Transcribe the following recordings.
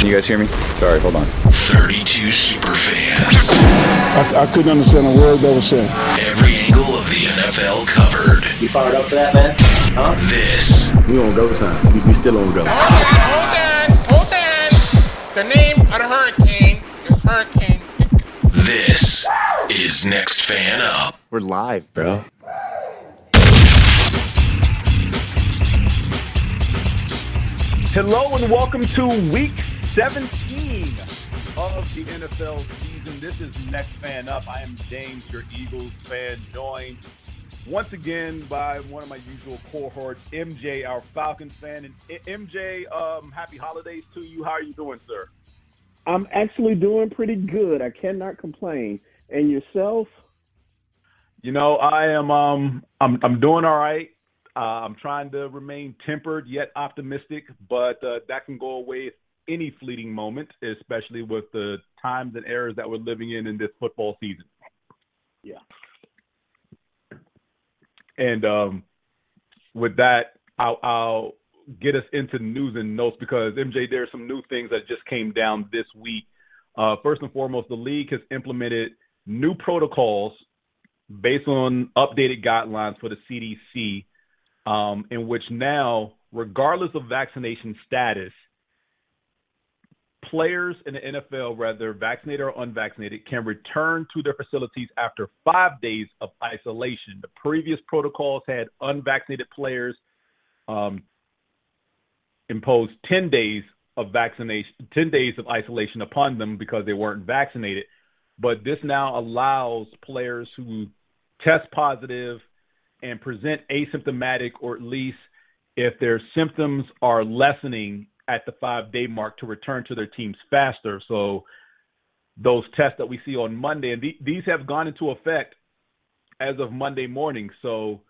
Can you guys hear me? Sorry, hold on. 32 super fans. I, I couldn't understand a word they were saying. Every angle of the NFL covered. You fired up for that, man? Huh? This We on go time. We, we still on go. Hold on, Hold on, hold on. The name of the hurricane is Hurricane. this is Next Fan Up. We're live, bro. Hello and welcome to week 17 of the NFL season. This is Next Fan Up. I am James, your Eagles fan, joined once again by one of my usual cohorts, MJ, our Falcons fan. And MJ, um, happy holidays to you. How are you doing, sir? I'm actually doing pretty good. I cannot complain. And yourself? You know, I am um I'm I'm doing all right. Uh, I'm trying to remain tempered yet optimistic, but uh, that can go away any fleeting moment, especially with the times and eras that we're living in in this football season. Yeah. And um, with that, I'll, I'll get us into news and notes because MJ, there are some new things that just came down this week. Uh, first and foremost, the league has implemented new protocols based on updated guidelines for the CDC, um, in which now, regardless of vaccination status, players in the NFL, whether vaccinated or unvaccinated, can return to their facilities after five days of isolation. The previous protocols had unvaccinated players um, impose 10 days of vaccination, 10 days of isolation upon them because they weren't vaccinated. But this now allows players who test positive and present asymptomatic, or at least if their symptoms are lessening at the five day mark, to return to their teams faster. So those tests that we see on Monday, and the, these have gone into effect as of Monday morning. So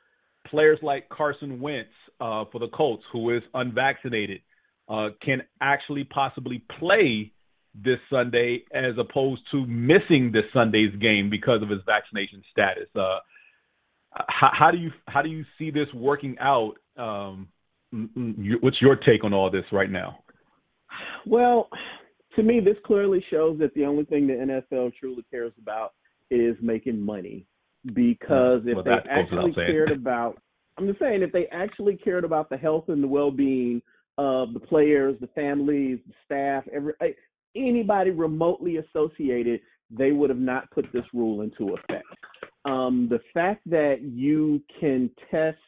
players like Carson Wentz uh, for the Colts, who is unvaccinated, uh, can actually possibly play this Sunday as opposed to missing this Sunday's game because of his vaccination status. Uh, how, how do you how do you see this working out? Um, what's your take on all this right now? Well, to me, this clearly shows that the only thing the NFL truly cares about is making money. Because if Well, they that goes without actually cared about, I'm just saying, if they actually cared about the health and the well-being of the players, the families, the staff, every eh, anybody remotely associated, they would have not put this rule into effect. Um, the fact that you can test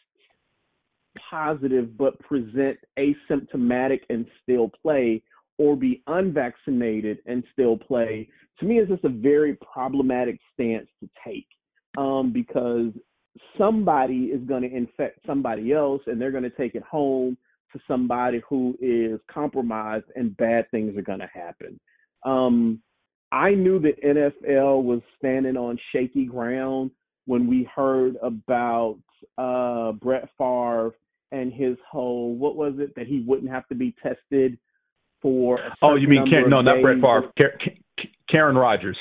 positive but present asymptomatic and still play, or be unvaccinated and still play, to me is just a very problematic stance to take. Um, because somebody is going to infect somebody else and they're going to take it home to somebody who is compromised and bad things are going to happen. Um, I knew the NFL was standing on shaky ground when we heard about uh, Brett Favre and his whole what was it that he wouldn't have to be tested for? Oh, you mean Karen, no, not Brett? Favre, Ka- Ka- Karen Rodgers.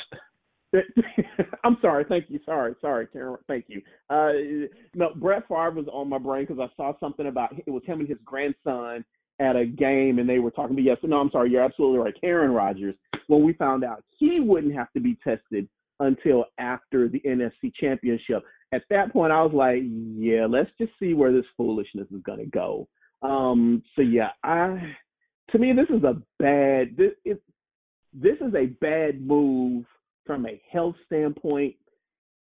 I'm sorry. Thank you. Sorry. Sorry, Karen. Thank you. Uh, no, Brett Favre was on my brain because I saw something about it was him and his grandson at a game, and they were talking. But yes, no, I'm sorry. You're absolutely right. Karen Rodgers. When we found out he wouldn't have to be tested until after the NFC Championship. At that point, I was like, yeah, let's just see where this foolishness is going to go. Um, so yeah, I to me this is a bad this it, this is a bad move from a health standpoint.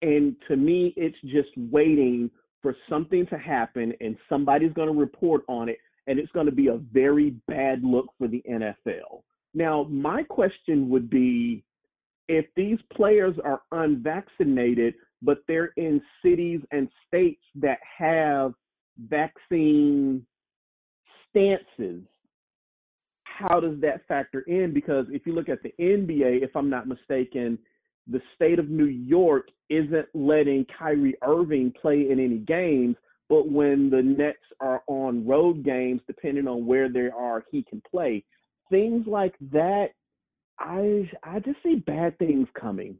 And to me, it's just waiting for something to happen and somebody's going to report on it. And it's going to be a very bad look for the NFL. Now, my question would be if these players are unvaccinated, but they're in cities and states that have vaccine stances, how does that factor in? Because if you look at the NBA, if I'm not mistaken, the state of New York isn't letting Kyrie Irving play in any games, but when the Nets are on road games, depending on where they are, he can play. Things like that, I I just see bad things coming.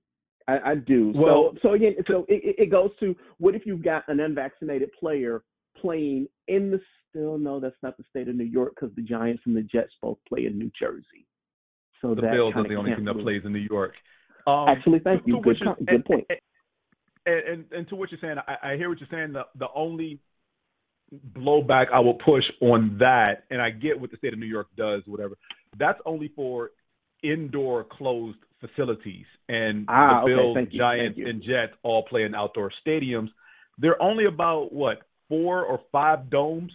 I, I do. Well- so so again, so it, it- goes to what if you've got an unvaccinated player playing in the still no, that's not the state of New York because the Giants and the Jets both play in New Jersey. So the Bills are the only team that plays in New York. Um, Actually, thank to- you. to Good, which is- com- and- good point. And, and and to what you're saying, I, I hear what you're saying. The the only blowback I will push on that, and I get what the state of New York does, whatever. That's only for indoor closed facilities, and Ah, the. Bills, you. Giants, and Jets all play in outdoor stadiums. They're only about what four or five domes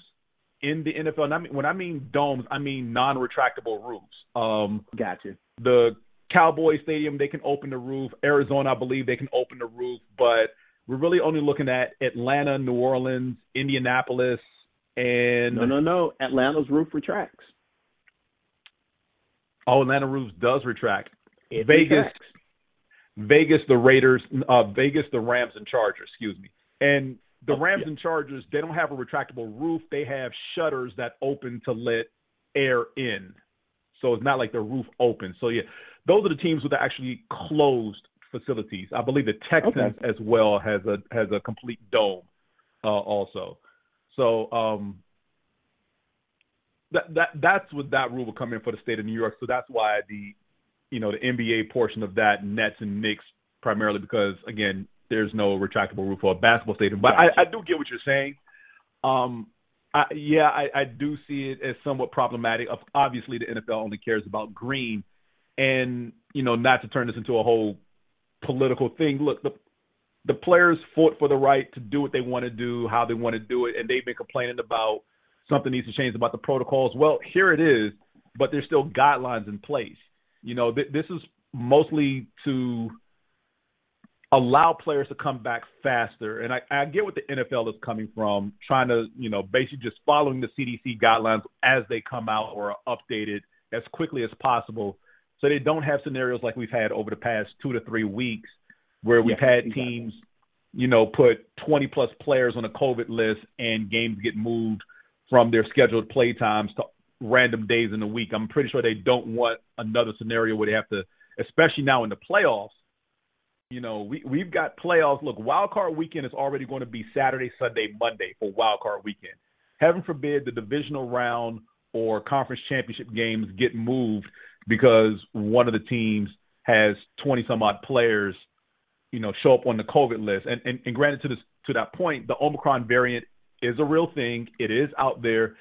in the NFL. And I mean, when I mean domes, I mean non-retractable roofs. Um, Gotcha. the Cowboy Stadium, they can open the roof. Arizona, I believe, they can open the roof, but we're really only looking at Atlanta, New Orleans, Indianapolis, and No, no, no. Atlanta's roof retracts. Oh, Atlanta roofs does retract. It Vegas, retracts. Vegas, the Raiders, uh, Vegas, the Rams and Chargers, excuse me, and the Oh, Rams yeah. and Chargers, they don't have a retractable roof. They have shutters that open to let air in, so it's not like the roof open. So yeah, those are the teams with the actually closed facilities. I believe the Texans as well has a has a complete dome, uh, also. So um, that that that's what that rule will come in for the state of New York. So that's why the you know the NBA portion of that Nets and Knicks primarily because again there's no retractable roof for a basketball stadium. But I, I do get what you're saying. Um, I, yeah, I, I do see it as somewhat problematic. Obviously the NFL only cares about green, and you know not to turn this into a whole political thing. Look, the the players fought for the right to do what they want to do, how they want to do it, and they've been complaining about something needs to change about the protocols. Well, here it is, but there's still guidelines in place. You know, th- this is mostly to allow players to come back faster. And I, I get what the NFL is coming from, trying to, you know, basically just following the CDC guidelines as they come out or are updated as quickly as possible. So they don't have scenarios like we've had over the past two to three weeks where we've Yeah, had exactly. teams, you know, put 20 plus players on a COVID list and games get moved from their scheduled play times to random days in the week. I'm pretty sure they don't want another scenario where they have to, especially now in the playoffs. You know, we we've got playoffs. Look, wild card weekend is already going to be Saturday, Sunday, Monday for wild card weekend. Heaven forbid the divisional round or conference championship games get moved because one of the teams has 20 some odd players, you know, show up on the COVID list. And, and, and granted to this, to that point, the Omicron variant is a real thing. It is out there.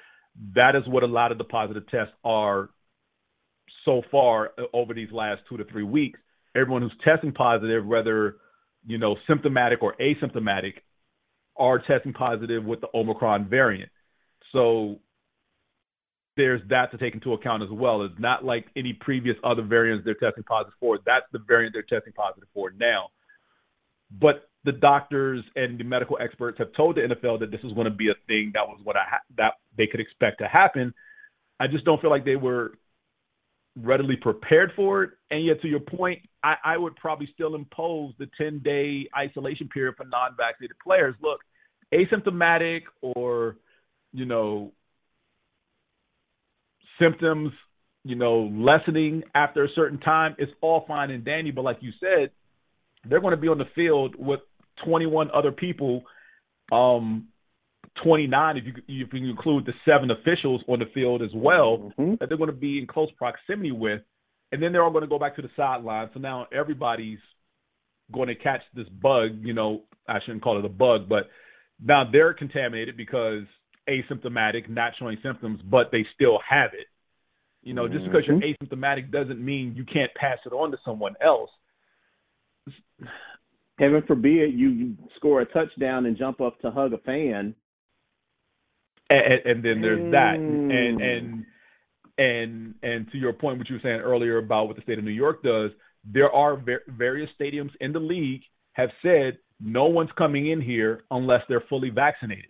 That is what a lot of the positive tests are so far over these last two to three weeks. Everyone who's testing positive, whether, you know, symptomatic or asymptomatic, are testing positive with the Omicron variant. So there's that to take into account as well. It's not like any previous other variants they're testing positive for. That's the variant they're testing positive for now. But the doctors and the medical experts have told the NFL that this is going to be a thing that was what I ha- that they could expect to happen. I just don't feel like they were readily prepared for it. And yet, to your point, I, I would probably still impose the 10 day isolation period for non vaccinated players. Look, asymptomatic or, you know, symptoms, you know, lessening after a certain time, it's all fine and dandy. But like you said, they're going to be on the field with 21 other people, um, 29 if you if you include the seven officials on the field as well Mhm. that they're going to be in close proximity with, and then they're all going to go back to the sideline. So now everybody's going to catch this bug. You know, I shouldn't call it a bug, but now they're contaminated because asymptomatic, not showing symptoms, but they still have it. You know, just because you're asymptomatic doesn't mean you can't pass it on to someone else. Heaven forbid you, you score a touchdown and jump up to hug a fan. and, and then there's that. And Mm. and and and to your point what you were saying earlier about what the state of new york does there are ver- various stadiums in the league have said no one's coming in here unless they're fully vaccinated.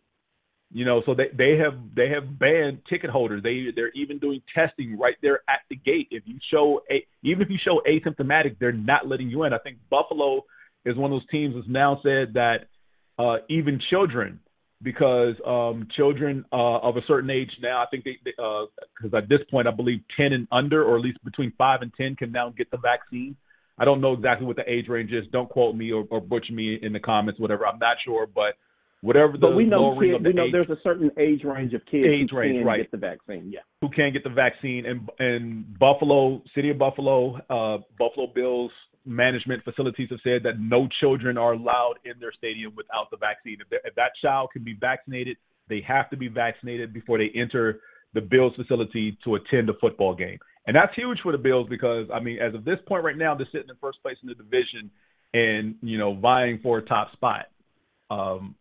You know so they they have they have banned ticket holders. They they're even doing testing right there at the gate. If you show a even if you show asymptomatic they're not letting you in. I think buffalo is one of those teams that's now said that uh even children because um children uh of a certain age now i think they because at this point i believe 10 and under or at least between 5 and 10 can now get the vaccine i don't know exactly what the age range is don't quote me or, or butcher me in the comments whatever i'm not sure but whatever the But we know lowering kids, of the we know age, there's a certain age range of kids Age who range, can right. get the vaccine. Yeah. who can't get the vaccine, and and Buffalo, City of Buffalo, uh, Buffalo Bills management facilities have said that no children are allowed in their stadium without the vaccine. If, if that child can be vaccinated, they have to be vaccinated before they enter the Bills facility to attend a football game. And that's huge for the Bills because I mean, as of this point right now, they're sitting in first place in the division and you know vying for a top spot. Um,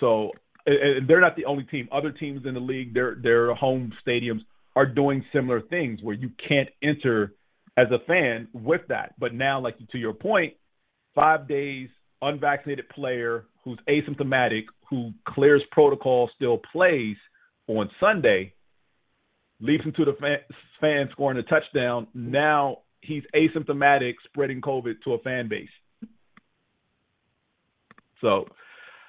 so and they're not the only team. Other teams in the league, their their home stadiums are doing similar things where you can't enter as a fan with that. But now, like to your point, five days unvaccinated player who's asymptomatic who clears protocol still plays on Sunday leaps into the fan, fan scoring a touchdown. Now he's asymptomatic, spreading COVID to a fan base. So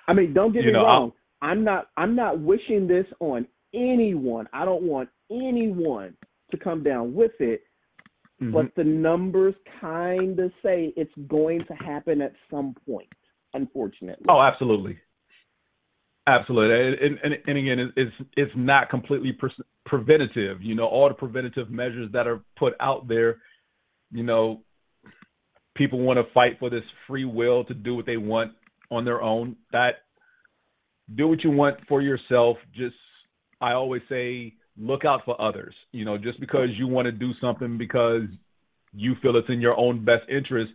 I mean, don't get me know, wrong. I'm not I'm not wishing this on anyone. I don't want anyone to come down with it. Mm-hmm. But the numbers kind of say it's going to happen at some point, unfortunately. Oh, absolutely, absolutely, and and, and again, it's it's not completely pre- preventative. You know, all the preventative measures that are put out there, you know, people want to fight for this free will to do what they want on their own. That do what you want for yourself. Just I always say, look out for others. You know, just because you want to do something because you feel it's in your own best interest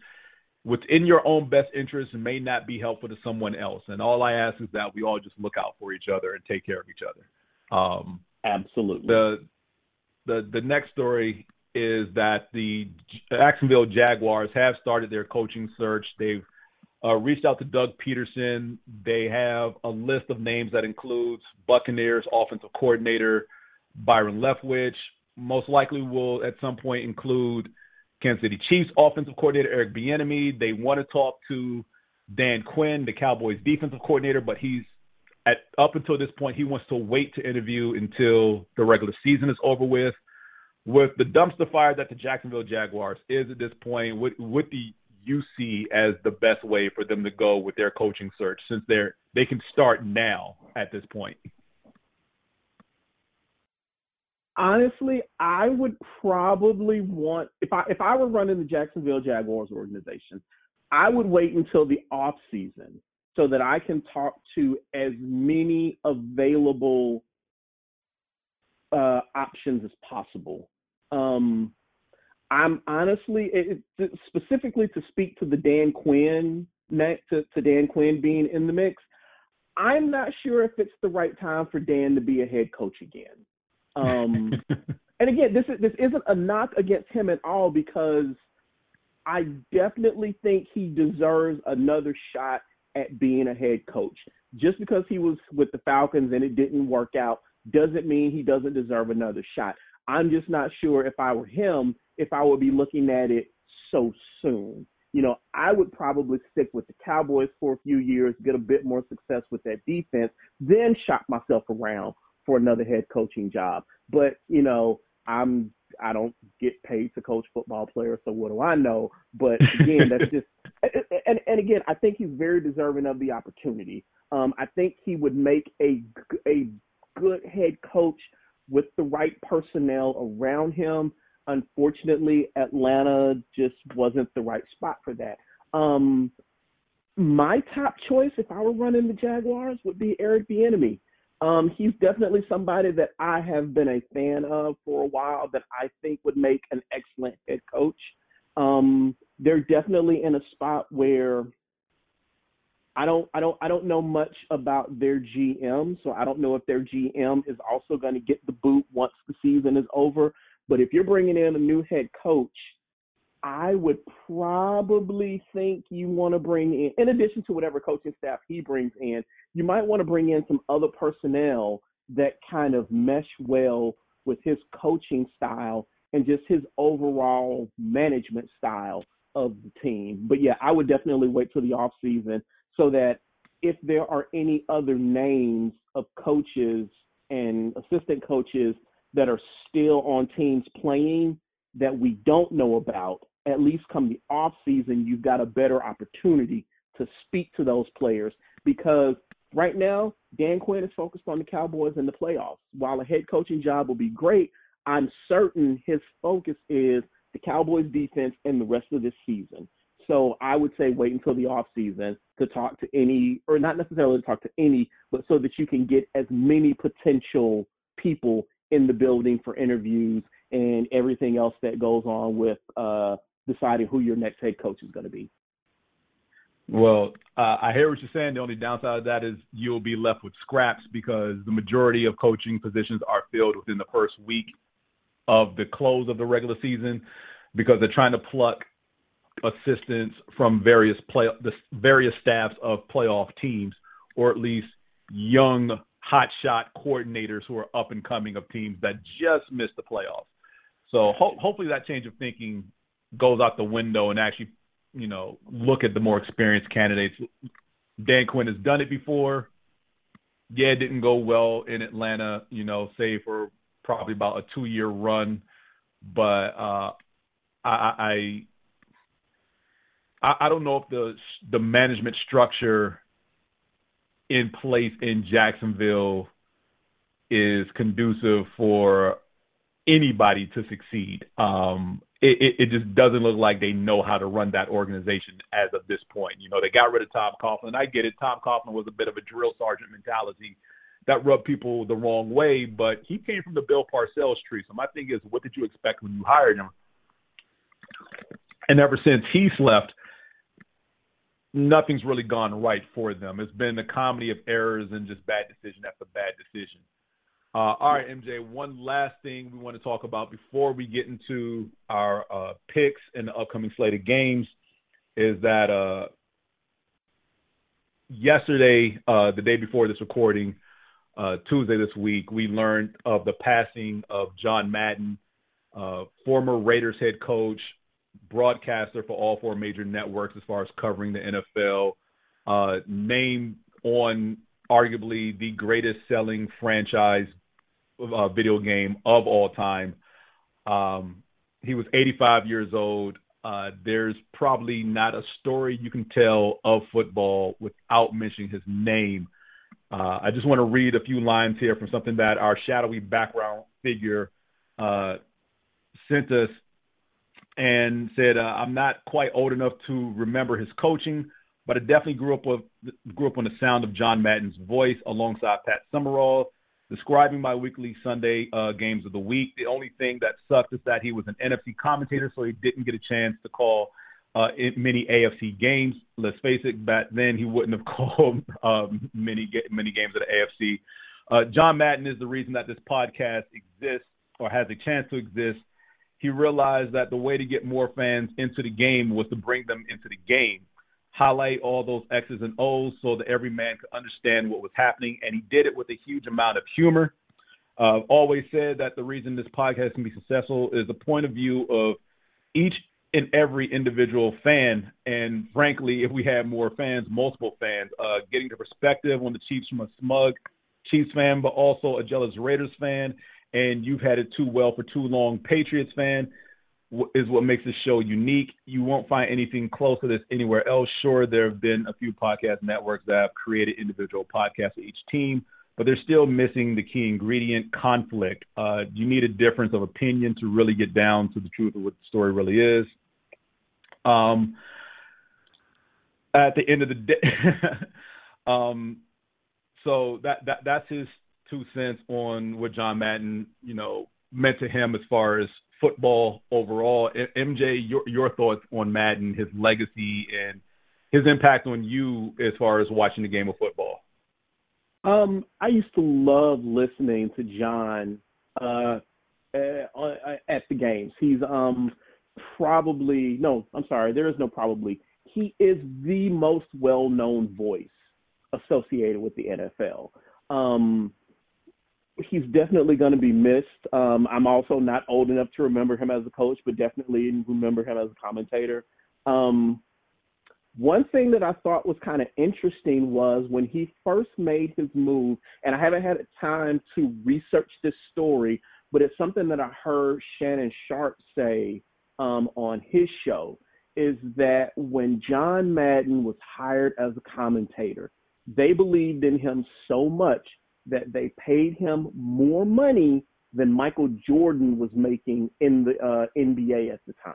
what's in your own best interest may not be helpful to someone else. And all I ask is that we all just look out for each other and take care of each other. Um, Absolutely. the the the next story is that the Jacksonville Jaguars have started their coaching search. They've uh, reached out to Doug Pederson. They have a list of names that includes Buccaneers offensive coordinator Byron Leftwich. Most likely will at some point include Kansas City Chiefs offensive coordinator Eric Bieniemy. They want to talk to Dan Quinn, the Cowboys defensive coordinator, but he's at up until this point he wants to wait to interview until the regular season is over with. With the dumpster fire that the Jacksonville Jaguars is at this point, what do you see as the best way for them to go with their coaching search since they're they can start now at this point? Honestly, I would probably want if I if I were running the Jacksonville Jaguars organization, I would wait until the off season so that I can talk to as many available uh, options as possible. Um, I'm honestly, it, it, specifically to speak to the Dan Quinn to, to Dan Quinn being in the mix. I'm not sure if it's the right time for Dan to be a head coach again. Um, and again, this is this isn't a knock against him at all because I definitely think he deserves another shot at being a head coach. Just because he was with the Falcons and it didn't work out doesn't mean he doesn't deserve another shot. I'm just not sure if I were him, if I would be looking at it so soon. You know, I would probably stick with the Cowboys for a few years, get a bit more success with that defense, then shop myself around for another head coaching job. But, you know, I'm I don't get paid to coach football players, so what do I know? But again, that's just and and again, I think he's very deserving of the opportunity. Um, I think he would make a a good head coach with the right personnel around him. Unfortunately, Atlanta just wasn't the right spot for that. Um, my top choice, if I were running the Jaguars, would be Eric Bieniemy. Um, he's definitely somebody that I have been a fan of for a while that I think would make an excellent head coach. Um, they're definitely in a spot where I don't I don't I don't know much about their GM, so I don't know if their GM is also going to get the boot once the season is over. But if you're bringing in a new head coach, I would probably think you want to bring in, in addition to whatever coaching staff he brings in, you might want to bring in some other personnel that kind of mesh well with his coaching style and just his overall management style of the team. But yeah, I would definitely wait till the off season so that if there are any other names of coaches and assistant coaches that are still on teams playing that we don't know about, at least come the off season, you've got a better opportunity to speak to those players because right now, Dan Quinn is focused on the Cowboys and the playoffs. While a head coaching job will be great, I'm certain his focus is the Cowboys defense and the rest of this season. So I would say wait until the off season to talk to any, or not necessarily to talk to any, but so that you can get as many potential people in the building for interviews and everything else that goes on with uh, deciding who your next head coach is going to be. Well, uh, I hear what you're saying. The only downside of that is you'll be left with scraps because the majority of coaching positions are filled within the first week of the close of the regular season because they're trying to pluck assistants from various play the various staffs of playoff teams or at least young hotshot coordinators who are up and coming of teams that just missed the playoffs. So ho- hopefully that change of thinking goes out the window and actually, you know, look at the more experienced candidates. Dan Quinn has done it before. Yeah, it didn't go well in Atlanta, you know, say for probably about a two year run. But uh I I I don't know if the the management structure in place in Jacksonville is conducive for anybody to succeed. Um, it, it, it, just doesn't look like they know how to run that organization as of this point. You know, they got rid of Tom Coughlin. I get it. Tom Coughlin was a bit of a drill sergeant mentality that rubbed people the wrong way, but he came from the Bill Parcells tree. So my thing is, what did you expect when you hired him? And ever since he's left, nothing's really gone right for them. It's been a comedy of errors and just bad decision after bad decision. Uh, all right, MJ. One last thing we want to talk about before we get into our uh, picks and the upcoming slate of games is that uh, yesterday, uh, the day before this recording, uh, Tuesday this week, we learned of the passing of John Madden, uh, former Raiders head coach, broadcaster for all four major networks as far as covering the NFL, uh, named on arguably the greatest selling franchise uh, video game of all time. Um, he was 85 years old. Uh, there's probably not a story you can tell of football without mentioning his name. Uh, I just want to read a few lines here from something that our shadowy background figure uh, sent us and said, uh, "I'm not quite old enough to remember his coaching, but I definitely grew up with grew up on the sound of John Madden's voice alongside Pat Summerall, describing my weekly Sunday uh, games of the week. The only thing that sucked is that he was an NFC commentator, so he didn't get a chance to call uh, many AFC games. Let's face it, back then he wouldn't have called um, many many games of the AFC. Uh, John Madden is the reason that this podcast exists or has a chance to exist he realized that the way to get more fans into the game was to bring them into the game, highlight all those X's and O's so that every man could understand what was happening. And he did it with a huge amount of humor. Uh, always said that the reason this podcast can be successful is the point of view of each and every individual fan. And frankly, if we had more fans, multiple fans, uh, getting the perspective on the Chiefs from a smug Chiefs fan, but also a jealous Raiders fan, and you've had it too well for too long, Patriots fan, is what makes this show unique. You won't find anything close to this anywhere else. Sure, there have been a few podcast networks that have created individual podcasts for each team, but they're still missing the key ingredient conflict. Uh, you need a difference of opinion to really get down to the truth of what the story really is. Um, at the end of the day, um, so that that that's his two cents on what John Madden, you know, meant to him as far as football overall. MJ, your your thoughts on Madden, his legacy, and his impact on you as far as watching the game of football. Um, I used to love listening to John uh, uh, at the games. He's um probably no, I'm sorry, there is no probably. He is the most well-known voice associated with the NFL. Um, he's definitely going to be missed. Um, I'm also not old enough to remember him as a coach, but definitely remember him as a commentator. Um, one thing that I thought was kind of interesting was when he first made his move, and I haven't had time to research this story, but it's something that I heard Shannon Sharpe say um, on his show. Is that when John Madden was hired as a commentator, They believed in him so much that they paid him more money than Michael Jordan was making in the uh, NBA at the time.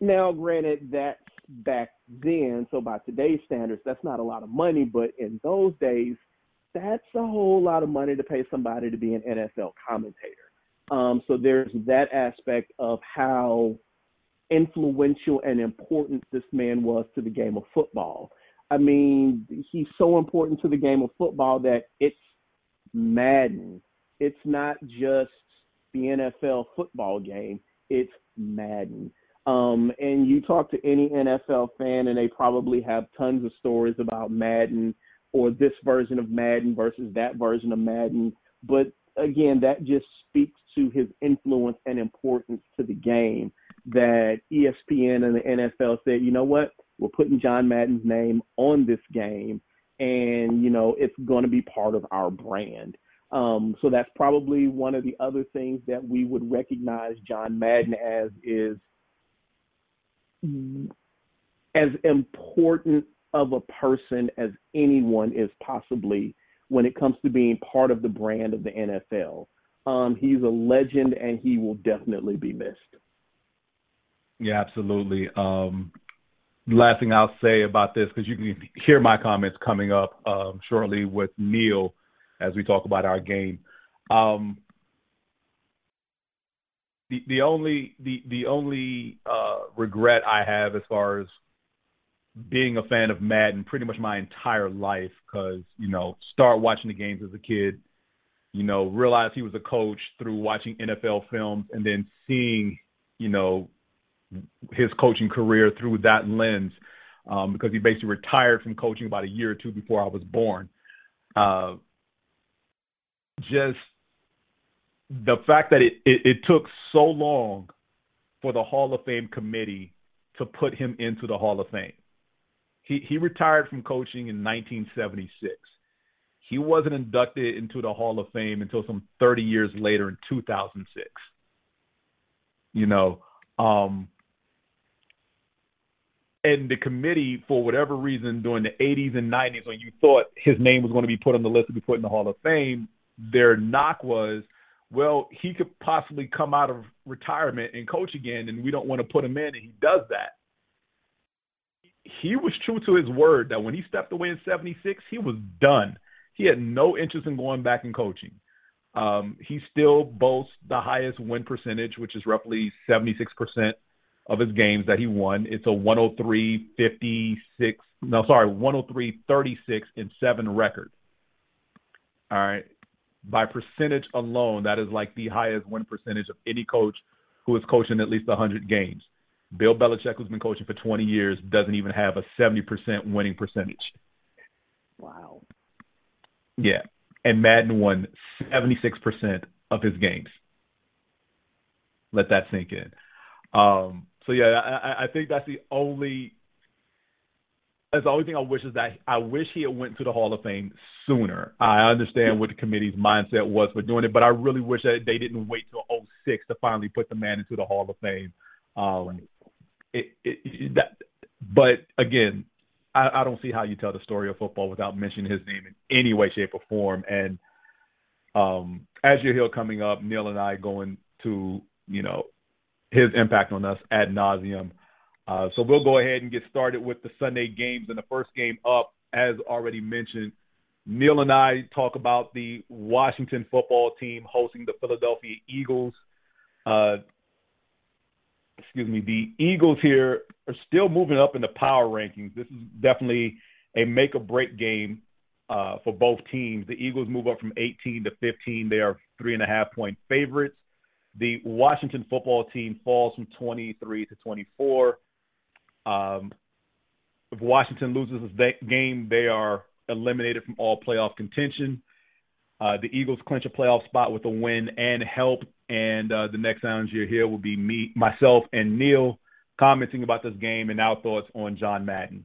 Now, granted, that's back then, so by today's standards, that's not a lot of money, but in those days, that's a whole lot of money to pay somebody to be an NFL commentator. Um, so there's that aspect of how influential and important this man was to the game of football. I mean, he's so important to the game of football that it's Madden. It's not just the NFL football game, it's Madden. Um, and you talk to any NFL fan, and they probably have tons of stories about Madden or this version of Madden versus that version of Madden. But again, that just speaks to his influence and importance to the game that ESPN and the NFL said, you know what, we're putting John Madden's name on this game, and you know it's going to be part of our brand. Um, so that's probably one of the other things that we would recognize John Madden as is as important of a person as anyone is possibly when it comes to being part of the brand of the NFL. Um, he's a legend, and he will definitely be missed. Yeah, absolutely. Um, last thing I'll say about this, because you can hear my comments coming up um, shortly with Neil as we talk about our game. Um, the the only the the only uh, regret I have as far as being a fan of Madden pretty much my entire life, because you know start watching the games as a kid, you know realize he was a coach through watching NFL films and then seeing you know his coaching career through that lens um, because he basically retired from coaching about a year or two before I was born. Uh, just the fact that it, it, it took so long for the Hall of Fame committee to put him into the Hall of Fame. He he retired from coaching in 1976. He wasn't inducted into the Hall of Fame until some 30 years later in 2006. You know, um, and the committee, for whatever reason, during the 80s and 90s, when you thought his name was going to be put on the list to be put in the Hall of Fame, their knock was, well, he could possibly come out of retirement and coach again, and we don't want to put him in, and he does that. He was true to his word that when he stepped away in 76, he was done. He had no interest in going back and coaching. Um, he still boasts the highest win percentage, which is roughly 76% of his games that he won. It's a 103 56 no sorry 103 36 and 7 record. All right. By percentage alone, that is like the highest win percentage of any coach who is coaching at least 100 games. Bill Belichick, who's been coaching for 20 years, doesn't even have a 70% winning percentage. Wow. Yeah. And Madden won 76% of his games. Let that sink in. Um, so yeah, I, I think that's the only that's the only thing I wish is that I wish he had went to the Hall of Fame sooner. I understand what the committee's mindset was for doing it, but I really wish that they didn't wait till 06 to finally put the man into the Hall of Fame. Um, it, it, that, but again, I, I don't see how you tell the story of football without mentioning his name in any way, shape, or form. And um, as you hear coming up, Neil and I going to you know his impact on us ad nauseum. Uh, so we'll go ahead and get started with the Sunday games. And the first game up, as already mentioned, Neil and I talk about the Washington football team hosting the Philadelphia Eagles. Uh, excuse me, the Eagles here are still moving up in the power rankings. This is definitely a make or break game uh, for both teams. The Eagles move up from 18 to 15. They are three and a half point favorites. The Washington football team falls from 23 to 24. Um, if Washington loses this game, they are eliminated from all playoff contention. Uh, the Eagles clinch a playoff spot with a win and help. And uh, the next sounds you hear will be me, myself, and Neil commenting about this game and our thoughts on John Madden.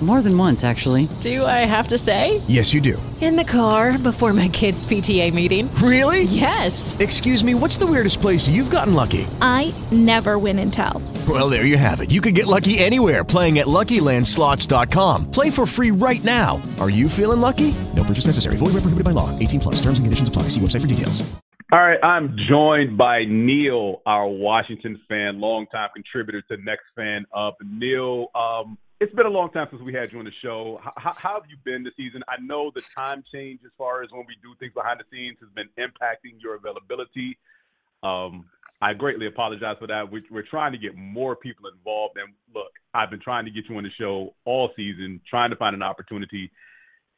More than once, actually. Do I have to say? Yes, you do. In the car before my kids' PTA meeting. Really? Yes. Excuse me, what's the weirdest place you've gotten lucky? I never win and tell. Well, there you have it. You can get lucky anywhere playing at LuckyLandSlots.com. Play for free right now. Are you feeling lucky? No purchase necessary. Void where prohibited by law. 18 plus. Terms and conditions apply. See website for details. All right, I'm joined by Neil, our Washington fan, longtime contributor to Next Fan Up. Neil, um, it's been a long time since we had you on the show. How, how have you been this season? I know the time change as far as when we do things behind the scenes has been impacting your availability. Um, I greatly apologize for that. We're, we're trying to get more people involved. And look, I've been trying to get you on the show all season, trying to find an opportunity.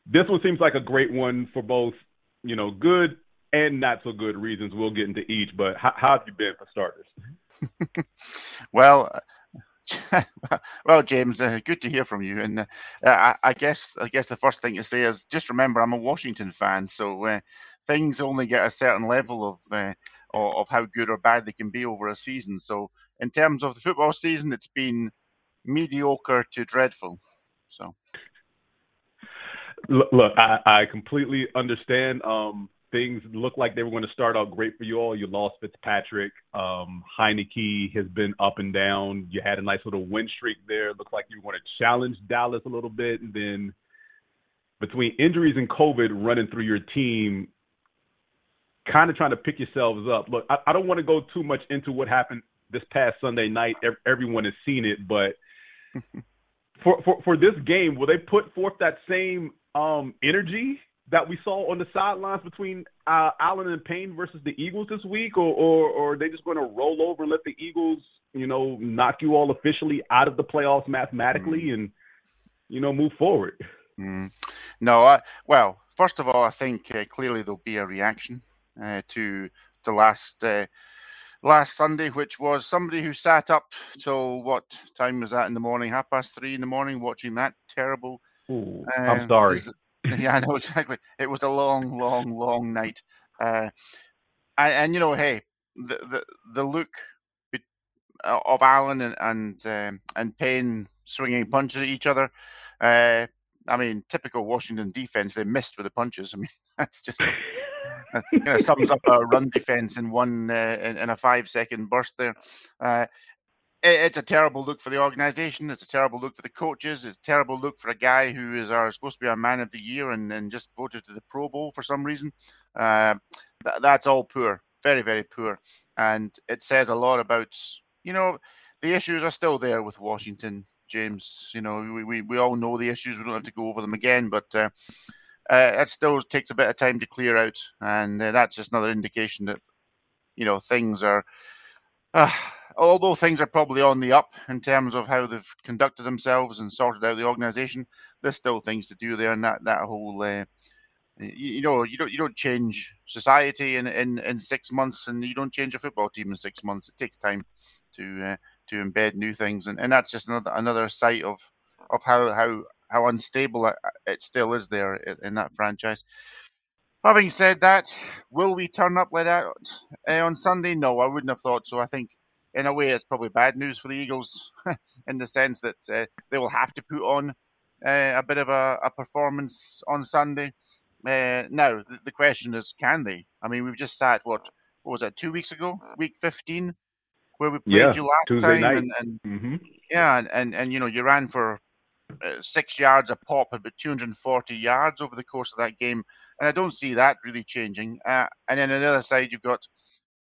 This one seems like a great one for both, you know, good and not so good reasons. We'll get into each, but how, how have you been for starters? well, well, James, uh, good to hear from you. And uh, I, I, guess I guess the first thing to say is just remember I'm a Washington fan, so uh, things only get a certain level of uh, of how good or bad they can be over a season. So in terms of the football season, it's been mediocre to dreadful. So look, look I, I completely understand. Um, things look like they were going to start out great for you all. You lost Fitzpatrick. Um, Heinicke has been up and down. You had a nice little win streak there. Looked like you were going to challenge Dallas a little bit. And then between injuries and COVID running through your team, kind of trying to pick yourselves up. Look, I, I don't want to go too much into what happened this past Sunday night. Everyone has seen it, but for, for, for this game, will they put forth that same um, energy that we saw on the sidelines between uh, Allen and Payne versus the Eagles this week, or, or, or are they just going to roll over and let the Eagles, you know, knock you all officially out of the playoffs mathematically mm. and, you know, move forward? Mm. No, I, well, first of all, I think uh, clearly there'll be a reaction uh, to the last uh, last Sunday, which was somebody who sat up till what time was that in the morning? Half past three in the morning, watching that terrible. Ooh, I'm uh, sorry. yeah, I know exactly. It was a long, long, long night. Uh, and, and, you know, hey, the the, the look of Allen and and, um, and Payne swinging punches at each other. Uh, I mean, typical Washington defense. They missed with the punches. I mean, that's just uh, you know, sums up a run defense in one uh, in, in, a five second burst there. Uh, it's a terrible look for the organization. It's a terrible look for the coaches. It's a terrible look for a guy who is our, supposed to be our man of the year and, and just voted to the Pro Bowl for some reason. Uh, th- that's all poor, very, very poor. And it says a lot about, you know, the issues are still there with Washington, James. You know, we, we, we all know the issues. We don't have to go over them again, but uh, uh, it still takes a bit of time to clear out. And uh, that's just another indication that, you know, things are. Although things are probably on the up in terms of how they've conducted themselves and sorted out the organization, there's still things to do there. And that that whole, uh, you, you, know, you don't you don't change society in, in in six months, and you don't change a football team in six months. It takes time to uh, to embed new things, and, and that's just another another site of of how how how unstable it still is there in that franchise. Having said that, will we turn up like that uh, on Sunday? No, I wouldn't have thought so. I think in a way, it's probably bad news for the Eagles in the sense that uh, they will have to put on uh, a bit of a, a performance on Sunday. Uh, now, the, the, question is, can they? I mean, we've just sat, what, what was that, two weeks ago, week 15, where we played yeah, you last Tuesday time. And, and mm-hmm. Yeah, and, and, and, you know, you ran for uh, six yards a pop, about 240 yards over the course of that game. And I don't see that really changing. Uh, and then on the other side, you've got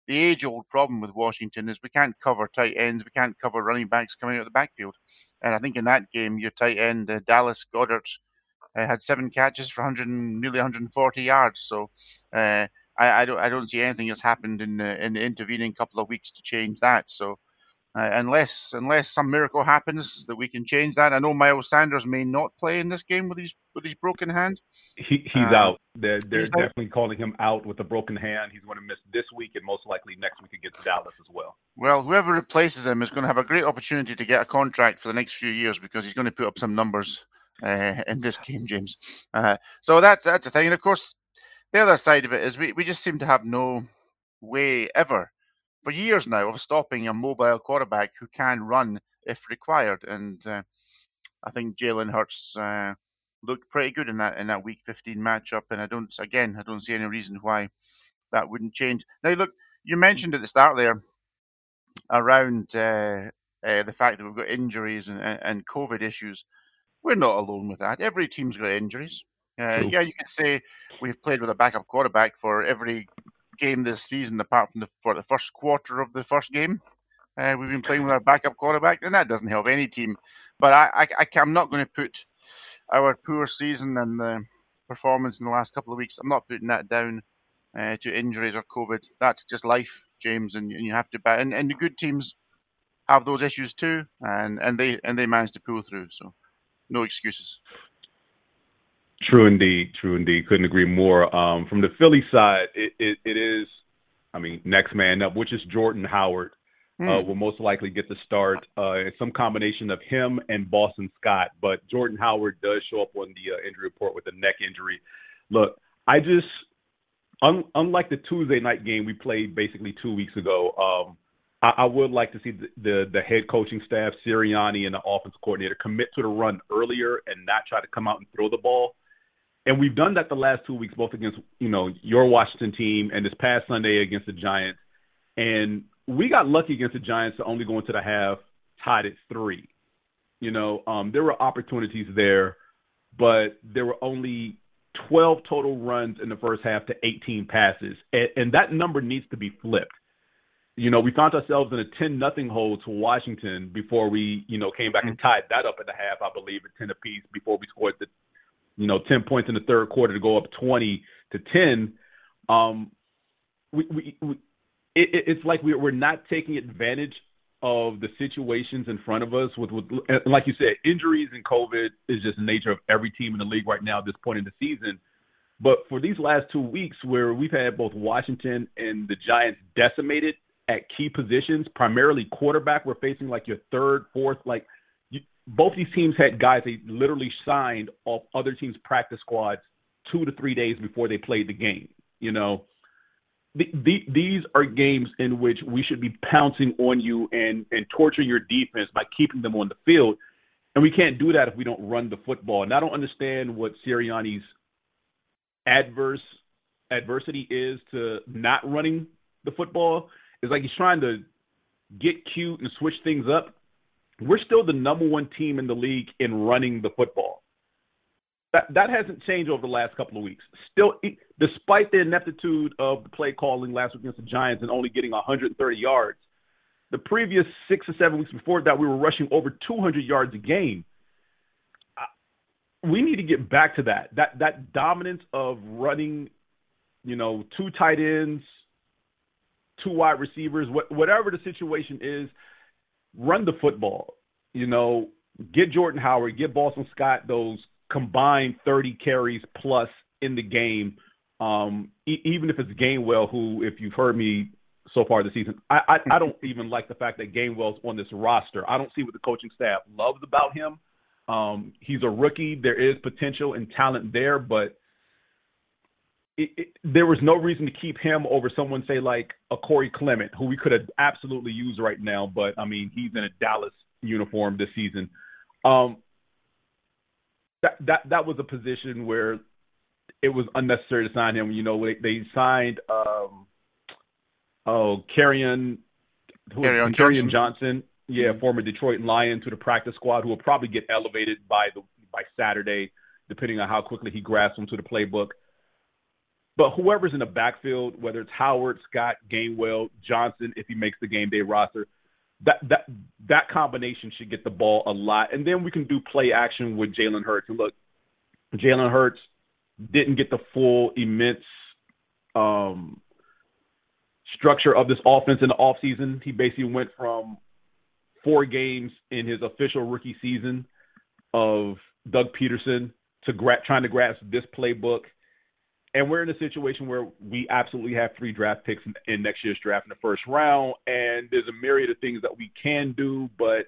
the age old problem with Washington is we can't cover tight ends, we can't cover running backs coming out of the backfield. And I think in that game, your tight end, uh, Dallas Goedert, uh, had seven catches for 100 nearly 140 yards. So uh, I, I, don't I don't see anything that's happened in the, in the intervening couple of weeks to change that. So Uh, unless unless some miracle happens that we can change that. I know Miles Sanders may not play in this game with his with his broken hand. He, he's Uh, out. They're, they're he's out? definitely calling him out with a broken hand. He's going to miss this week and most likely next week against Dallas as well. Well, whoever replaces him is going to have a great opportunity to get a contract for the next few years because he's going to put up some numbers uh, in this game, James. Uh, so that's that's the thing. And of course, the other side of it is we, we just seem to have no way ever for years now of stopping a mobile quarterback who can run if required. And uh, I think Jalen Hurts uh, looked pretty good in that in that Week 15 matchup. And I don't, again, I don't see any reason why that wouldn't change. Now, look, you mentioned at the start there around uh, uh, the fact that we've got injuries and, and COVID issues. We're not alone with that. Every team's got injuries. Uh, yeah, you could say we've played with a backup quarterback for every game this season, apart from the for the first quarter of the first game. Uh, we've been playing with our backup quarterback, and that doesn't help any team. But I, I, I am not going to put our poor season and the performance in the last couple of weeks. I'm not putting that down uh, to injuries or COVID. That's just life, James, and, and you have to. Bat. And, and the good teams have those issues too, and, and they and they manage to pull through. So, no excuses. True indeed. True indeed. Couldn't agree more. Um, from the Philly side, it, it, it is, I mean, next man up, which is Jordan Howard. Uh, Hmm. will most likely get the start. Uh, some combination of him and Boston Scott, but Jordan Howard does show up on the uh, injury report with a neck injury. Look, I just, un- unlike the Tuesday night game we played basically two weeks ago, um, I, I would like to see the, the the head coaching staff, Sirianni, and the offensive coordinator commit to the run earlier and not try to come out and throw the ball. And we've done that the last two weeks, both against you know your Washington team and this past Sunday against the Giants. And we got lucky against the Giants to only go into the half tied at three. You know, um, there were opportunities there, but there were only 12 total runs in the first half to 18 passes, and, and that number needs to be flipped. You know, we found ourselves in a 10 nothing hole to Washington before we, you know, came back and tied that up at the half, I believe, at 10 apiece before we scored the, you know, 10 points in the third quarter to go up 20 to 10. Um, we, we, we it, it- it's like we're, we're not taking advantage of the situations in front of us with, with like you said, injuries and COVID is just the nature of every team in the league right now at this point in the season. But for these last two weeks, where we've had both Washington and the Giants decimated at key positions, primarily quarterback, we're facing like your third, fourth, like both these teams had guys they literally signed off other teams' practice squads two to three days before they played the game. You know, the, the, these are games in which we should be pouncing on you and and torturing your defense by keeping them on the field, and we can't do that if we don't run the football. And I don't understand what Sirianni's adverse adversity is to not running the football. It's like he's trying to get cute and switch things up. We're still the number one team in the league in running the football. That that hasn't changed over the last couple of weeks. Still, despite the ineptitude of the play calling last week against the Giants and only getting 130 yards, the previous six or seven weeks before that, we were rushing over 200 yards a game. We need to get back to that. That that dominance of running, you know, two tight ends, two wide receivers, what, whatever the situation is, run the football. You know, get Jordan Howard, get Boston Scott those combined 30 carries plus in the game. Um, e- even if it's Gainwell, who, if you've heard me so far this season, I, I, I don't even like the fact that Gainwell's on this roster. I don't see what the coaching staff loves about him. Um, he's a rookie. There is potential and talent there, but it, it, there was no reason to keep him over someone, say like a Corey Clement, who we could have absolutely used right now. But I mean, he's in a Dallas uniform this season. Um, that that that was a position where it was unnecessary to sign him. You know, they, they signed um, oh Kerryon, who Kerryon Johnson. Johnson, yeah, Mhm. former Detroit Lion, to the practice squad, who will probably get elevated by the by Saturday, depending on how quickly he grasps into the playbook. But whoever's in the backfield, whether it's Howard, Scott, Gainwell, Johnson, if he makes the game day roster, that that that combination should get the ball a lot, and then we can do play action with Jalen Hurts. And look, Jalen Hurts didn't get the full immense um, structure of this offense in the offseason. He basically went from four games in his official rookie season of Doug Pederson to gra- trying to grasp this playbook. And we're in a situation where we absolutely have three draft picks in, in next year's draft in the first round, and there's a myriad of things that we can do. But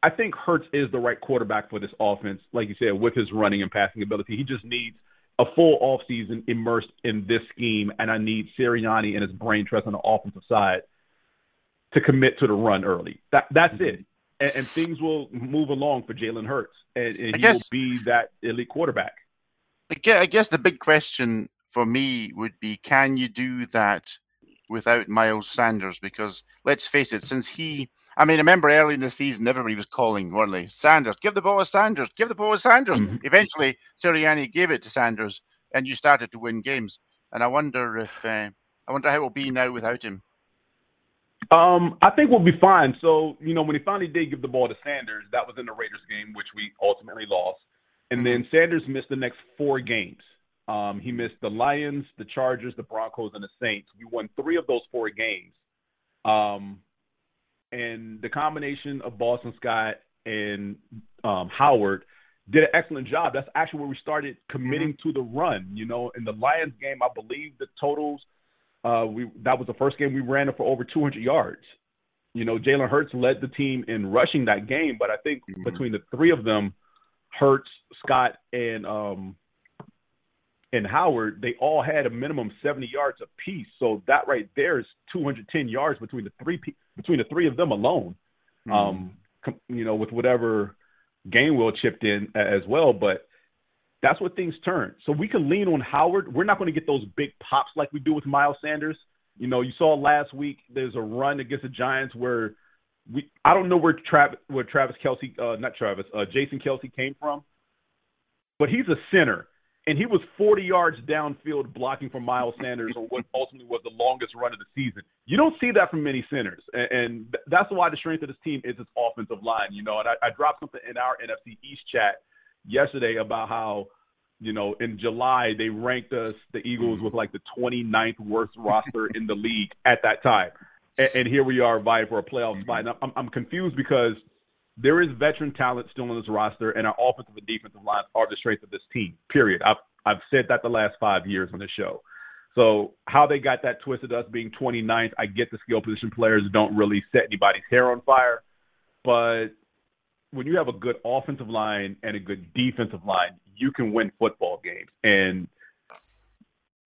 I think Hurts is the right quarterback for this offense, like you said, with his running and passing ability. He just needs a full offseason immersed in this scheme, and I need Sirianni and his brain trust on the offensive side to commit to the run early. That that's it, mm-hmm. and, and things will move along for Jalen Hurts, and, and he guess- will be that elite quarterback. I guess the big question for me would be can you do that without Miles Sanders? Because let's face it, since he, I mean, I remember early in the season, everybody was calling, weren't they? Sanders, give the ball to Sanders, give the ball to Sanders. Eventually, Sirianni gave it to Sanders, and you started to win games. And I wonder if, uh, I wonder how it will be now without him. Um, I think we'll be fine. So, you know, when he finally did give the ball to Sanders, that was in the Raiders game, which we ultimately lost. And then Sanders missed the next four games. Um, he missed the Lions, the Chargers, the Broncos, and the Saints. We won three of those four games. Um, and the combination of Boston Scott and um, Howard did an excellent job. That's actually where we started committing to the run. You know, in the Lions game, I believe the totals uh, we that was the first game we ran it for over 200 yards. You know, Jalen Hurts led the team in rushing that game, but I think between the three of them, Hurts, Scott, and um, and Howard, they all had a minimum 70 yards apiece. So that right there is 210 yards between the three between the three of them alone. Um, com- you know, with whatever Gainwell chipped in as well, but that's what things turn. So we can lean on Howard. We're not going to get those big pops like we do with Miles Sanders. You know, you saw last week there's a run against the Giants where we I don't know where Travis where Travis Kelce uh not Travis, uh Jason Kelce came from. But he's a center. And he was 40 yards downfield blocking for Miles Sanders on what ultimately was the longest run of the season. You don't see that from many centers. And, and that's why the strength of this team is its offensive line, you know. And I, I dropped something in our NFC East chat yesterday about how, you know, in July they ranked us, the Eagles, with like the 29th worst roster in the league at that time. And, and here we are vying for a playoff spot. And I'm, I'm confused because there is veteran talent still on this roster, and our offensive and defensive lines are the strength of this team. Period. I've I've said that the last five years on the show. So how they got that twisted, us being 29th, I get the skill position players don't really set anybody's hair on fire, but when you have a good offensive line and a good defensive line, you can win football games, and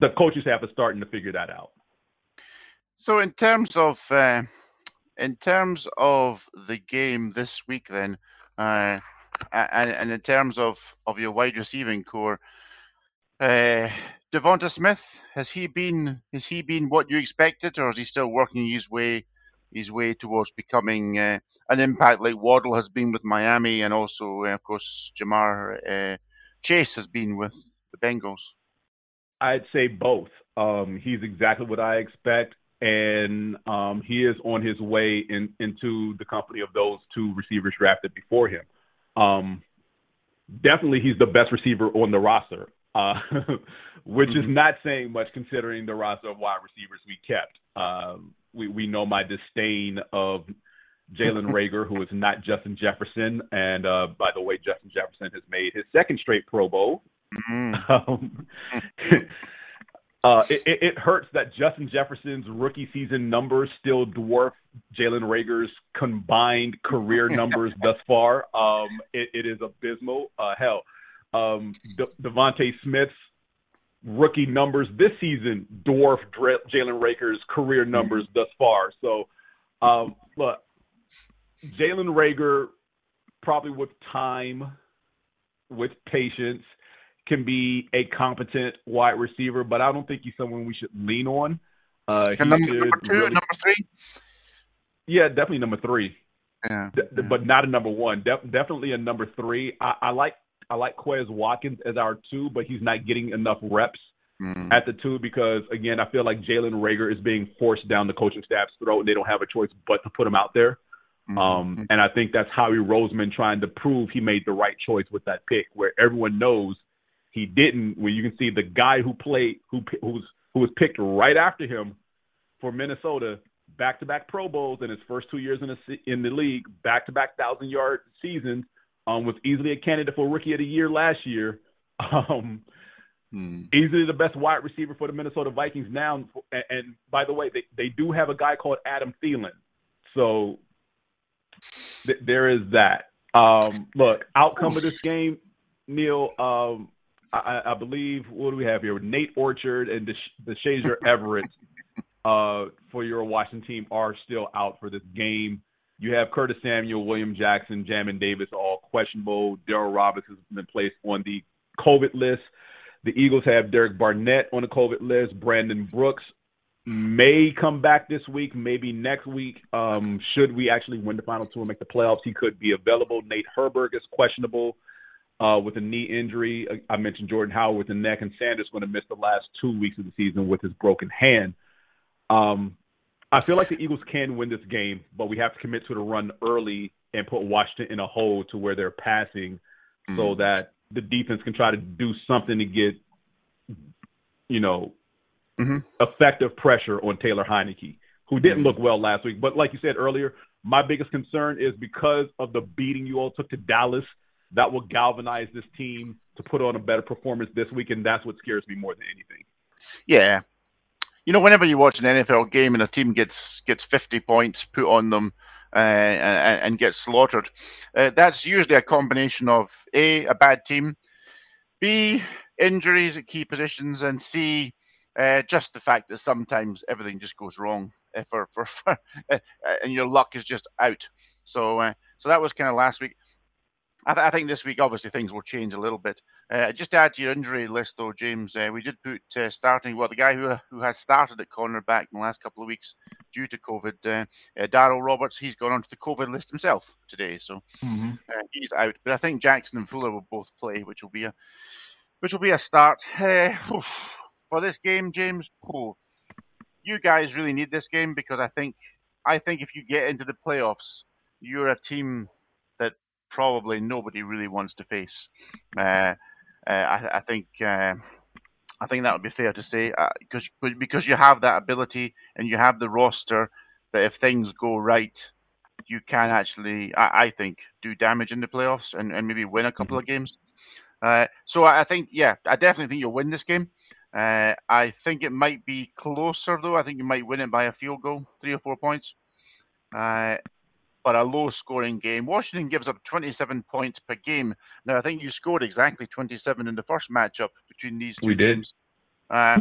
the coaching staff is starting to figure that out. So in terms of uh, in terms of the game this week, then, uh, and, and in terms of, of your wide receiving core, uh, DeVonta Smith has he been has he been what you expected, or is he still working his way his way towards becoming uh, an impact like Waddle has been with Miami, and also uh, of course Ja'Marr uh, Chase has been with the Bengals. I'd say both. Um, he's exactly what I expect, and um, he is on his way in, into the company of those two receivers drafted before him. Um, definitely, he's the best receiver on the roster, uh, which is not saying much considering the roster of wide receivers we kept. Um, we we know my disdain of Jalen Reagor, who is not Justin Jefferson, and uh, by the way, Justin Jefferson has made his second straight Pro Bowl. Um, uh, it, it, it hurts that Justin Jefferson's rookie season numbers still dwarf Jalen Reagor's combined career numbers thus far. Um, it, it is abysmal. Uh, hell, um, De- DeVonta Smith's rookie numbers this season dwarf Dre- Jalen Reagor's career numbers thus far. So, um, look, Jalen Reagor probably with time, with patience, can be a competent wide receiver, but I don't think he's someone we should lean on. Uh, number, number two, really- number three. yeah, definitely number three. Yeah, D- but not a number one. De- definitely a number three. I, I like I like Quez Watkins as our two, but he's not getting enough reps Mm. at the two because again, I feel like Jalen Reagor is being forced down the coaching staff's throat, and they don't have a choice but to put him out there. Um, and I think that's Howie Roseman trying to prove he made the right choice with that pick, where everyone knows he didn't. Where you can see the guy who played, who who was who was picked right after him for Minnesota, back-to-back Pro Bowls in his first two years in the in the league, back-to-back thousand-yard seasons. Um, was easily a candidate for Rookie of the Year last year. Um, Hmm. easily the best wide receiver for the Minnesota Vikings now. And, and by the way, they, they do have a guy called Adam Thielen. So th- there is that. Um, look, outcome of this game, Neil. Um, I, I believe what do we have here? Nate Orchard and the Shazer Everett uh, for your Washington team are still out for this game. You have Curtis Samuel, William Jackson, Jamin Davis all questionable. Daryl Robinson has been placed on the COVID list. The Eagles have Derek Barnett on the COVID list. Brandon Brooks may come back this week, maybe next week. Um, should we actually win the final two and make the playoffs, he could be available. Nate Herbig is questionable uh, with a knee injury. I mentioned Jordan Howard with the neck, and Sanders going to miss the last two weeks of the season with his broken hand. Um, I feel like the Eagles can win this game, but we have to commit to the run early and put Washington in a hole to where they're passing, so that the defense can try to do something to get, you know, effective pressure on Taylor Heinicke, who didn't look well last week. But like you said earlier, my biggest concern is because of the beating you all took to Dallas, that will galvanize this team to put on a better performance this week, and that's what scares me more than anything. Yeah. You know, whenever you watch an NFL game and a team gets gets 50 points put on them uh, and, and gets slaughtered, uh, that's usually a combination of A, a bad team, B, injuries at key positions, and C, uh, just the fact that sometimes everything just goes wrong uh, for, for, for and your luck is just out. So, uh, so that was kind of last week. I, th- I think this week, obviously, things will change a little bit. Uh, just to add to your injury list, though, James, uh, we did put uh, starting, well, the guy who who has started at cornerback in the last couple of weeks due to COVID, uh, uh, Darryl Roberts, he's gone onto the COVID list himself today, so uh, he's out. But I think Jackson and Fuller will both play, which will be a which will be a start. Uh, for this game, James, oh, you guys really need this game because I think I think if you get into the playoffs, you're a team probably nobody really wants to face. Uh, uh, I, I think uh, I think that would be fair to say because because you have that ability and you have the roster that if things go right, you can actually I, I think do damage in the playoffs and, and maybe win a couple of games. Uh, so I think yeah, I definitely think you'll win this game. Uh, I think it might be closer though. I think you might win it by a field goal, three or four points. But a low scoring game. Washington gives up 27 points per game. Now, I think you scored exactly 27 in the first matchup between these two We did. teams. Uh,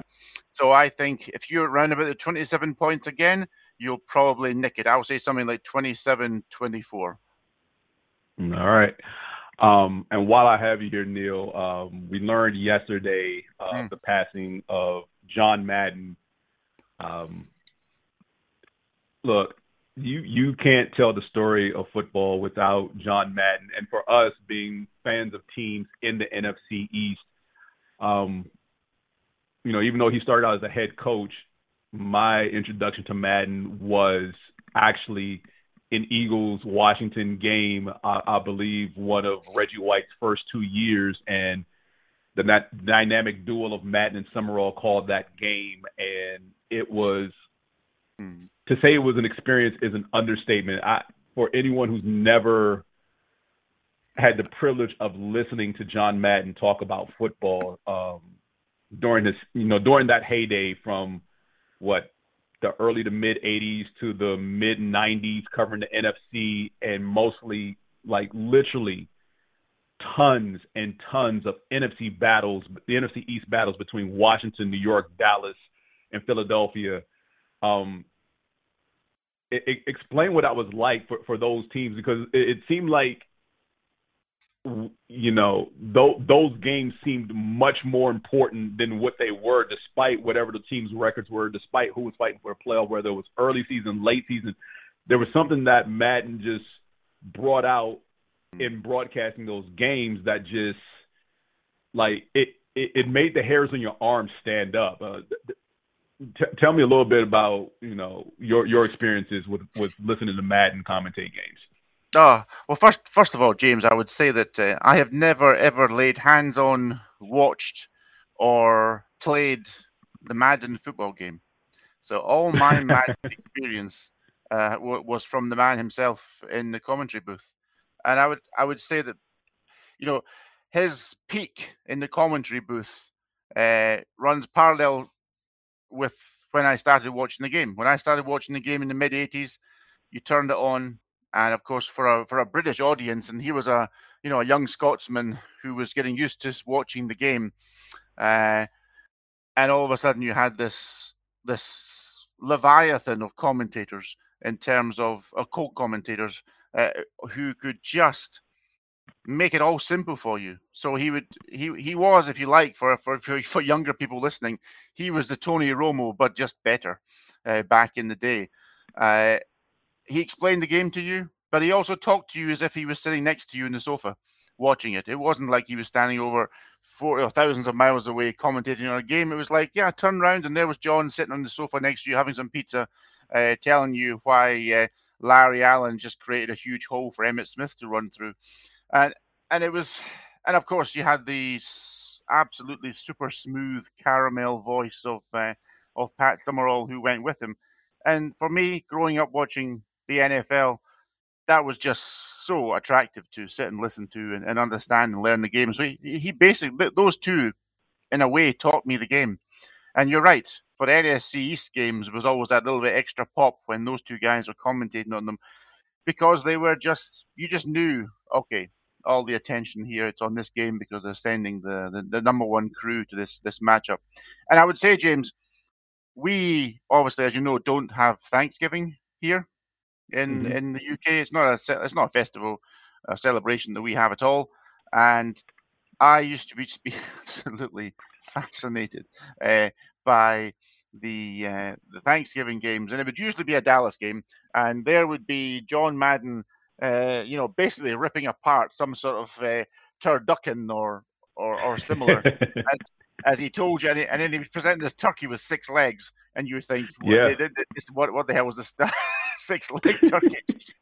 so I think if you're around about the 27 points again, you'll probably nick it. I'll say something like 27 24. All right. Um, and while I have you here, Neil, um, we learned yesterday uh, the passing of John Madden. Um, look, you you can't tell the story of football without John Madden, and for us being fans of teams in the NFC East, um, you know, even though he started out as a head coach, my introduction to Madden was actually an Eagles Washington game. I, I believe one of Reggie White's first two years, and the that dynamic duel of Madden and Summerall called that game, and it was to say it was an experience is an understatement. I, for anyone who's never had the privilege of listening to John Madden talk about football um, during this, you know, during that heyday from what the early to mid 80s to the mid 90s, covering the NFC and mostly like literally tons and tons of NFC battles, the NFC East battles between Washington, New York, Dallas, and Philadelphia. Um, it, it, explain what that was like for, for those teams because it, it seemed like you know th- those games seemed much more important than what they were despite whatever the team's records were despite who was fighting for a playoff whether it was early season late season. There was something that Madden just brought out in broadcasting those games that just like it it, it made the hairs on your arms stand up. Uh, T- tell me a little bit about you know your your experiences with with listening to Madden commentate games. Oh well, first first of all, James, I would say that uh, I have never ever laid hands on, watched, or played the Madden football game. So all my Madden experience uh, w- was from the man himself in the commentary booth, and I would I would say that you know his peak in the commentary booth uh, runs parallel with when I started watching the game. When I started watching the game in the mid '80s, you turned it on, and of course for a for a British audience, and he was a you know a young Scotsman who was getting used to watching the game, uh, and all of a sudden you had this this leviathan of commentators in terms of, of co-commentators uh, who could just make it all simple for you. So he would he he was, if you like, for for for younger people listening, he was the Tony Romo, but just better uh, back in the day. Uh, he explained the game to you, but he also talked to you as if he was sitting next to you in the sofa watching it. It wasn't like he was standing over four or thousands of miles away commentating on a game. It was like, yeah, turn around and there was John sitting on the sofa next to you having some pizza, uh, telling you why uh, Larry Allen just created a huge hole for Emmitt Smith to run through, and and it was, and of course you had the absolutely super smooth caramel voice of uh, of Pat Summerall who went with him, and for me, growing up watching the NFL, that was just so attractive to sit and listen to and, and understand and learn the game. So he, he basically those two, in a way, taught me the game. And you're right. For NFC East games, it was always that little bit extra pop when those two guys were commentating on them, because they were just you just knew okay, all the attention here it's on this game because they're sending the, the, the number one crew to this this matchup. And I would say, James, we obviously, as you know, don't have Thanksgiving here in Mhm. in the UK. It's not a it's not a festival, a celebration that we have at all. And I used to be, just be absolutely fascinated uh, by the uh, the Thanksgiving games, and it would usually be a Dallas game, and there would be John Madden, uh, you know, basically ripping apart some sort of uh, turducken or or, or similar, as, as he told you, and, and then he was presenting this turkey with six legs, and you think, what, Yeah. they- they- this- what what the hell was this six leg turkey?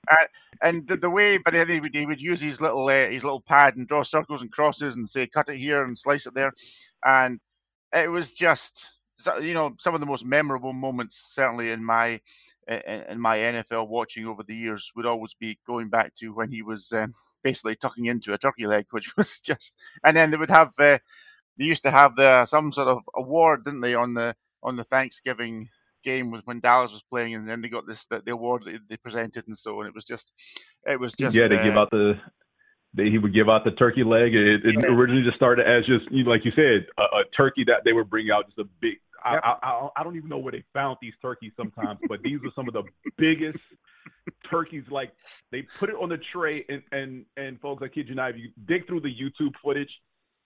uh, and the, the way, but then he would, he would use his little uh, his little pad and draw circles and crosses and say, cut it here and slice it there, and it was just so- you know some of the most memorable moments certainly in my in my NFL watching over the years would always be going back to when he was um, basically tucking into a turkey leg, which was just, and then they would have uh, they used to have the some sort of award, didn't they, on the on the Thanksgiving game with when Dallas was playing, and then they got this the, the award that they presented and so on. It was just, it was just yeah, they uh, give out the. They, he would give out the turkey leg. It, it originally just started as just like you said, a, a turkey that they would bring out just a big. I, I, I, I don't even know where they found these turkeys sometimes, but these are some of the biggest turkeys. Like they put it on the tray, and and and folks, I kid you not, if you dig through the YouTube footage,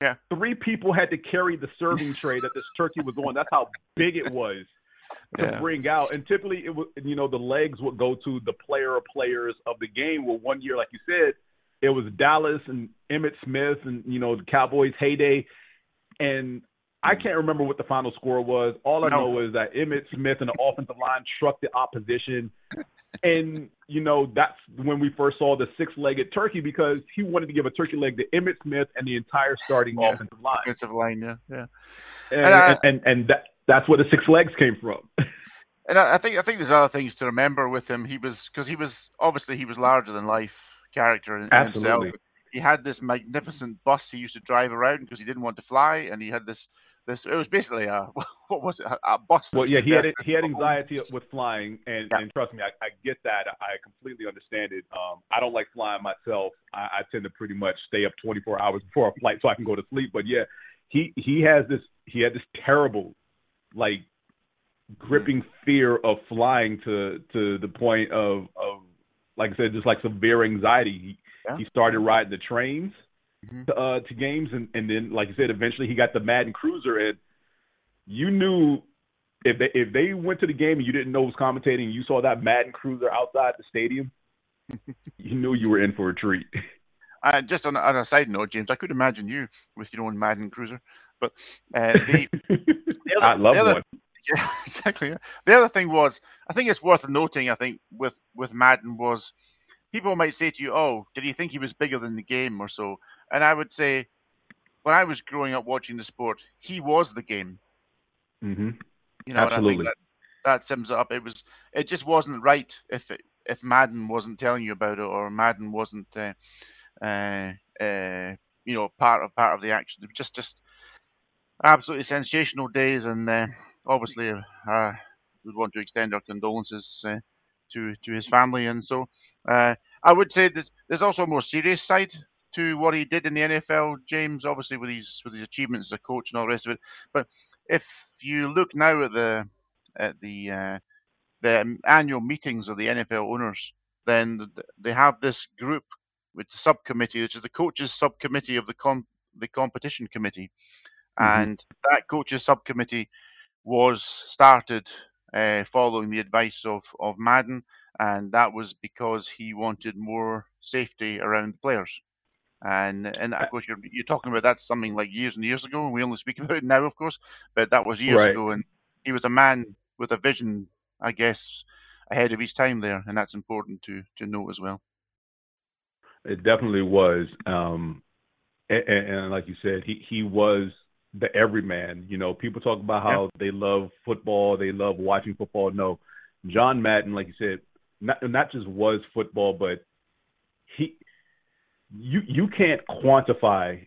yeah, three people had to carry the serving tray that this turkey was on. That's how big it was to Yeah. bring out. And typically, it would you know the legs would go to the player or players of the game. Well, one year, like you said, it was Dallas and Emmitt Smith and you know the Cowboys heyday, and I can't remember what the final score was. All I know is that Emmitt Smith and the offensive line struck the opposition. And you know that's when we first saw the six-legged turkey because he wanted to give a turkey leg to Emmitt Smith and the entire starting offensive line. offensive line, yeah, yeah. And And, and, and, and that that's where the six legs came from. And I, I think I think there's other things to remember with him. He was because he was obviously he was larger than life character in, in himself. He had this magnificent bus he used to drive around because he didn't want to fly, and he had this this. It was basically uh, a what was it? A, bus. Well, yeah, he had he had to a home. anxiety with flying, and, and trust me, I, I get that. I completely understand it. Um, I don't like flying myself. I, I tend to pretty much stay up 24 hours before a flight so I can go to sleep. But yeah, he he has this he had this terrible, like, gripping mm. fear of flying to to the point of of like I said, just like severe anxiety. He Yeah. he started mm-hmm. riding the trains Mhm. to, uh, to games, and and then like you said, eventually he got the Madden Cruiser, and you knew if they if they went to the game and you didn't know who was commentating, and you saw that Madden Cruiser outside the stadium, you knew you were in for a treat. And just on, a- on a side note, James, I could imagine you with your own Madden Cruiser. But uh, the, the other, I love the other, one. Yeah, exactly. yeah. The other thing was, I think it's worth noting. I think with with Madden was, people might say to you, "Oh, did he think he was bigger than the game or so?" And I would say, when I was growing up watching the sport, he was the game. hmm You know, and I think Absolutely. that that sums it up. It was it just wasn't right if it, if Madden wasn't telling you about it or Madden wasn't uh, uh, uh, you know part of part of the action. It was just just absolutely sensational days, and uh, obviously uh, we want to extend our condolences uh, to to his family. And so uh, I would say there's there's also a more serious side to what he did in the NFL, James. Obviously with his with his achievements as a coach and all the rest of it. But if you look now at the at the uh, the annual meetings of the NFL owners, then they have this group with the subcommittee, which is the coaches subcommittee of the com- the competition committee, Mm-hmm. and that coaches subcommittee was started uh, following the advice of of Madden, and that was because he wanted more safety around the players. And and of course you're you're talking about that's something like years and years ago, and we only speak about it now, of course. But that was years Right. ago, and he was a man with a vision, I guess, ahead of his time there, and that's important to to know as well. It definitely was. Um, and, and like you said, he he was the everyman. You know, people talk about how they love football, they love watching football. No, John Madden, like you said, not not just was football, but he you you can't quantify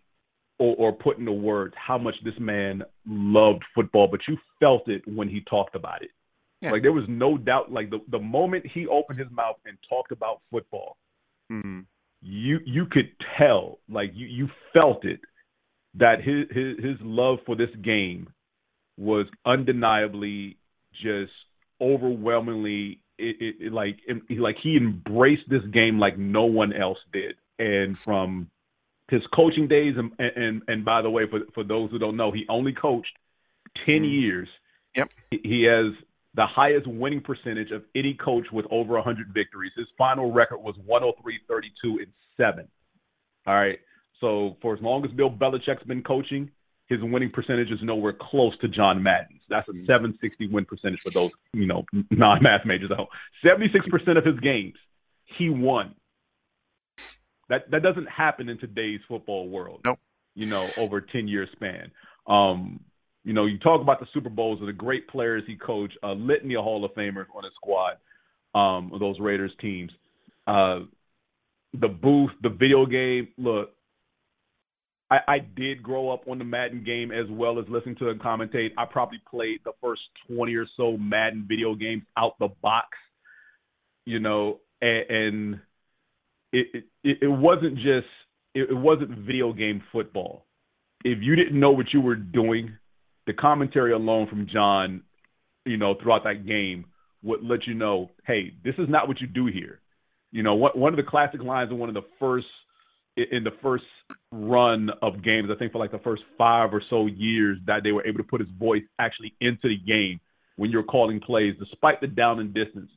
or, or put into words how much this man loved football, but you felt it when he talked about it. Yeah. Like there was no doubt. Like the the moment he opened his mouth and talked about football, Mm-hmm. you you could tell, like you you felt it, that his his his love for this game was undeniably just overwhelmingly it, it, it like it, like he embraced this game like no one else did, and from his coaching days and and and by the way, for for those who don't know, he only coached 10 mm-hmm. years. Yep. He- has the highest winning percentage of any coach with over 100 victories. His final record was 103, 32, and 7. All right. So for as long as Bill Belichick's been coaching, his winning percentage is nowhere close to John Madden's. That's a mm-hmm. 760 win percentage for those, you know, non-math majors at home. 76% of his games, he won. That that doesn't happen in today's football world. Nope. You know, over a 10 year span. Um, you know, you talk about the Super Bowls and the great players he coached, a litany of Hall of Famers on his squad, um, of those Raiders teams. Uh, the booth, the video game. Look, I, I did grow up on the Madden game as well as listening to him commentate. I probably played the first 20 or so Madden video games out the box, you know, and, and it, it it wasn't just it, it wasn't video game football. If you didn't know what you were doing, the commentary alone from John, you know, throughout that game would let you know, hey, this is not what you do here. You know, one one of the classic lines in one of the first in the first run of games, I think for like the first five or so years that they were able to put his voice actually into the game when you're calling plays, despite the down and distance.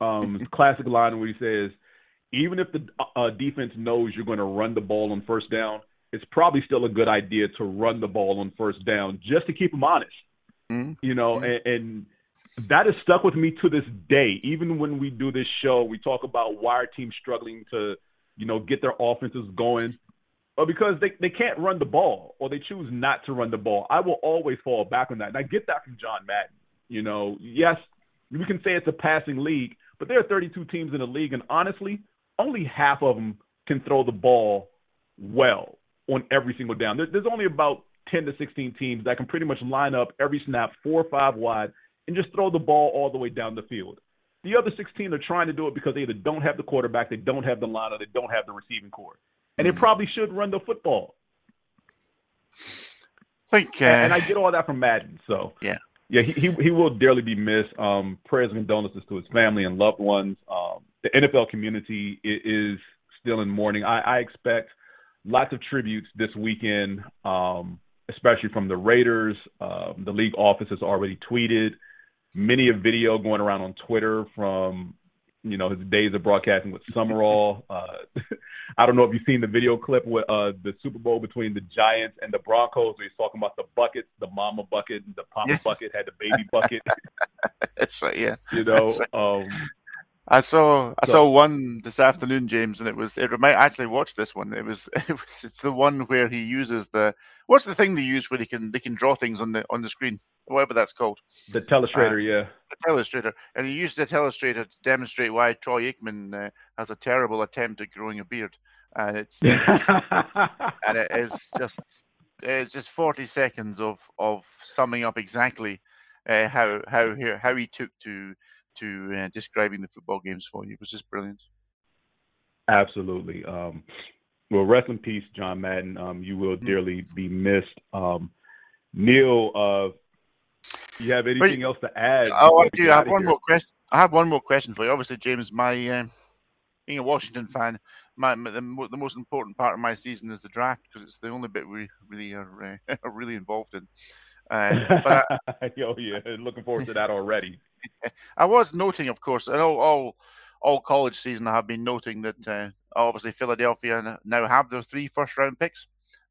Um, classic line where he says, even if the uh, defense knows you're going to run the ball on first down, it's probably still a good idea to run the ball on first down just to keep them honest. You know, and, and that has stuck with me to this day. Even when we do this show, we talk about why our team's struggling to, you know, get their offenses going, or because they, they can't run the ball or they choose not to run the ball. I will always fall back on that. And I get that from John Madden. You know, yes, we can say it's a passing league, but there are 32 teams in the league, and honestly, only half of them can throw the ball well on every single down. There, there's only about 10 to 16 teams that can pretty much line up every snap four or five wide and just throw the ball all the way down the field. The other 16 are trying to do it because they either don't have the quarterback, they don't have the line, or they don't have the receiving core. And they probably should run the football. think, uh, and, and I get all that from Madden. So yeah, yeah, he he, he will dearly be missed. Um, prayers and condolences to his family and loved ones. Um, the NFL community is still in mourning. I, I expect lots of tributes this weekend, um, especially from the Raiders. Um, the league office has already tweeted many a video going around on Twitter from you know his days of broadcasting with Summerall. Uh, I don't know if you've seen the video clip with uh, the Super Bowl between the Giants and the Broncos, where he's talking about the buckets, the mama bucket, and the papa bucket had the baby bucket. That's right. Yeah. You know, That's right. um, I saw I saw one this afternoon, James, and it was it remind actually watched this one. It was it was it's the one where he uses the what's the thing they use where they can they can draw things on the on the screen, whatever that's called. The telestrator, yeah. The telestrator, and he used the telestrator to demonstrate why Troy Aikman uh, has a terrible attempt at growing a beard, and it's and it is just it's just forty seconds of of summing up exactly uh, how how he, how he took to to uh, describing the football games for you. It was just brilliant. Absolutely. Um, well, rest in peace, John Madden. Um, you will dearly be missed. Um, Neil, uh, you have anything else to add? Oh, I do. I have one here? more question. I have one more question for you. Obviously, James, my um, being a Washington fan, my, my the, the most important part of my season is the draft because it's the only bit we really are, uh, are really involved in. Uh, but I, oh yeah, looking forward to that already. I was noting, of course, and all, all all college season I have been noting that uh, obviously Philadelphia now have their three first round picks,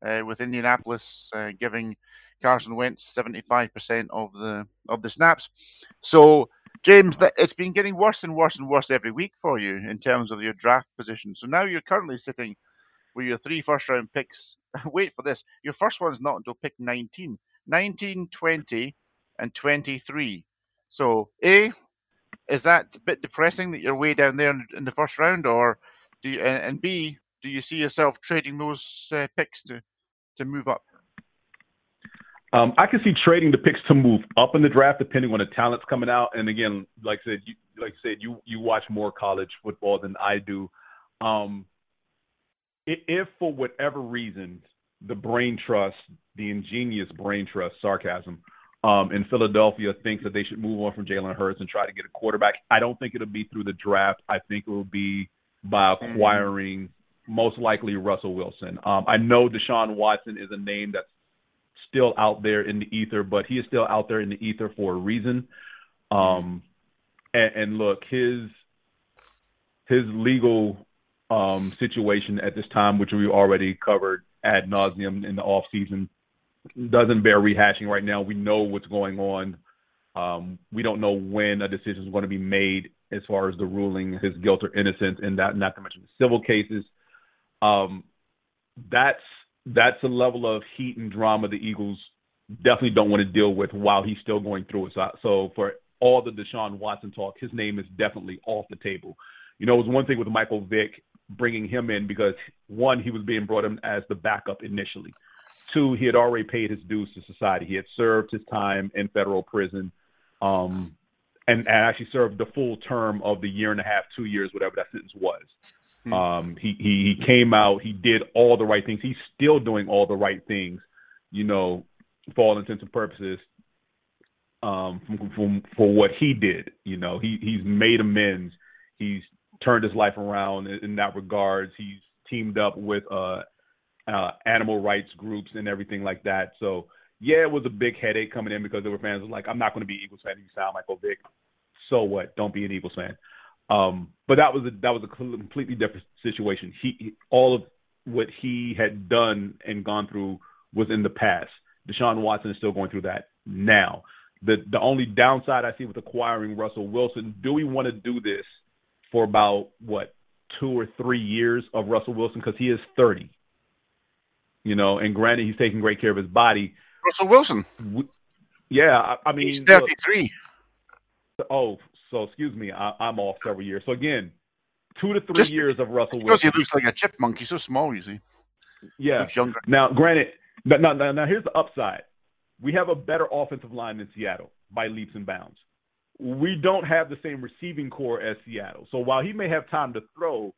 uh, with Indianapolis uh, giving Carson Wentz seventy five percent of the of the snaps. So James, that it's been getting worse and worse and worse every week for you in terms of your draft position. So now you're currently sitting with your three first round picks. Wait for this. Your first one's not until pick 19. 19, 20, and 23. So, A, is that a bit depressing that you're way down there in, the first round, or do you, and, and B, do you see yourself trading those uh, picks to, to move up? Um, I can see trading the picks to move up in the draft depending on the talents coming out. And again, like I said, you, like I said, you you watch more college football than I do. Um, if for whatever reason the brain trust, the ingenious brain trust, sarcasm, um, in Philadelphia thinks that they should move on from Jalen Hurts and try to get a quarterback, I don't think it'll be through the draft. I think it will be by acquiring most likely Russell Wilson. Um, I know Deshaun Watson is a name that's still out there in the ether, but he is still out there in the ether for a reason. Um, and, and look, his his legal um, situation at this time, which we already covered ad nauseum in the off season, doesn't bear rehashing right now. We know what's going on. Um, we don't know when a decision is going to be made as far as the ruling, his guilt or innocence, and that not to mention the civil cases. Um, that's that's a level of heat and drama the Eagles definitely don't want to deal with while he's still going through it. So, so for all the Deshaun Watson talk, his name is definitely off the table. You know, it was one thing with Michael Vick bringing him in because one, he was being brought in as the backup initially. Two, he had already paid his dues to society. He had served his time in federal prison, um, and, and actually served the full term of the year and a half, two years, whatever that sentence was. Um, he, he he came out. He did all the right things. He's still doing all the right things, you know, for all intents and purposes. Um, from, from for what he did, you know, he he's made amends. He's turned his life around in, in that regards. He's teamed up with uh, uh, animal rights groups and everything like that. So yeah, it was a big headache coming in because there were fans like, I'm not going to be Eagles fan. You sound Michael Vick. So what? Don't be an Eagles fan. Um, but that was a, that was a completely different situation. He all of what he had done and gone through was in the past. Deshaun Watson is still going through that now. The the only downside I see with acquiring Russell Wilson, do we want to do this for about what two or three years of Russell Wilson because he is thirty, you know, and granted he's taking great care of his body. Russell Wilson. Yeah, I, I mean He's look- 33. oh, so excuse me, I, I'm off several years. So again, two to three Just years of Russell Because he looks like a chipmunk. He's so small, you see. Yeah. Looks younger. Now, granted, now, now, now, now here's the upside. We have a better offensive line than Seattle by leaps and bounds. We don't have the same receiving core as Seattle. So while he may have time to throw,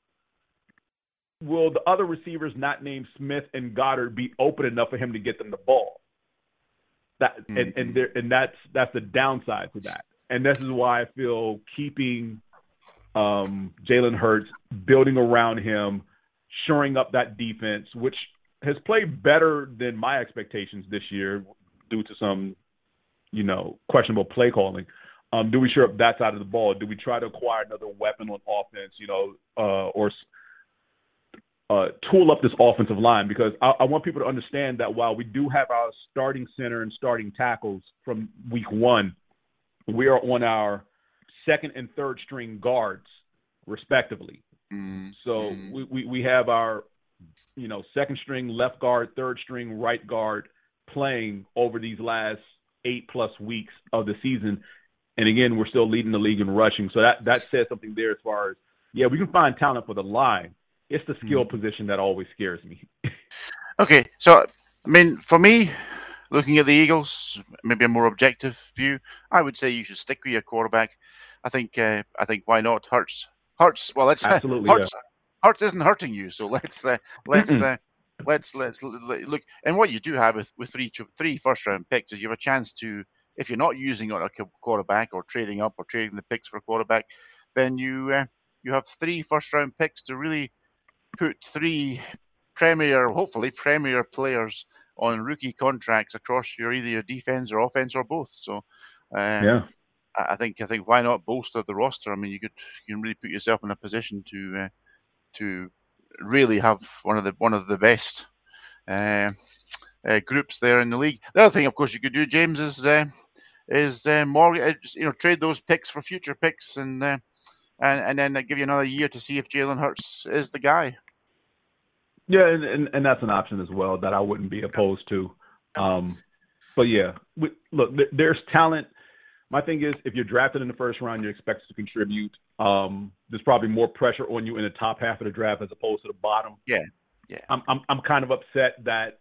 will the other receivers not named Smith and Goedert be open enough for him to get them the ball? That and and there and that's that's the downside to that. And this is why I feel keeping um, Jalen Hurts, building around him, shoring up that defense, which has played better than my expectations this year due to some, you know, questionable play calling. Um, do we shore up that side of the ball? Do we try to acquire another weapon on offense, you know, uh, or uh, tool up this offensive line? Because I, I want people to understand that while we do have our starting center and starting tackles from week one, we are on our second and third string guards respectively. Mm. So we, we we have our you know second string left guard, third string right guard playing over these last eight plus weeks of the season. And again, we're still leading the league in rushing. So that that says something there as far as yeah, we can find talent for the line. It's the skill Mm. position that always scares me. Okay, so I mean, for me, looking at the Eagles, maybe a more objective view, I would say you should stick with your quarterback. I think, uh, I think why not? Hurts, Hurts. Well, let's Absolutely, Hurts, Hurts isn't hurting you, so let's uh, let's uh, let's let's look. And what you do have with with three three first round picks is you have a chance to, if you're not using on a quarterback or trading up or trading the picks for a quarterback, then you uh, you have three first round picks to really put three premier, hopefully premier players on rookie contracts across your either your defense or offense or both. So, uh, Yeah. I think I think why not bolster the roster? I mean, you could you can really put yourself in a position to uh, to really have one of the one of the best uh, uh, groups there in the league. The other thing, of course, you could do, James, is uh, is uh, more uh, you know trade those picks for future picks and. Uh, and, and then give you another year to see if Jalen Hurts is the guy. Yeah, and, and, and that's an option as well that I wouldn't be opposed to. Um, but yeah, we, look, th- there's talent. My thing is, if you're drafted in the first round, you're expected to contribute. Um, there's probably more pressure on you in the top half of the draft as opposed to the bottom. Yeah, yeah. I'm I'm I'm kind of upset that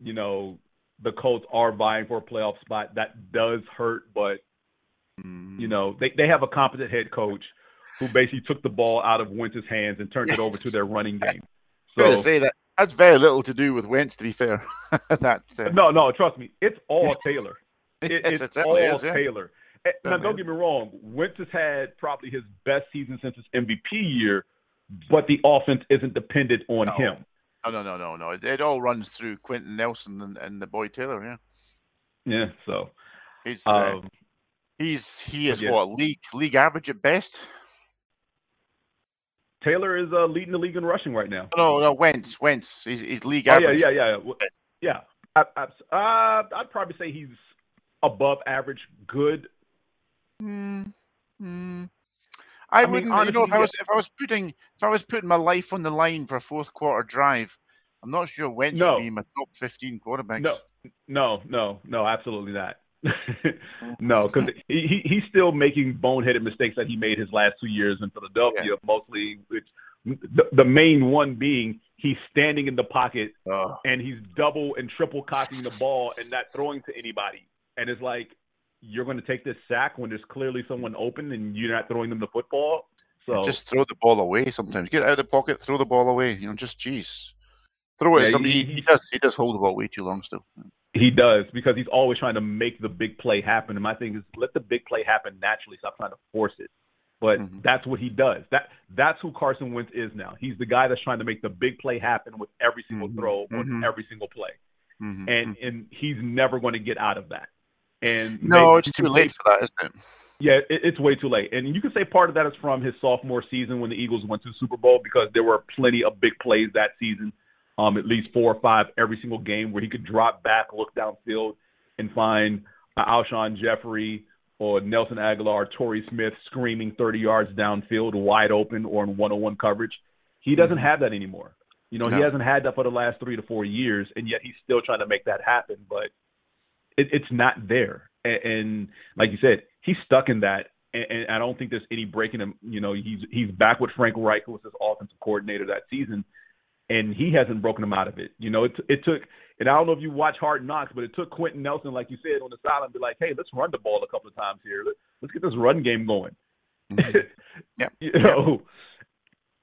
you know the Colts are vying for a playoff spot. That does hurt, but you know they they have a competent head coach who basically took the ball out of Wentz's hands and turned it over to their running game. I'm to say that has very little to do with Wentz, to be fair. that uh, no, no, trust me, it's all Taylor. It, Yes, it's it all is, yeah. Taylor. Eh, Now, don't is. get me wrong. Wentz has had probably his best season since his MVP year, but the offense isn't dependent on him. No, no, no, no, no. It, it all runs through Quenton Nelson and, and the boy Taylor. Yeah, Yeah, so he's uh, um, he's he is yeah. what league league average at best. Taylor is uh, leading the league in rushing right now. No, no, Wentz, Wentz, he's, he's league Oh yeah, average. yeah, yeah, yeah. yeah. I, I, uh, I'd probably say he's above average, good. Mm, mm. I I, wouldn't. you know, if I was if I was putting if I was putting my life on the line for a fourth quarter drive, I'm not sure Wentz No. would be my top 15 quarterbacks. No, no, no, no, absolutely not. no, because he, he he's still making boneheaded mistakes that he made his last two years in Philadelphia. Mostly, which the, the main one being he's standing in the pocket Oh. and he's double and triple cocking the ball and not throwing to anybody. And it's like you're going to take this sack when there's clearly someone open and you're not throwing them the football. So Just throw the ball away sometimes. Get out of the pocket, throw the ball away. You know, just jeez. Throw it. Yeah, somebody. he- He, he does. He does hold the ball way too long still. He does because he's always trying to make the big play happen. And my thing is, let the big play happen naturally. Stop trying to force it. But that's what he does. That that's who Carson Wentz is now. He's the guy that's trying to make the big play happen with every single throw on Mhm. every single play. Mhm. And and he's never going to get out of that. And No, it's too late for that, isn't it? Yeah, it, it's way too late. And you can say part of that is from his sophomore season when the Eagles went to the Super Bowl because there were plenty of big plays that season, um, at least four or five every single game where he could drop back, look downfield, and find uh, Alshon Jeffery or Nelson Agholor, or Torrey Smith screaming 30 yards downfield, wide open or in one-on-one coverage. He doesn't have that anymore. You know, he hasn't had that for the last three to four years, and yet he's still trying to make that happen. But it, it's not there. And, and like you said, he's stuck in that. And, I don't think there's any breaking him. You know, he's he's back with Frank Reich, who was his offensive coordinator that season, and he hasn't broken him out of it. You know, it it took. And I don't know if you watch Hard Knocks, but it took Quenton Nelson, like you said, on the sideline, to be like, "Hey, let's run the ball a couple of times here. Let, let's get this run game going." Mm-hmm. Yeah. you know,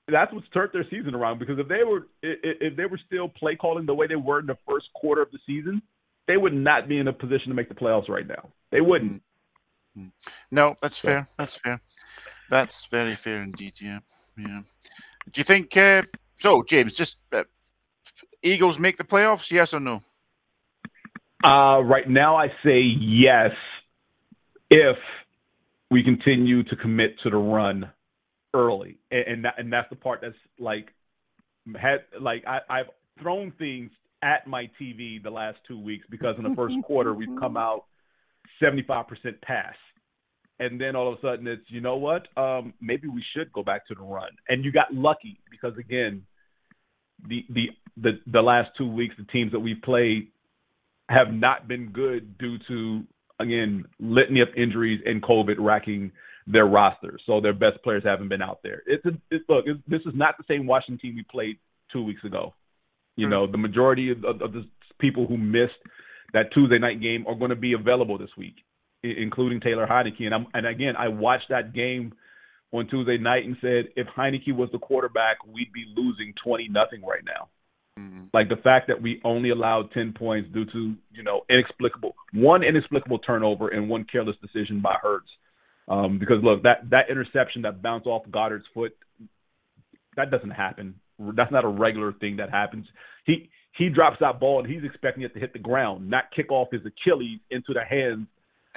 that's what's turned their season around. Because if they were if they were still play calling the way they were in the first quarter of the season, they would not be in a position to make the playoffs right now. They wouldn't. No, that's fair. That's fair. That's very fair indeed. Yeah, yeah. Do you think? Uh, so, James, just uh, Eagles make the playoffs? Yes or no? Uh, right now, I say yes if we continue to commit to the run early, and and, that, and that's the part that's like had like I, I've thrown things at my TV the last two weeks because in the first quarter we've come out seventy five percent pass, and then all of a sudden it's you know what? Um, maybe we should go back to the run. And you got lucky because again, the the the the last two weeks, the teams that we've played have not been good due to again litany of injuries and COVID racking their rosters. So their best players haven't been out there. It's, a, it's look, it's, this is not the same Washington team we played two weeks ago. You know, the majority of, of, of the people who missed that Tuesday night game are going to be available this week, including Taylor Heinicke. And I'm, and again, I watched that game on Tuesday night and said if Heinicke was the quarterback, we'd be losing twenty nothing right now. Mm-hmm. Like the fact that we only allowed ten points due to you know inexplicable one inexplicable turnover and one careless decision by Hurts. Um, because look, that that interception that bounced off Goedert's foot, that doesn't happen. That's not a regular thing that happens. He he drops that ball and he's expecting it to hit the ground, not kick off his Achilles into the hands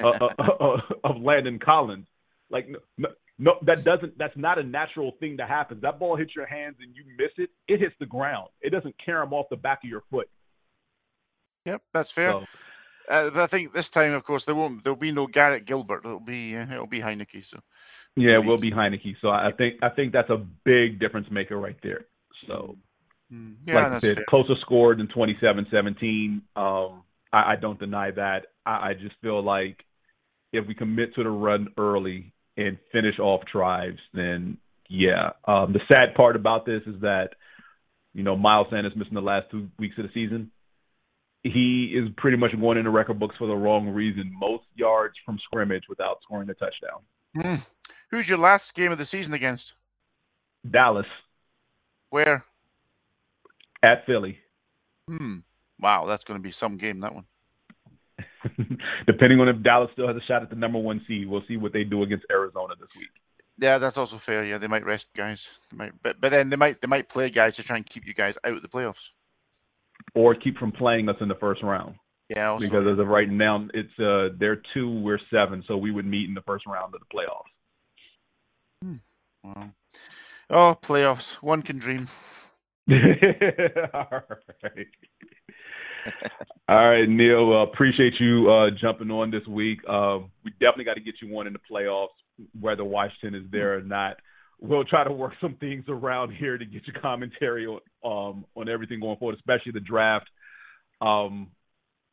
uh, uh, uh, of Landon Collins. Like no, no, that doesn't. That's not a natural thing to happen. That ball hits your hands and you miss it. It hits the ground. It doesn't carom off the back of your foot. Yep, that's fair. So, uh, I think this time, of course, there won't. There'll be no Garrett Gilbert. It'll be. Uh, it'll be Heinicke. So. Yeah, it will be Heinicke. So I think I think that's a big difference maker right there. So, mm. yeah, like I said, fair. closer score than 27-17. Um, I, I don't deny that. I, I just feel like if we commit to the run early and finish off drives, then yeah. Um, the sad part about this is that you know Miles Sanders missing the last two weeks of the season. He is pretty much going in the record books for the wrong reason. Most yards from scrimmage without scoring a touchdown. Mm. Who's your last game of the season against? Dallas. Where? At Philly. Hmm. Wow, that's going to be some game that one. Depending on if Dallas still has a shot at the number one seed, we'll see what they do against Arizona this week. Yeah, that's also fair. Yeah, they might rest guys. They might, but but then they might they might play guys to try and keep you guys out of the playoffs, or keep from playing us in the first round. Yeah, also, because as of right now, it's uh they're two, we're seven, so we would meet in the first round of the playoffs. Hmm. Wow. Oh, playoffs. One can dream. All right. All right, Neil. Uh, appreciate you uh, jumping on this week. Uh, we definitely got to get you one in the playoffs, whether Washington is there or not. We'll try to work some things around here to get your commentary on um, on everything going forward, especially the draft. Um,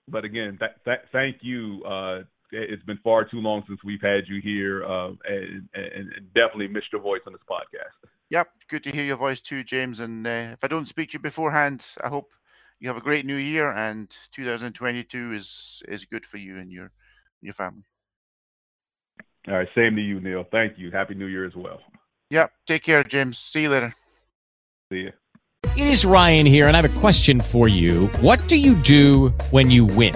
but again, th- th- thank you. It's been far too long since we've had you here, uh, and, and, and, definitely missed your voice on this podcast. Yep, good to hear your voice too, James. And uh, if I don't speak to you beforehand, I hope you have a great new year and 2022 is is good for you and your your family. All right, same to you, Neil. Thank you. Happy New Year as well. Yep. Take care, James. See you later. See you. It is Ryan here, and I have a question for you. What do you do when you win?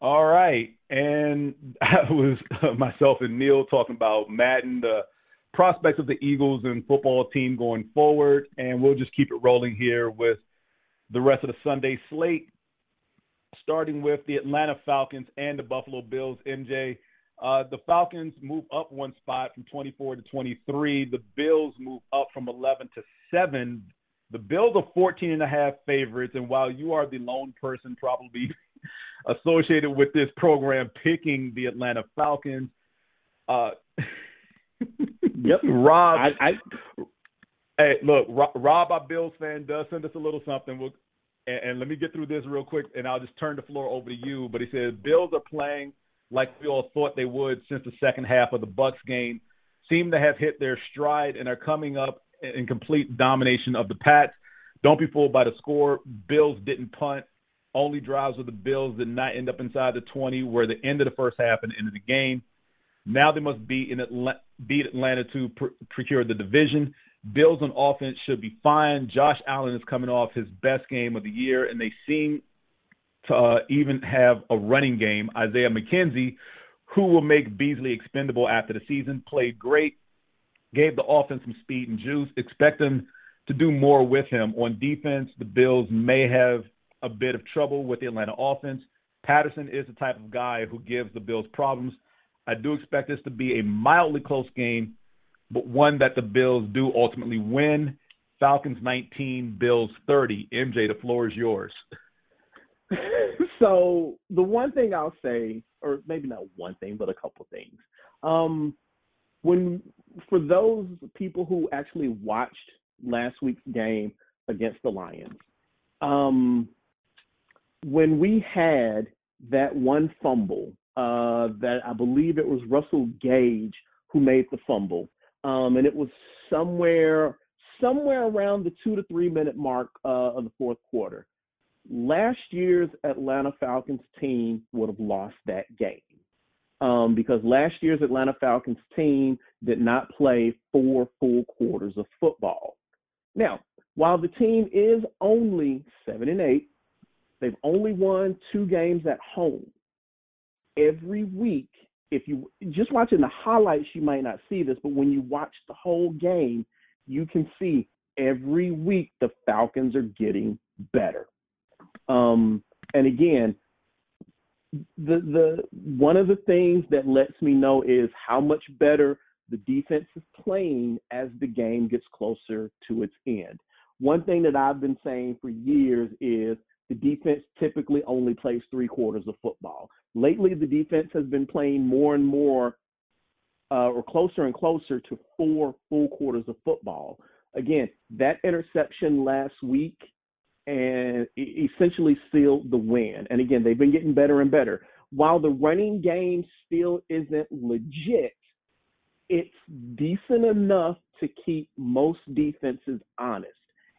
All right. And that was myself and Neil talking about Madden, the prospects of the Eagles and football team going forward. And we'll just keep it rolling here with the rest of the Sunday slate, starting with the Atlanta Falcons and the Buffalo Bills. MJ, uh, the Falcons move up one spot from 24 to 23. The Bills move up from 11 to 7. The Bills are 14 and a half favorites. And while you are the lone person probably associated with this program picking the Atlanta Falcons, uh, yep. Rob, I, I, hey, look, Rob, Rob, our Bills fan, does send us a little something. We'll, and, and let me get through this real quick, and I'll just turn the floor over to you. But he says Bills are playing like we all thought they would since the second half of the Bucs game. seem to have hit their stride and are coming up in complete domination of the Pats. Don't be fooled by the score. Bills didn't punt. Only drives of the Bills did not end up inside the 20, where the end of the first half and end of the game. Now they must beat in Atlanta, beat Atlanta to pr- procure the division. Bills on offense should be fine. Josh Allen is coming off his best game of the year, and they seem to uh, even have a running game. Isaiah McKenzie, who will make Beasley expendable after the season, played great, gave the offense some speed and juice. Expect them to do more with him. On defense, the Bills may have a bit of trouble with the Atlanta offense. Patterson is the type of guy who gives the Bills problems. I do expect this to be a mildly close game, but one that the Bills do ultimately win. Falcons 19, Bills 30. MJ, the floor is yours. so the one thing I'll say, or maybe not one thing, but a couple things. Um, when for those people who actually watched last week's game against the Lions, um, when we had that one fumble, uh, that I believe it was Russell Gage who made the fumble, um, and it was somewhere somewhere around the two to three minute mark uh, of the fourth quarter. Last year's Atlanta Falcons team would have lost that game um, because last year's Atlanta Falcons team did not play four full quarters of football. Now, while the team is only seven and eight, they've only won two games at home. Every week, if you just watching the highlights, you might not see this, but when you watch the whole game, you can see every week the Falcons are getting better. Um, and again, the the one of the things that lets me know is how much better the defense is playing as the game gets closer to its end. One thing that I've been saying for years is the defense typically only plays three quarters of football. Lately, the defense has been playing more and more, uh, or closer and closer to four full quarters of football. Again, that interception last week and essentially sealed the win. And again, they've been getting better and better. While the running game still isn't legit, it's decent enough to keep most defenses honest,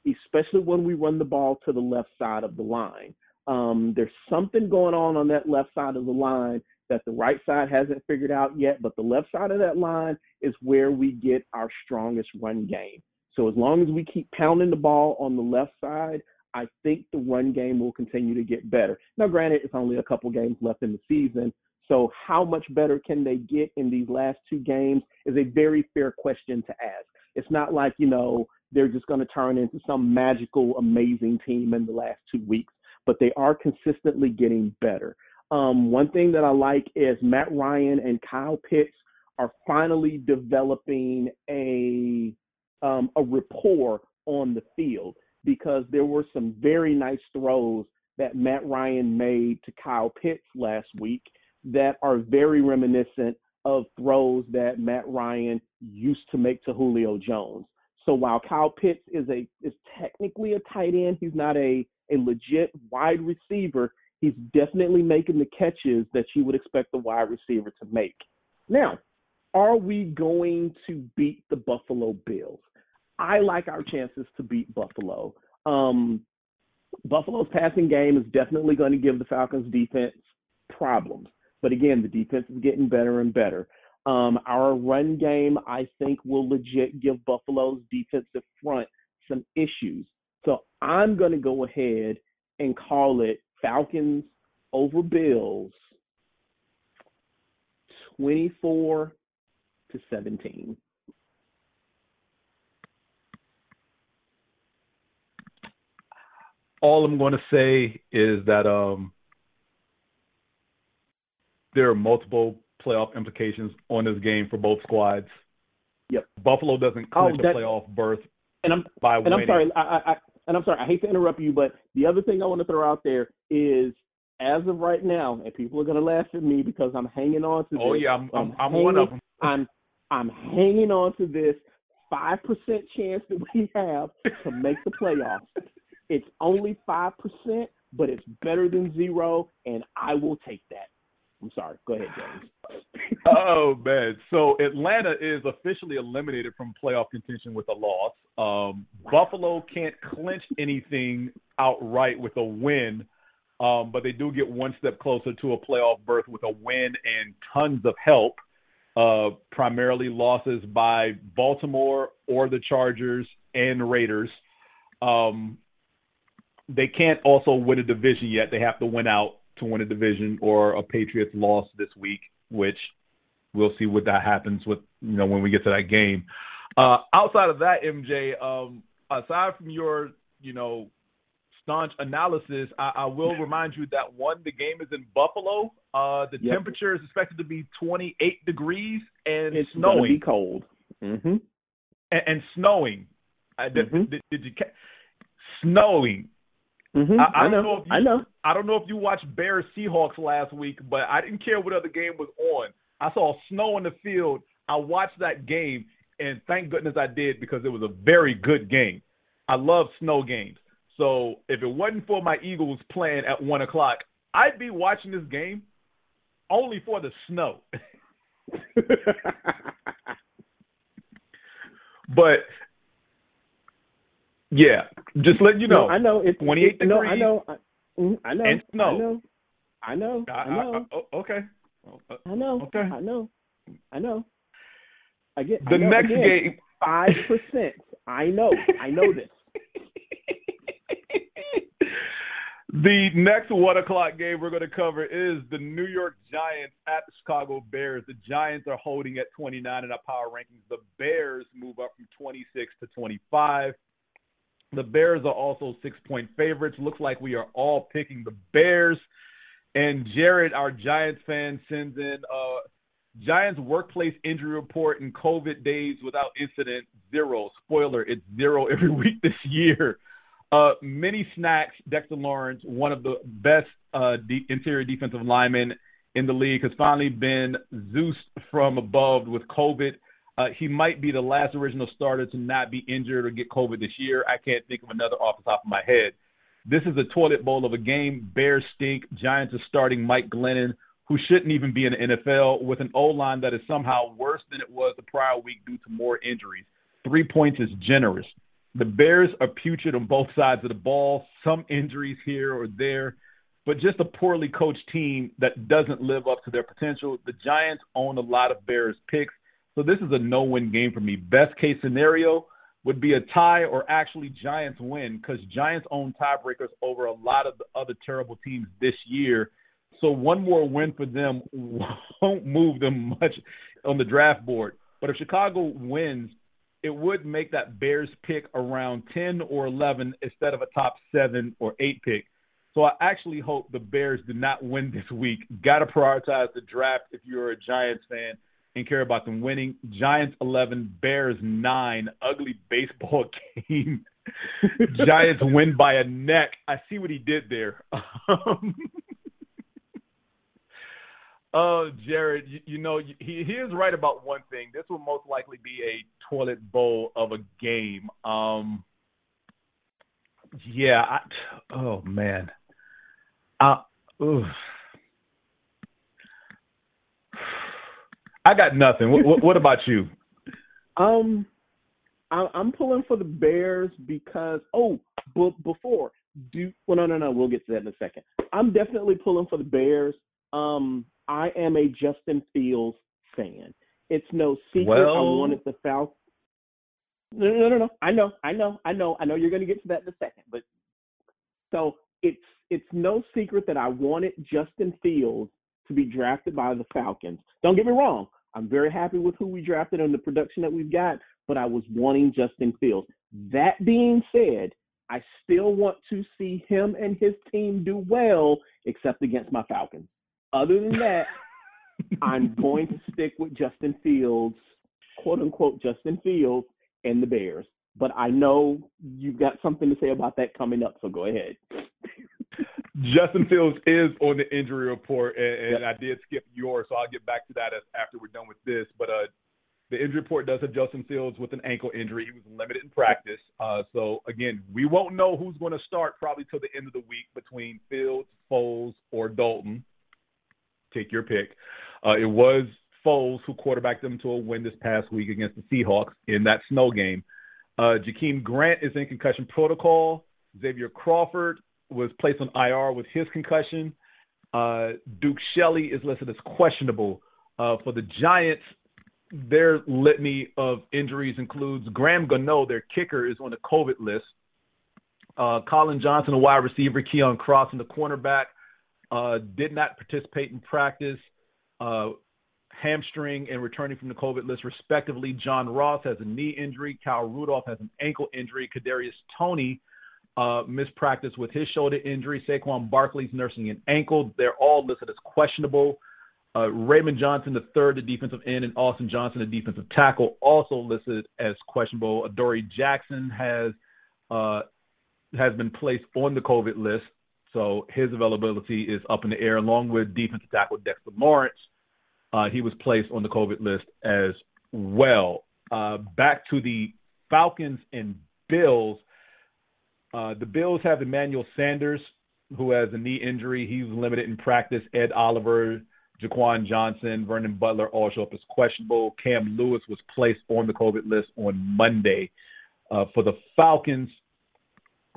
especially when we run the ball to the left side of the line. Um, there's something going on on that left side of the line that the right side hasn't figured out yet, but the left side of that line is where we get our strongest run game. So as long as we keep pounding the ball on the left side, I think the run game will continue to get better. Now, granted, it's only a couple games left in the season, so how much better can they get in these last two games is a very fair question to ask. It's not like, you know, they're just going to turn into some magical, amazing team in the last two weeks, but they are consistently getting better. Um, one thing that I like is Matt Ryan and Kyle Pitts are finally developing a um, a rapport on the field because there were some very nice throws that Matt Ryan made to Kyle Pitts last week that are very reminiscent of throws that Matt Ryan used to make to Julio Jones. So while Kyle Pitts is a is technically a tight end, he's not a a legit wide receiver. He's definitely making the catches that you would expect the wide receiver to make. Now, are we going to beat the Buffalo Bills? I like our chances to beat Buffalo. Um, Buffalo's passing game is definitely going to give the Falcons defense problems. But again, the defense is getting better and better. Um, our run game, I think, will legit give Buffalo's defensive front some issues. So I'm going to go ahead and call it Falcons over Bills 24 to 17. all I'm going to say is that um, there are multiple playoff implications on this game for both squads. Yep. Buffalo doesn't Oh, clinch that- a playoff berth And I'm by and winning. I'm sorry, I, I, I and I'm sorry, I hate to interrupt you, but the other thing I want to throw out there is as of right now, and people are gonna laugh at me because I'm hanging on to oh, this. Oh yeah, I'm I'm, I'm hanging, one of them. I'm I'm hanging on to this five percent chance that we have to make the playoffs. It's only five percent, but it's better than zero, and I will take that. I'm sorry. Go ahead, James. oh man, so Atlanta is officially eliminated from playoff contention with a loss. Um, Buffalo can't clinch anything outright with a win, um, but they do get one step closer to a playoff berth with a win and tons of help. Uh, primarily losses by Baltimore or the Chargers and Raiders. Um, they can't also win a division yet. They have to win out to win a division or a Patriots loss this week, which we'll see what that happens with you know when we get to that game. Uh, outside of that, MJ, um, aside from your you know staunch analysis, I, I will remind you that one, the game is in Buffalo. Uh, the Yep. temperature is expected to be 28 degrees and It's gonna snowing be cold. Mm-hmm. and, and snowing. I, did, did, did you ca- snowing? Mm-hmm. I, I, I don't know. know. if you, I know. I don't know if you watched Bears Seahawks last week, but I didn't care what other game was on. I saw snow in the field. I watched that game, and thank goodness I did because it was a very good game. I love snow games. So if it wasn't for my Eagles playing at one o'clock, I'd be watching this game only for the snow. but yeah, just let you know. No, I know it's 28 it, No. I know. I, mhm, I know. and snow. I know. I know. I, know. I- I- okay. I know. Okay. I know. I know. I get The know, next again, game- Five percent. I know. I know this. The next one o'clock game we're going to cover is the New York Giants at the Chicago Bears. The Giants are holding at 29 in our power rankings. The Bears move up from 26 to 25. The Bears are also six point favorites. Looks like we are all picking the Bears. And Jared, our Giants fan, sends in uh, Giants workplace injury report in COVID days without incident zero. Spoiler, it's zero every week this year. Uh, many snacks. Dexter Lawrence, one of the best uh, de- interior defensive linemen in the league, has finally been Zeus from above with COVID. Uh, he might be the last original starter to not be injured or get COVID this year. I can't think of another off the top of my head. This is a toilet bowl of a game. Bears stink. Giants are starting Mike Glennon, who shouldn't even be in the NFL, with an O line that is somehow worse than it was the prior week due to more injuries. Three points is generous. The Bears are putrid on both sides of the ball, some injuries here or there, but just a poorly coached team that doesn't live up to their potential. The Giants own a lot of Bears picks, so this is a no win game for me. Best case scenario would be a tie or actually Giants win because Giants own tiebreakers over a lot of the other terrible teams this year. So one more win for them won't move them much on the draft board. But if Chicago wins, it would make that Bears pick around 10 or 11 instead of a top seven or eight pick. So I actually hope the Bears do not win this week. Got to prioritize the draft if you're a Giants fan and care about them winning. Giants 11, Bears 9. Ugly baseball game. Giants win by a neck. I see what he did there. Um, Oh, Jared, you, you know he he is right about one thing. This will most likely be a toilet bowl of a game. Um, yeah. I, oh man. Uh, oof. I got nothing. What, what, about you? Um, I, I'm pulling for the Bears because oh, but before do well, no, no, no. We'll get to that in a second. I'm definitely pulling for the Bears. Um, I am a Justin Fields fan. It's no secret. I Well- wanted the Falcons. No, no, no, no. I know, I know, I know, I know. You're going to get to that in a second, but so it's it's no secret that I wanted Justin Fields to be drafted by the Falcons. Don't get me wrong. I'm very happy with who we drafted and the production that we've got, but I was wanting Justin Fields. That being said, I still want to see him and his team do well, except against my Falcons. Other than that, I'm going to stick with Justin Fields, quote unquote Justin Fields, and the Bears. But I know you've got something to say about that coming up, so go ahead. Justin Fields is on the injury report, and, and I did skip yours, so I'll get back to that as, after we're done with this. But uh, the injury report does have Justin Fields with an ankle injury. He was limited in practice. Uh, so again, we won't know who's going to start probably till the end of the week between Fields, Foles, or Dalton. take your pick. Uh, it was Foles who quarterbacked them to a win this past week against the Seahawks in that snow game. Uh, Jakeem Grant is in concussion protocol. Xavier Crawford was placed on IR with his concussion. Uh, Duke Shelley is listed as questionable. Uh, for the Giants, their litany of injuries includes Graham Gano, their kicker, is on the COVID list. Uh, Collin Johnson, a wide receiver, Keon Cross, and the cornerback, uh, did not participate in practice. Uh, hamstring and returning from the COVID list, respectively. John Ross has a knee injury. Kyle Rudolph has an ankle injury. Kadarius Toney uh, missed practice with his shoulder injury. Saquon Barkley's nursing an ankle. They're all listed as questionable. Uh, Raymond Johnson, the third, the defensive end, and Austin Johnson, the defensive tackle, also listed as questionable. Adoree Jackson has uh, has been placed on the COVID list, so his availability is up in the air, along with defensive tackle Dexter Lawrence. Uh, he was placed on the COVID list as well. Uh, back to the Falcons and Bills. Uh, the Bills have Emmanuel Sanders, who has a knee injury. He's limited in practice. Ed Oliver, Jaquan Johnson, Vernon Butler all show up as questionable. Cam Lewis was placed on the COVID list on Monday. Uh, for the Falcons,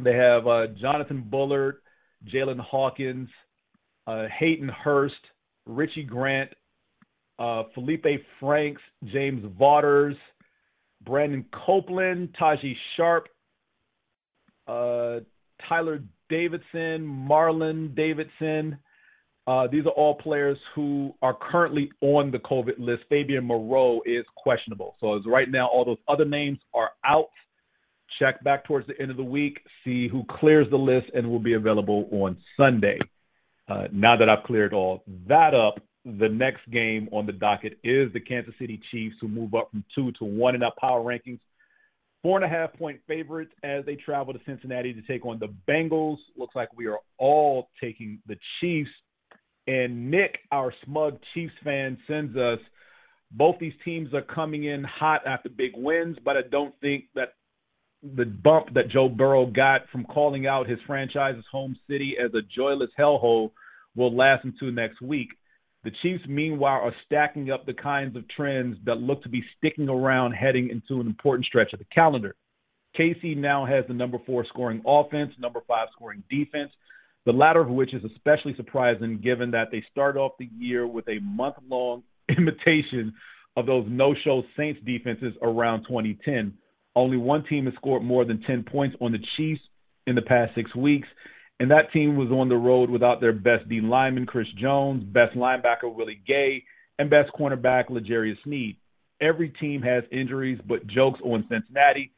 they have uh, Jonathan Bullard, Jaylinn Hawkins, uh, Hayden Hurst, Richie Grant, uh, Felipe Franks, James Vaughters, Brandon Copeland, Tajae Sharpe, uh, Tyler Davison, Marlon Davidson. Uh, these are all players who are currently on the COVID list. Fabian Moreau is questionable. So as right now, all those other names are out. Check back towards the end of the week, see who clears the list, and will be available on Sunday. Uh, now that I've cleared all that up, the next game on the docket is the Kansas City Chiefs, who move up from two to one in our power rankings. Four and a half point favorites as they travel to Cincinnati to take on the Bengals. Looks like we are all taking the Chiefs. And Nick, our smug Chiefs fan, sends us both these teams are coming in hot after big wins, but I don't think that the bump that Joe Burrow got from calling out his franchise's home city as a joyless hellhole will last until next week. The Chiefs, meanwhile, are stacking up the kinds of trends that look to be sticking around heading into an important stretch of the calendar. KC now has the number four scoring offense, number five scoring defense, the latter of which is especially surprising given that they started off the year with a month long imitation of those no show Saints defenses around 2010. Only one team has scored more than 10 points on the Chiefs in the past six weeks, and that team was on the road without their best D lineman, Chris Jones, best linebacker, Willie Gay, and best cornerback, L'Jarius Sneed. Every team has injuries, but jokes on Cincinnati.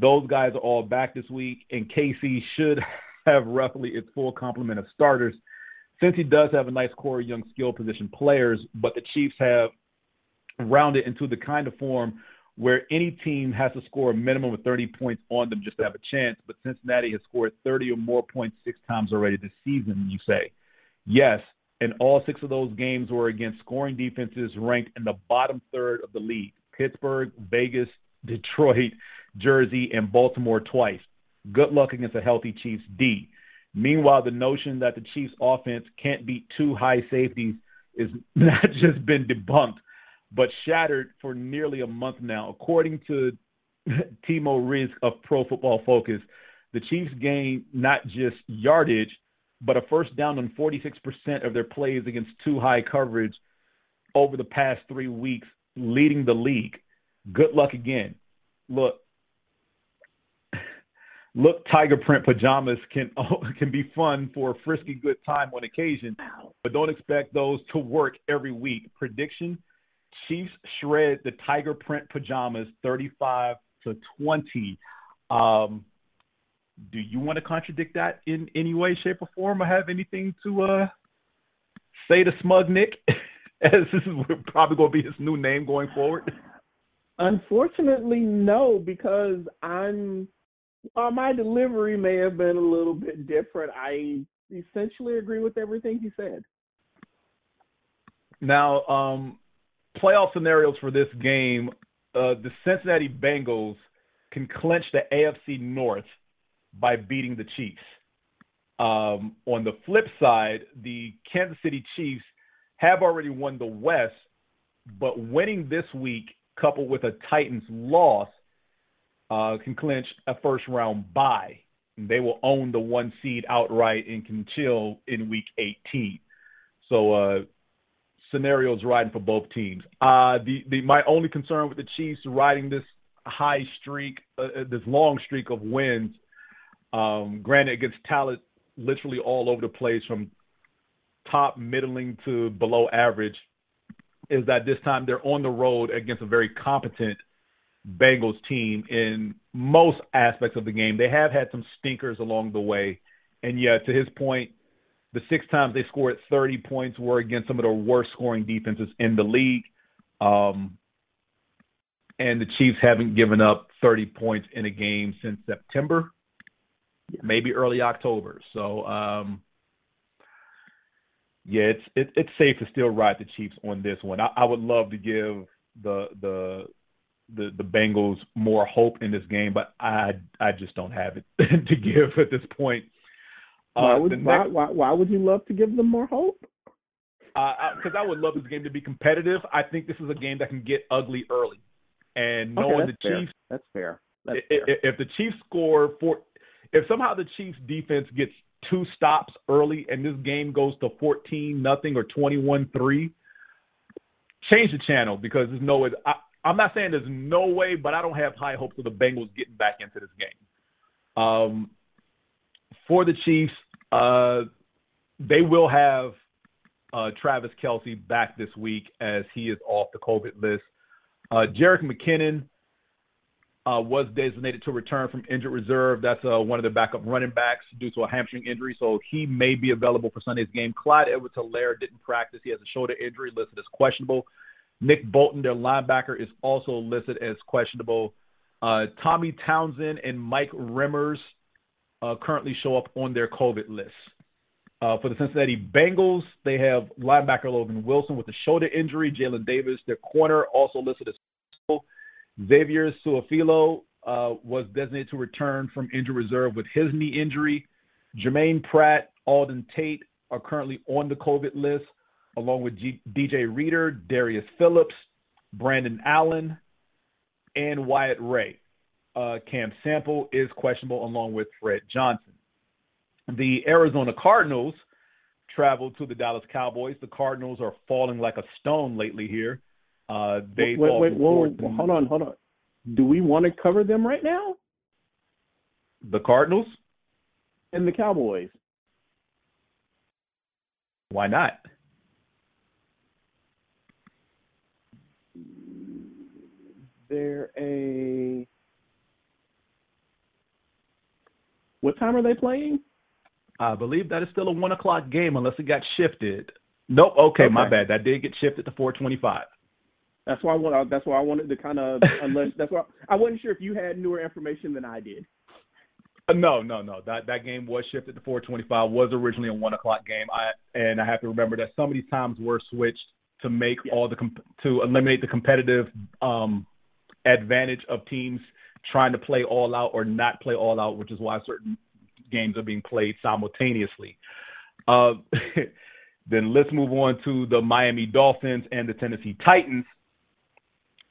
Those guys are all back this week, and KC should have roughly its full complement of starters since he does have a nice core of young skill position players, but the Chiefs have rounded into the kind of form where any team has to score a minimum of 30 points on them just to have a chance. But Cincinnati has scored 30 or more points six times already this season, you say. Yes, and all six of those games were against scoring defenses ranked in the bottom third of the league Pittsburgh, Vegas, Detroit, Jersey, and Baltimore twice. Good luck against a healthy Chiefs D. Meanwhile, the notion that the Chiefs offense can't beat two high safeties is not just been debunked, but shattered for nearly a month now. According to Timo Riske of Pro Football Focus, the Chiefs gained not just yardage, but a first down on 46% of their plays against two high coverage over the past three weeks, leading the league. Good luck again. Look, look, tiger print pajamas can can be fun for a frisky good time on occasion, but don't expect those to work every week. Prediction: Chiefs shred the tiger print pajamas 35 to 20. Um, do you want to contradict that in any way, shape, or form, or have anything to uh, say to Smug Nick, as this is probably going to be his new name going forward? Unfortunately, no, because I'm uh, my delivery may have been a little bit different. I essentially agree with everything he said. Now, um, playoff scenarios for this game: uh, the Cincinnati Bengals can clinch the AFC North by beating the Chiefs. Um, on the flip side, the Kansas City Chiefs have already won the West, but winning this week, coupled with a Titans loss, uh, can clinch a first round bye. They will own the one seed outright and can chill in week 18. So uh, scenarios riding for both teams. Uh, the, the my only concern with the Chiefs riding this high streak, uh, this long streak of wins, um, granted against talent literally all over the place from top middling to below average, is that this time they're on the road against a very competent Bengals team in most aspects of the game. They have had some stinkers along the way. And yeah, to his point, the six times they scored 30 points were against some of the worst scoring defenses in the league. Um, and the Chiefs haven't given up 30 points in a game since September, maybe early October. So, um, yeah, it's it, it's safe to still ride the Chiefs on this one. I, I would love to give the the the the Bengals more hope in this game, but I I just don't have it to give at this point. Why Uh, would the why, why why would you love to give them more hope? because I, would love this game to be competitive. I think this is a game that can get ugly early, and Okay, knowing that's the fair. Chiefs, That's fair. That's i- fair. i- if the Chiefs score four, if somehow the Chiefs defense gets two stops early and this game goes to fourteen nothing or twenty one three, change the channel because there's no way. I, I'm not saying there's no way, but I don't have high hopes of the Bengals getting back into this game. Um, for the Chiefs, uh, they will have uh, Travis Kelce back this week as he is off the COVID list. Uh, Jerick McKinnon uh, was designated to return from injured reserve. That's uh, one of the backup running backs due to a hamstring injury, so he may be available for Sunday's game. Clyde Edwards-Helaire didn't practice. He has a shoulder injury listed as questionable. Nick Bolton, their linebacker, is also listed as questionable. Uh, Tommy Townsend and Mike Remmers uh, currently show up on their COVID list. Uh, for the Cincinnati Bengals, they have linebacker Logan Wilson with a shoulder injury. Jalen Davis, their corner, also listed as. Xavier Su'a-Filo uh, was designated to return from injured reserve with his knee injury. Jermaine Pratt, Auden Tate are currently on the COVID list, along with G- DJ Reader, Darius Phillips, Brandon Allen, and Wyatt Ray. Uh, Cam Sample is questionable, along with Fred Johnson. The Arizona Cardinals traveled to the Dallas Cowboys. The Cardinals are falling like a stone lately here. Uh, they wait, wait, whoa, hold on, hold on. Do we want to cover them right now? The Cardinals? And the Cowboys. Why not? They're a. What time are they playing? I believe that is still a one o'clock game unless it got shifted. Nope. Okay, my bad. That did get shifted to four twenty-five. That's why I want. That's why I wanted to kind of unless that's why I wasn't sure if you had newer information than I did. Uh, no, no, no. That that game was shifted to 425. Was originally a one o'clock game. I and I have to remember that some of these times were switched to make all the to eliminate the competitive um, advantage of teams trying to play all out or not play all out, which is why certain games are being played simultaneously. Uh, then let's move on to the Miami Dolphins and the Tennessee Titans.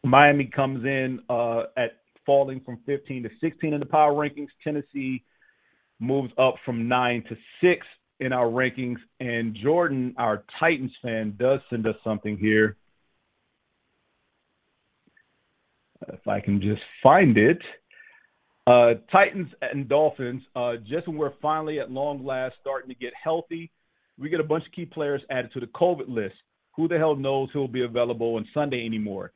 Miami comes in uh, at falling from 15 to 16 in the power rankings. Tennessee moves up from 9 to 6 in our rankings. And Jordan, our Titans fan, does send us something here. If I can just find it. Uh, Titans and Dolphins, uh, just when we're finally at long last starting to get healthy, we get a bunch of key players added to the COVID list. Who the hell knows who'll be available on Sunday anymore?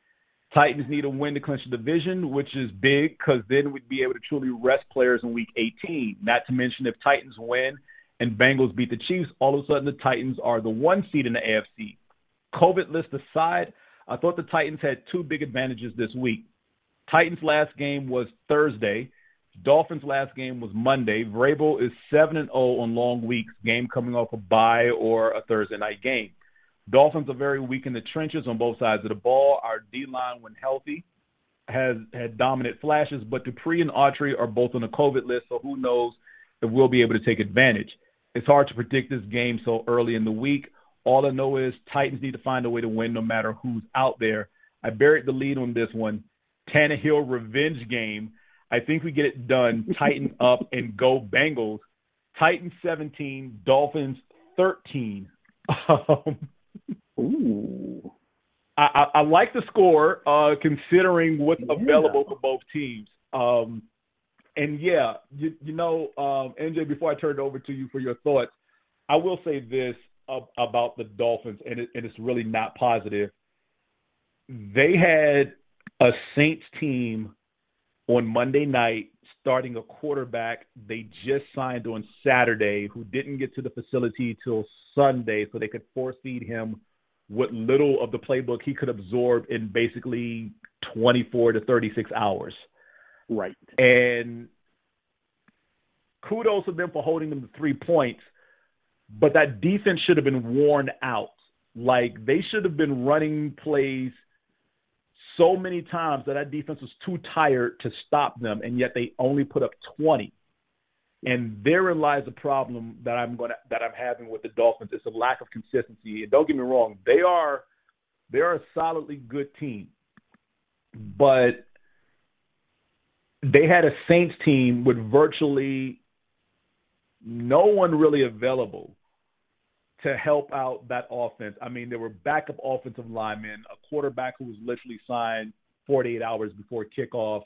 Titans need a win to clinch the division, which is big because then we'd be able to truly rest players in week 18. Not to mention if Titans win and Bengals beat the Chiefs, all of a sudden the Titans are the one seed in the AFC. COVID list aside, I thought the Titans had two big advantages this week. Titans' last game was Thursday. Dolphins' last game was Monday. Vrabel is seven and zero on long weeks, game coming off a bye or a Thursday night game. Dolphins are very weak in the trenches on both sides of the ball. Our D line, when healthy, has had dominant flashes, but Dupree and Autry are both on the COVID list, so who knows if we'll be able to take advantage. It's hard to predict this game so early in the week. All I know is Titans need to find a way to win no matter who's out there. I buried the lead on this one. Tannehill revenge game. I think we get it done. Tighten up and go Bengals. Titans 17, Dolphins 13. Um, Ooh. I, I, I like the score, uh, considering what's available for both teams. Um, and yeah, you, you know, um, MJ, before I turn it over to you for your thoughts, I will say this ab- about the Dolphins, and, it, and it's really not positive. They had a Saints team on Monday night starting a quarterback they just signed on Saturday who didn't get to the facility till Sunday so they could force feed him what little of the playbook he could absorb in basically 24 to 36 hours. Right. And kudos to them for holding them to three points, but that defense should have been worn out. Like they should have been running plays so many times that that defense was too tired to stop them, and yet they only put up 20. And therein lies the problem that I'm going to that I'm having with the Dolphins. It's a lack of consistency. And don't get me wrong, they are they are a solidly good team, but they had a Saints team with virtually no one really available to help out that offense. I mean, there were backup offensive linemen, a quarterback who was literally signed 48 hours before kickoff.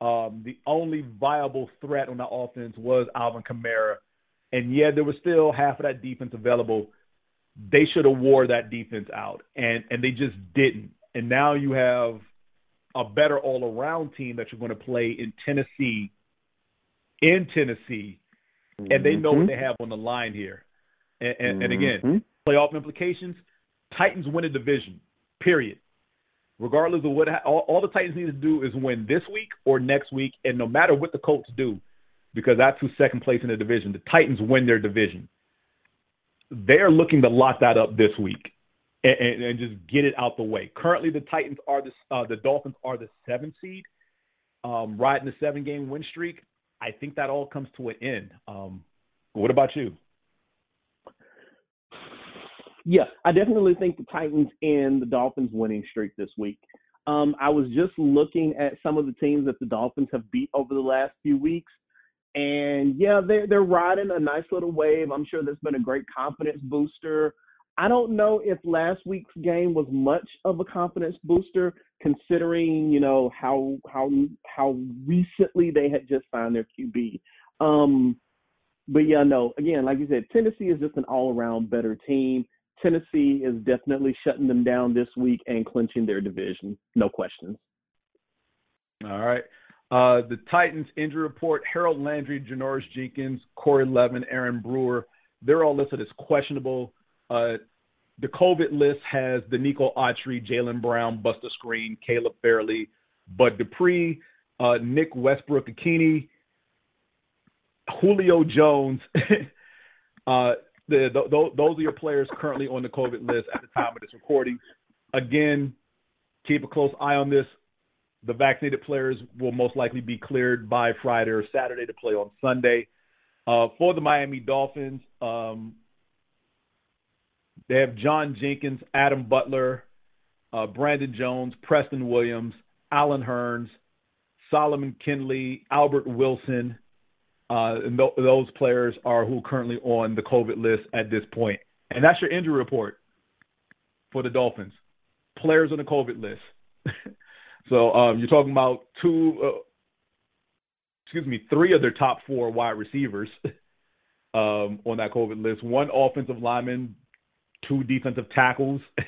Um, the only viable threat on the offense was Alvin Kamara. And yeah, there was still half of that defense available. They should have wore that defense out, and and they just didn't. And now you have a better all-around team that you're going to play in Tennessee, in Tennessee, and they know what they have on the line here. And, and, and again, playoff implications: Titans win a division. Period. Regardless of what, all, all the Titans need to do is win this week or next week, and no matter what the Colts do, because that's who's second place in the division. The Titans win their division. They are looking to lock that up this week and, and, and just get it out the way. Currently, the Titans are the uh, the Dolphins are the seventh seed, um, riding the seven game win streak. I think that all comes to an end. Um, what about you? Yeah, I definitely think the Titans and the Dolphins winning streak this week. Um, I was just looking at some of the teams that the Dolphins have beat over the last few weeks, and yeah, they're they're riding a nice little wave. I'm sure that's been a great confidence booster. I don't know if last week's game was much of a confidence booster, considering you know how how how recently they had just signed their QB. Um, but yeah, no. Again, like you said, Tennessee is just an all-around better team. Tennessee is definitely shutting them down this week and clinching their division. No questions. All right. Uh, the Titans injury report: Harold Landry, Janoris Jenkins, Corey Levin, Aaron Brewer. They're all listed as questionable. Uh, the COVID list has Denico Autry, Jalen Brown, Buster Skrine, Caleb Farley, Bud Dupree, uh, Nick Westbrook Ikhine, Julio Jones. the, the, those are your players currently on the COVID list at the time of this recording. Again, keep a close eye on this. The vaccinated players will most likely be cleared by Friday or Saturday to play on Sunday. Uh, for the Miami Dolphins, um, they have John Jenkins, Adam Butler, uh, Brandon Jones, Preston Williams, Allen Hurns, Solomon Kindley, Albert Wilson, uh, and th- those players are who are currently on the COVID list at this point. And that's your injury report for the Dolphins. Players on the COVID list. so um, you're talking about two, uh, excuse me, three of their top four wide receivers um, on that COVID list. One offensive lineman, two defensive tackles.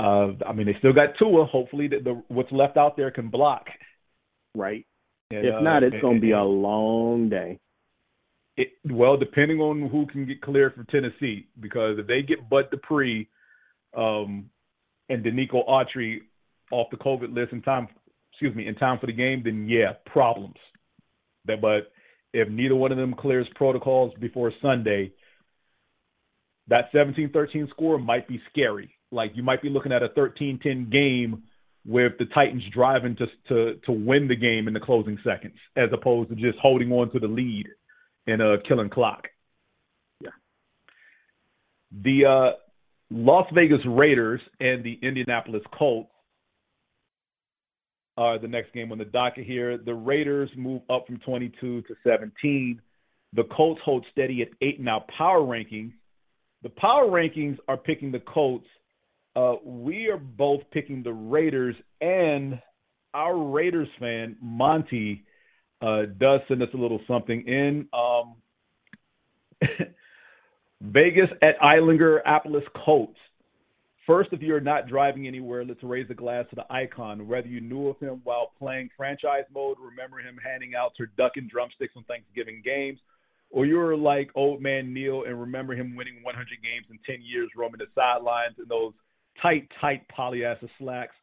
uh, I mean, they still got Tua. Hopefully, the, the what's left out there can block. Right. And, if not, it's uh, going to be a long day. It, well, depending on who can get cleared for Tennessee, because if they get Bud Dupree um, and Denico Autry off the COVID list in time, excuse me, in time for the game, then yeah, problems. That, but if neither one of them clears protocols before Sunday, that 17-13 score might be scary. Like you might be looking at a 13-10 game with the Titans driving to to to win the game in the closing seconds, as opposed to just holding on to the lead and uh killing clock. Yeah. The uh, Las Vegas Raiders and the Indianapolis Colts are the next game on the docket here. The Raiders move up from 22 to 17. The Colts hold steady at eight now. Power rankings. The power rankings are picking the Colts. Uh, we are both picking the Raiders, and our Raiders fan Monty uh, does send us a little something in. Um, Vegas at Indianapolis Colts. First, if you're not driving anywhere, let's raise a glass to the icon. Whether you knew of him while playing franchise mode, remember him handing out turducken drumsticks on Thanksgiving games, or you're like old man Neil and remember him winning 100 games in 10 years, roaming the sidelines in those tight, tight polyester slacks.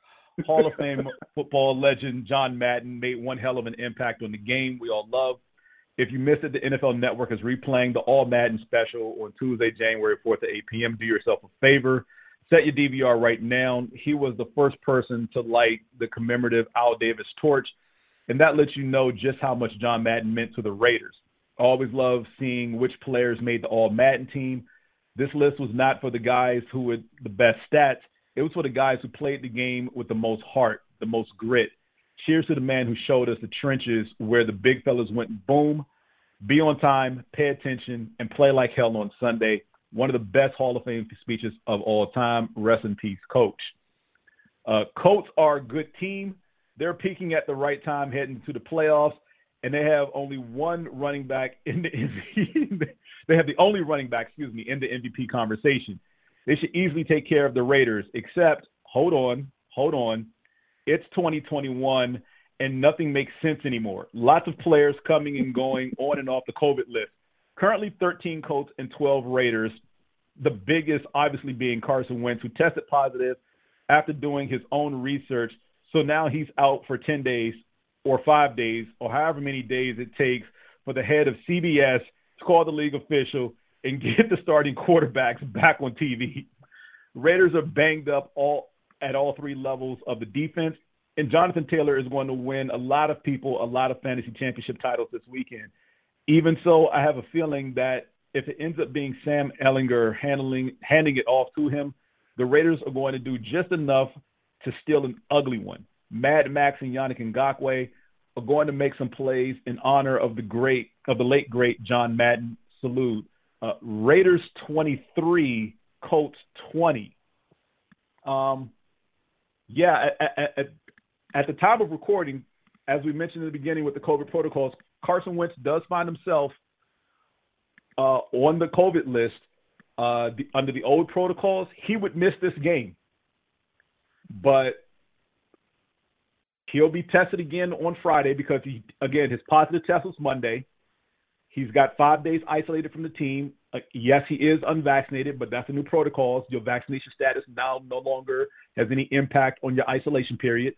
Hall of Fame football legend John Madden made one hell of an impact on the game we all love. If you missed it, the NFL Network is replaying the All Madden special on Tuesday, January 4th at 8 p.m. Do yourself a favor. Set your DVR right now. He was the first person to light the commemorative Al Davis torch, and that lets you know just how much John Madden meant to the Raiders. Always love seeing which players made the All Madden team. This list was not for the guys who had the best stats. It was for the guys who played the game with the most heart, the most grit. Cheers to the man who showed us the trenches where the big fellas went boom, be on time, pay attention, and play like hell on Sunday. One of the best Hall of Fame speeches of all time. Rest in peace, coach. Uh, Colts are a good team. They're peaking at the right time heading to the playoffs, and they have only one running back in the. they have the only running back, excuse me, in the MVP conversation. They should easily take care of the Raiders, except, hold on, hold on. It's 2021 and nothing makes sense anymore. Lots of players coming and going on and off the COVID list. Currently 13 Colts and 12 Raiders. The biggest, obviously, being Carson Wentz, who tested positive after doing his own research. So now he's out for 10 days or five days or however many days it takes for the head of CBS call the league official and get the starting quarterbacks back on TV. Raiders are banged up all at all three levels of the defense, and Jonathan Taylor is going to win a lot of people a lot of fantasy championship titles this weekend. Even so, I have a feeling that if it ends up being Sam Ehlinger handling handing it off to him, the Raiders are going to do just enough to steal an ugly one. Mad Max and Yannick Ngakoue are going to make some plays in honor of the great of the late great John Madden. Salute. Uh, Raiders 23, Colts 20. Um, yeah, at, at, at the time of recording, as we mentioned in the beginning with the COVID protocols, Carson Wentz does find himself uh, on the COVID list uh, the, under the old protocols. He would miss this game, but he'll be tested again on Friday because he again his positive test was Monday. He's got five days isolated from the team. Uh, yes, he is unvaccinated, but that's the new protocols. Your vaccination status now no longer has any impact on your isolation period.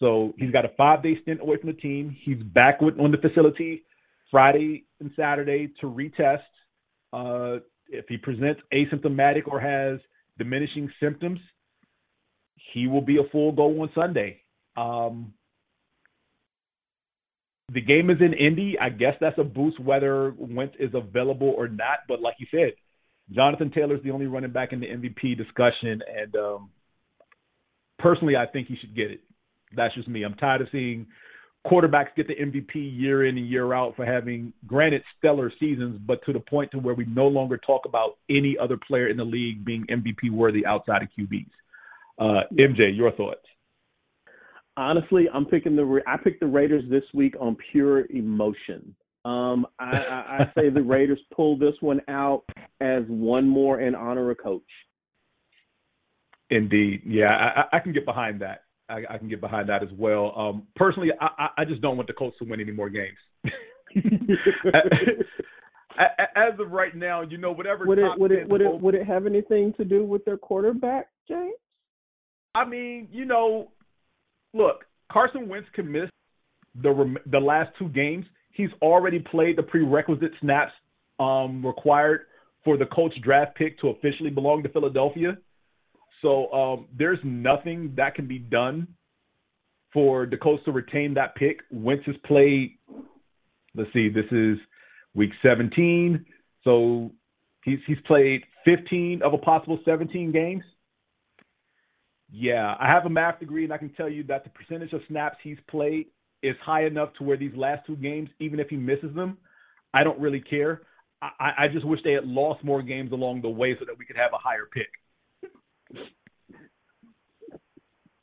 So he's got a five day stint away from the team. He's back with, on the facility Friday and Saturday to retest. Uh, if he presents asymptomatic or has diminishing symptoms, he will be a full go on Sunday. Um, the game is in Indy. I guess that's a boost whether Wentz is available or not. But like you said, Jonathan Taylor's the only running back in the MVP discussion, and um, personally, I think he should get it. That's just me. I'm tired of seeing quarterbacks get the MVP year in and year out for having granted stellar seasons, but to the point to where we no longer talk about any other player in the league being MVP worthy outside of QBs. Uh, MJ, your thoughts? Honestly, I'm picking the I picked the Raiders this week on pure emotion. Um, I, I, I say the Raiders pull this one out as one more in honor of coach. Indeed, yeah, I, I can get behind that. I, I can get behind that as well. Um, personally, I, I just don't want the Colts to win any more games. As of right now, you know, whatever. Would it would it would it would it have anything to do with their quarterback, James? I mean, you know, look, Carson Wentz can miss the the last two games. He's already played the prerequisite snaps um, required for the coach draft pick to officially belong to Philadelphia. So um, there's nothing that can be done for the Colts to retain that pick. Wentz has played. Let's see, this is week 17, so he's he's played 15 of a possible 17 games. Yeah, I have a math degree, and I can tell you that the percentage of snaps he's played is high enough to where these last two games, even if he misses them, I don't really care. I, I just wish they had lost more games along the way so that we could have a higher pick.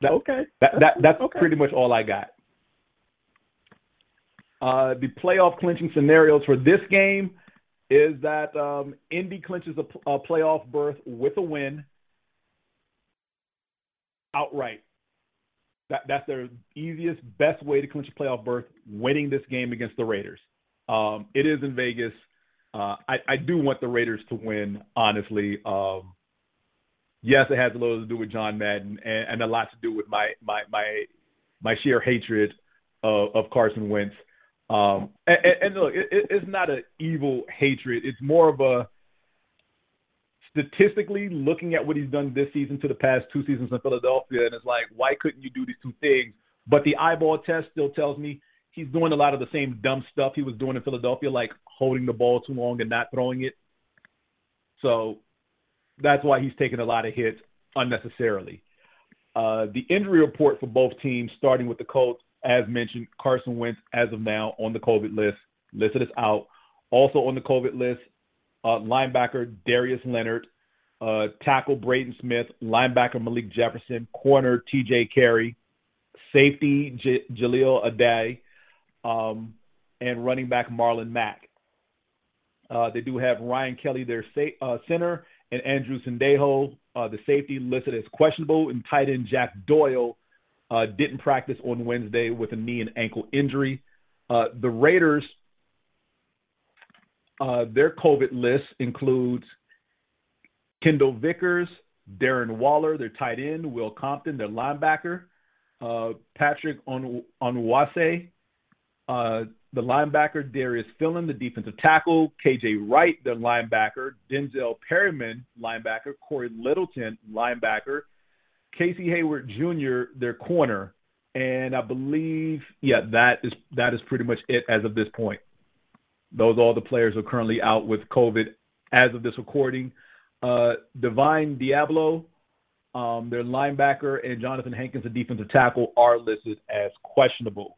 That, okay. That, that that's Okay. pretty much all I got. Uh, the playoff clinching scenarios for this game is that um, Indy clinches a, a playoff berth with a win outright. That that's their easiest, best way to clinch a playoff berth, winning this game against the Raiders. Um, it is in Vegas. Uh, I, I do want the Raiders to win, honestly. Um, yes, it has a little to do with John Madden and, and a lot to do with my my my my sheer hatred of, of Carson Wentz. Um, and, and- look, it- it's not an evil hatred. It's more of a statistically looking at what he's done this season to the past two seasons in Philadelphia, and it's like, why couldn't you do these two things? But the eyeball test still tells me he's doing a lot of the same dumb stuff he was doing in Philadelphia, like holding the ball too long and not throwing it. So that's why he's taking a lot of hits unnecessarily. Uh, the injury report for both teams, starting with the Colts, as mentioned, Carson Wentz, as of now, on the COVID list, listed as out. Also on the COVID list, uh, linebacker Darius Leonard, uh, tackle Braden Smith, linebacker Malik Jefferson, corner T.J. Carrie, safety J- Jahleel Addae, um, and running back Marlon Mack. Uh, they do have Ryan Kelly, their sa- uh, center, and Andrew Sendejo, uh, the safety, listed as questionable, and tight end Jack Doyle uh, didn't practice on Wednesday with a knee and ankle injury. The Raiders, uh, their COVID list includes Kendall Vickers, Darren Waller, their tight end, Will Compton, their linebacker, uh, Patrick On- Onwuasor, uh, the linebacker, Darius Philon, the defensive tackle, KJ Wright, the linebacker, Denzel Perryman, linebacker, Cory Littleton, linebacker, Casey Hayward Jr., their corner, and I believe, yeah, that is that is pretty much it as of this point. Those all the players are currently out with COVID as of this recording. Uh, Divine Deablo, um, their linebacker, and Jonathan Hankins, the defensive tackle, are listed as questionable.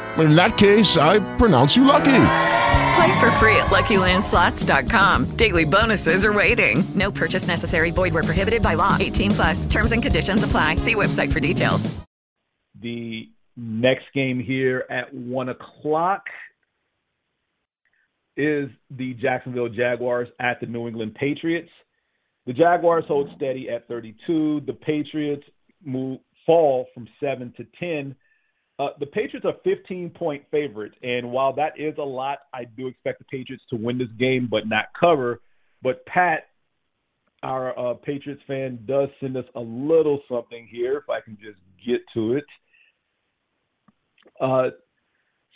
In that case, I pronounce you lucky. Play for free at LuckyLandSlots.com. Daily bonuses are waiting. No purchase necessary. Void where prohibited by law. 18 plus. Terms and conditions apply. See website for details. The next game here at one o'clock is the Jacksonville Jaguars at the New England Patriots. The Jaguars hold steady at 32. The Patriots move fall from seven to 10. Uh, the Patriots are 15 point favorites, and while that is a lot, I do expect the Patriots to win this game, but not cover. But Pat, our uh, Patriots fan, does send us a little something here. If I can just get to it. Uh,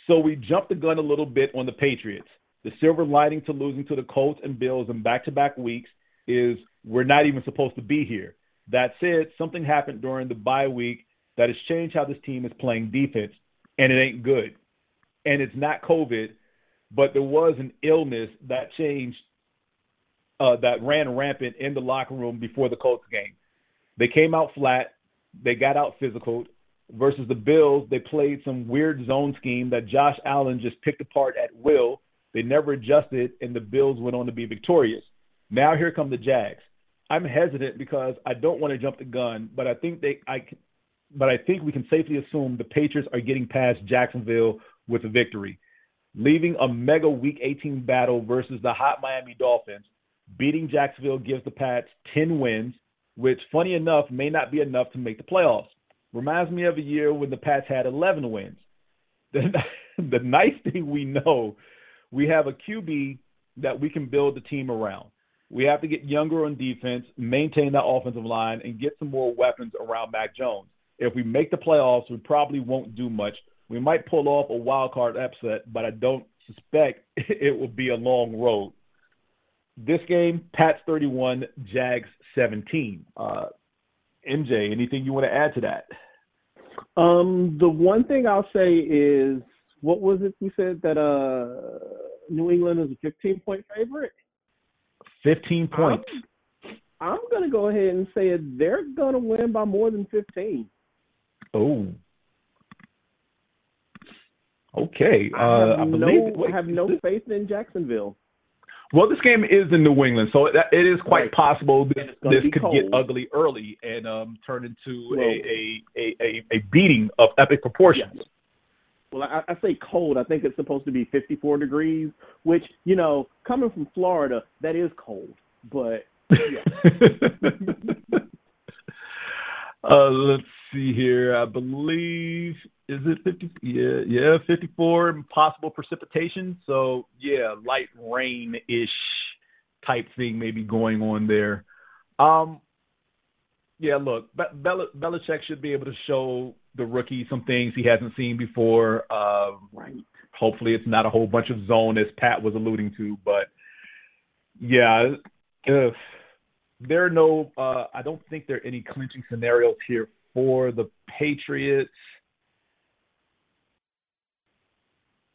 so we jumped the gun a little bit on the Patriots. The silver lining to losing to the Colts and Bills in back-to-back weeks is we're not even supposed to be here. That said, something happened during the bye week that has changed how this team is playing defense, and it ain't good. And it's not COVID, but there was an illness that changed, uh, that ran rampant in the locker room before the Colts game. They came out flat. They got out physical. Versus the Bills, they played some weird zone scheme that Josh Allen just picked apart at will. They never adjusted, and the Bills went on to be victorious. Now here come the Jags. I'm hesitant because I don't want to jump the gun, but I think they I but I think we can safely assume the Patriots are getting past Jacksonville with a victory. leaving a mega Week 18 battle versus the hot Miami Dolphins. Beating Jacksonville gives the Pats 10 wins, which, funny enough, may not be enough to make the playoffs. Reminds me of a year when the Pats had 11 wins. The, the nice thing we know, we have a QB that we can build the team around. We have to get younger on defense, maintain that offensive line, and get some more weapons around Mac Jones. If we make the playoffs, we probably won't do much. We might pull off a wild card upset, but I don't suspect it will be a long road. This game, Pats 31, Jags 17. Uh, MJ, anything you want to add to that? Um, the one thing I'll say is, what was it you said that uh New England is a 15 point favorite? 15 points. I'm, I'm going to go ahead and say it. They're going to win by more than 15. Oh. Okay. Uh, I have I no, wait, have no faith in Jacksonville. Well, this game is in New England, so that, it is quite Right. possible this, this could cold. get ugly early and um, turn into Well- a, a, a, a, beating of epic proportions. Well, I, I say cold. I think it's supposed to be 54 degrees, which, you know, coming from Florida, that is cold. But uh, let's see here. I believe is it fifty? Yeah, yeah, fifty-four. Possible precipitation. So yeah, light rain ish type thing maybe going on there. Um, yeah. Look, Be- Bel- Belichick should be able to show the rookie some things he hasn't seen before. Uh, right. Hopefully, it's not a whole bunch of zone as Pat was alluding to, but yeah, if there are no, uh, I don't think there are any clinching scenarios here for the Patriots.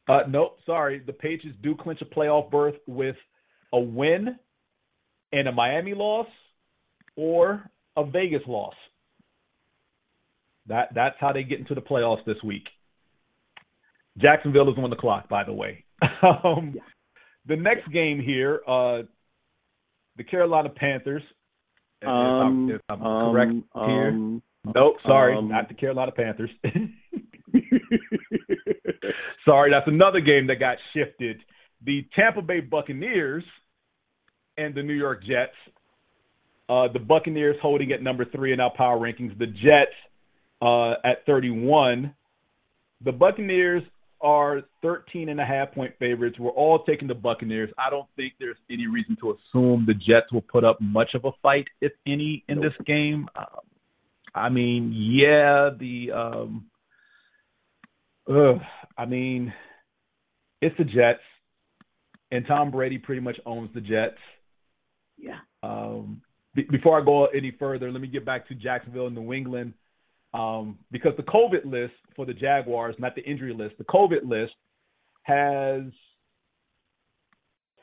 Uh, nope, sorry. The Patriots do clinch a playoff berth with a win and a Miami loss or a Vegas loss. That that's how they get into the playoffs this week. Jacksonville is on the clock, by the way. um, The next game here, uh, the Carolina Panthers. if I'm- Um, if I'm, um, correct here. Nope, sorry, um, not the Carolina Panthers. sorry, that's another game that got shifted. The Tampa Bay Buccaneers and the New York Jets. Uh, the Buccaneers holding at number three in our power rankings. The Jets uh, at 31. The Buccaneers are 13 and a half point favorites. We're all taking the Buccaneers. I don't think there's any reason to assume the Jets will put up much of a fight, if any, in this game. Um, I mean, yeah, the um, ugh, I mean, it's the Jets, and Tom Brady pretty much owns the Jets. Yeah. Um, be- before I go any further, let me get back to Jacksonville and New England. Um, because the COVID list for the Jaguars, not the injury list, the COVID list has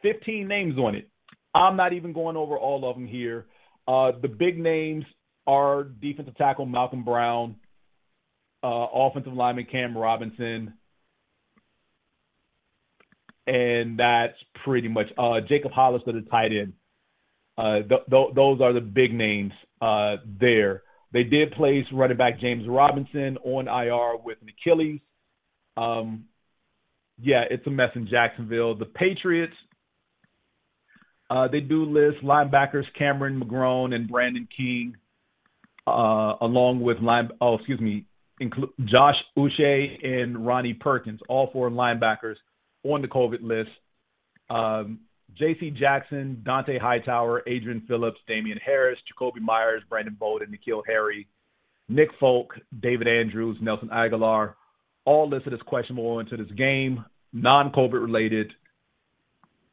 15 names on it. I'm not even going over all of them here. Uh, the big names are defensive tackle Malcolm Brown, uh, offensive lineman Cam Robinson, and that's pretty much uh, Jacob Hollister, the tight end. Uh, th- th- those are the big names uh, there. They did place running back James Robinson on IR with an Achilles. Um, yeah, it's a mess in Jacksonville. The Patriots, uh, they do list linebackers Cameron McGrone and Brandon King, along with line. Oh, excuse me, include Josh Uche and Ronnie Perkins, all four linebackers on the COVID list. Um, J.C. Jackson, Dont'a Hightower, Adrian Phillips, Damien Harris, Jakobi Meyers, Brandon Bolden, N'Keal Harry, Nick Folk, David Andrews, Nelson Agholor, all listed as questionable into this game, non-COVID related.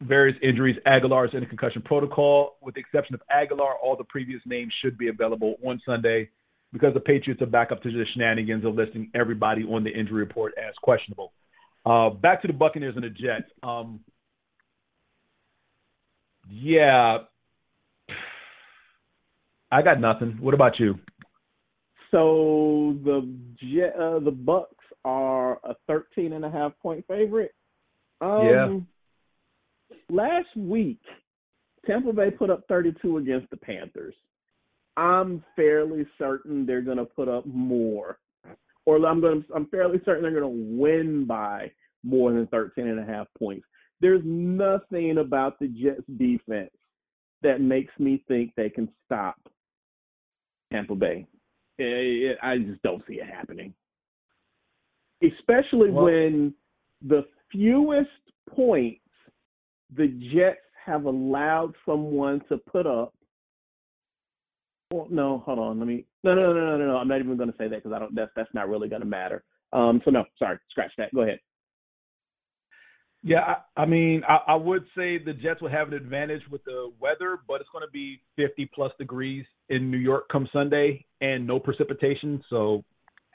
Various injuries. Agholor is in a concussion protocol. With the exception of Agholor, all the previous names should be available on Sunday because the Patriots are back up to the shenanigans of listing everybody on the injury report as questionable. Uh, back to the Buccaneers and the Jets. Um, yeah, I got nothing. What about you? So the Je- uh, the Bucs are a 13 and a half point favorite. Um, Yeah. Last week, Tampa Bay put up 32 against the Panthers. I'm fairly certain they're going to put up more, or I'm going. to I'm fairly certain they're going to win by more than 13 and a half points. There's nothing about the Jets defense that makes me think they can stop Tampa Bay. Eh, eh, I just don't see it happening. Especially well, when the fewest points the Jets have allowed someone to put up. Well, no, hold on. Let me. No, no, no, no, no, no. I'm not even going to say that because I don't. That's that's not really going to matter. Um. So no, sorry. Scratch that. Go ahead. Yeah, I, I mean, I, I would say the Jets would have an advantage with the weather, but it's going to be 50 plus degrees in New York come Sunday and no precipitation, so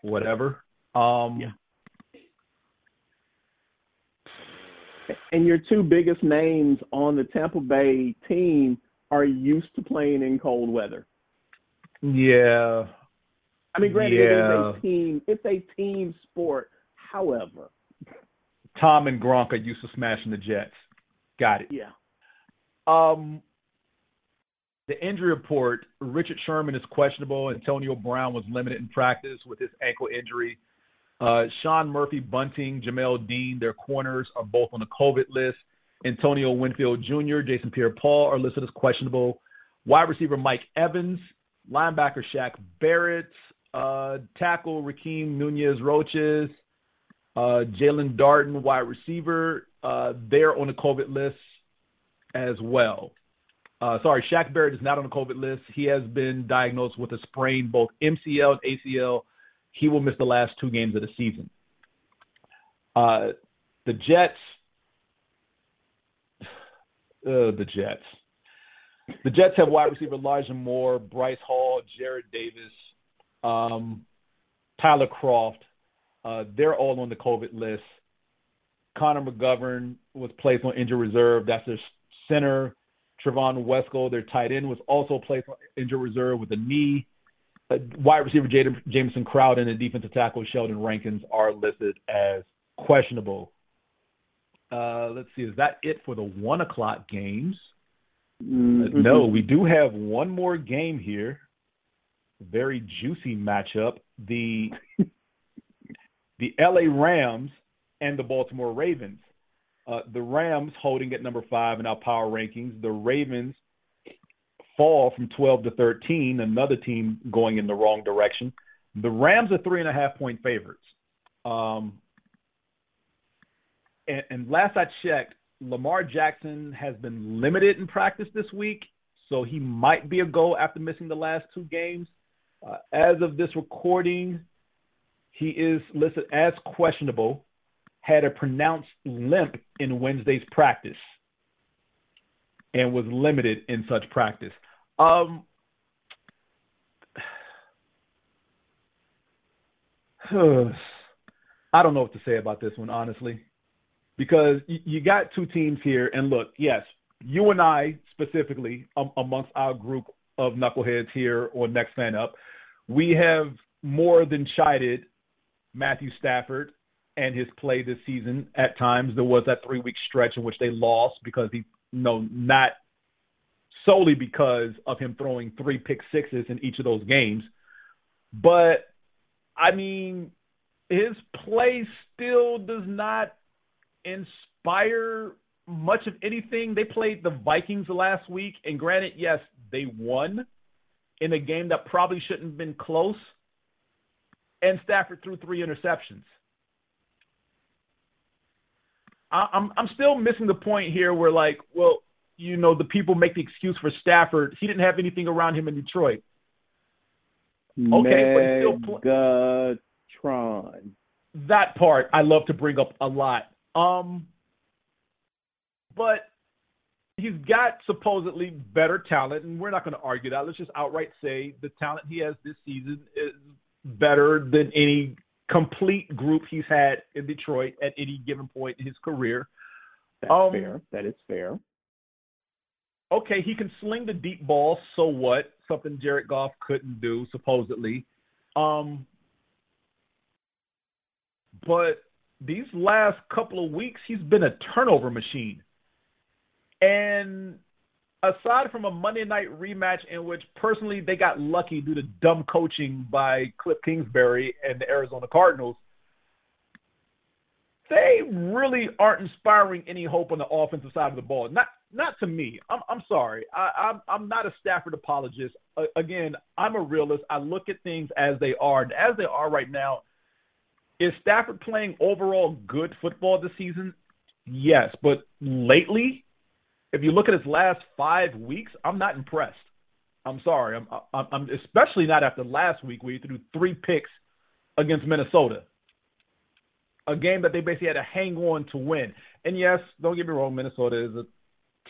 whatever. Um, yeah. And your two biggest names on the Tampa Bay team are used to playing in cold weather. Yeah. I mean, granted, yeah. it is a team. It's a team sport. However, Tom and Gronk are used to smashing the Jets. Got it. Yeah. Um, the injury report: Richard Sherman is questionable. Antonio Brown was limited in practice with his ankle injury. Uh, Sean Murphy, Bunting, Jamel Dean, their corners are both on the COVID list. Antonio Winfield Jr., Jason Pierre-Paul are listed as questionable. Wide receiver Mike Evans, linebacker Shaq Barrett, uh, tackle Rakeem Nunez Roches, uh, Jaelon Darden, wide receiver, uh, they're on the COVID list as well. Uh, sorry, Shaq Barrett is not on the COVID list. He has been diagnosed with a sprain, both MCL and ACL. He will miss the last two games of the season. Uh, the Jets, uh, the Jets, the Jets have wide receiver Elijah Moore, Bryce Hall, Jarrad Davis, um, Tyler Kroft. uh, they're all on the COVID list. Connor McGovern was placed on injured reserve. That's their center. Trevon Wesco, their tight end, was also placed on injured reserve with a knee. Uh, wide receiver Jaden, Jamison Crowder and the defensive tackle Sheldon Rankins are listed as questionable. Uh, let's see, is that it for the one o'clock games? Mm-hmm. No, we do have one more game here. Very juicy matchup. The the LA Rams and the Baltimore Ravens. Uh, the Rams holding at number five in our power rankings. The Ravens fall from 12 to 13, another team going in the wrong direction. The Rams are three and a half point favorites. Um, and, and last I checked, Lamar Jackson has been limited in practice this week, so he might be a go after missing the last two games. Uh, as of this recording, he is listed as questionable, had a pronounced limp in Wednesday's practice, and was limited in such practice. Um, I don't know what to say about this one, honestly, because you got two teams here, and look, yes, you and I specifically, um, amongst our group of knuckleheads here on Next Fan Up, we have more than chided Matthew Stafford and his play this season. At times, there was that three week stretch in which they lost because he, no, not solely because of him throwing three pick sixes in each of those games, but I mean, his play still does not inspire much of anything. They played the Vikings last week, and granted, yes, they won in a game that probably shouldn't have been close and Stafford threw three interceptions. I, I'm I'm still missing the point here where like, well, you know, the people make the excuse for Stafford. He didn't have anything around him in Detroit. Okay, but Megatron. That part I love to bring up a lot. Um, but he's got supposedly better talent, and we're not going to argue that. Let's just outright say the talent he has this season is better than any complete group he's had in Detroit at any given point in his career. That's um, fair. That is fair. Okay, he can sling the deep ball, so what? Something Jared Goff couldn't do, supposedly. Um, but these last couple of weeks, he's been a turnover machine. And aside from a Monday night rematch in which personally they got lucky due to dumb coaching by Cliff Kingsbury and the Arizona Cardinals, they really aren't inspiring any hope on the offensive side of the ball. Not not to me. I'm I'm sorry. I, I'm I'm not a Stafford apologist. Uh, again, I'm a realist. I look at things as they are. And as they are right now, is Stafford playing overall good football this season? Yes, but lately, if you look at his last five weeks, I'm not impressed. I'm sorry. I'm, I'm, I'm especially not after last week where he threw three picks against Minnesota, a game that they basically had to hang on to win. And yes, don't get me wrong, Minnesota is a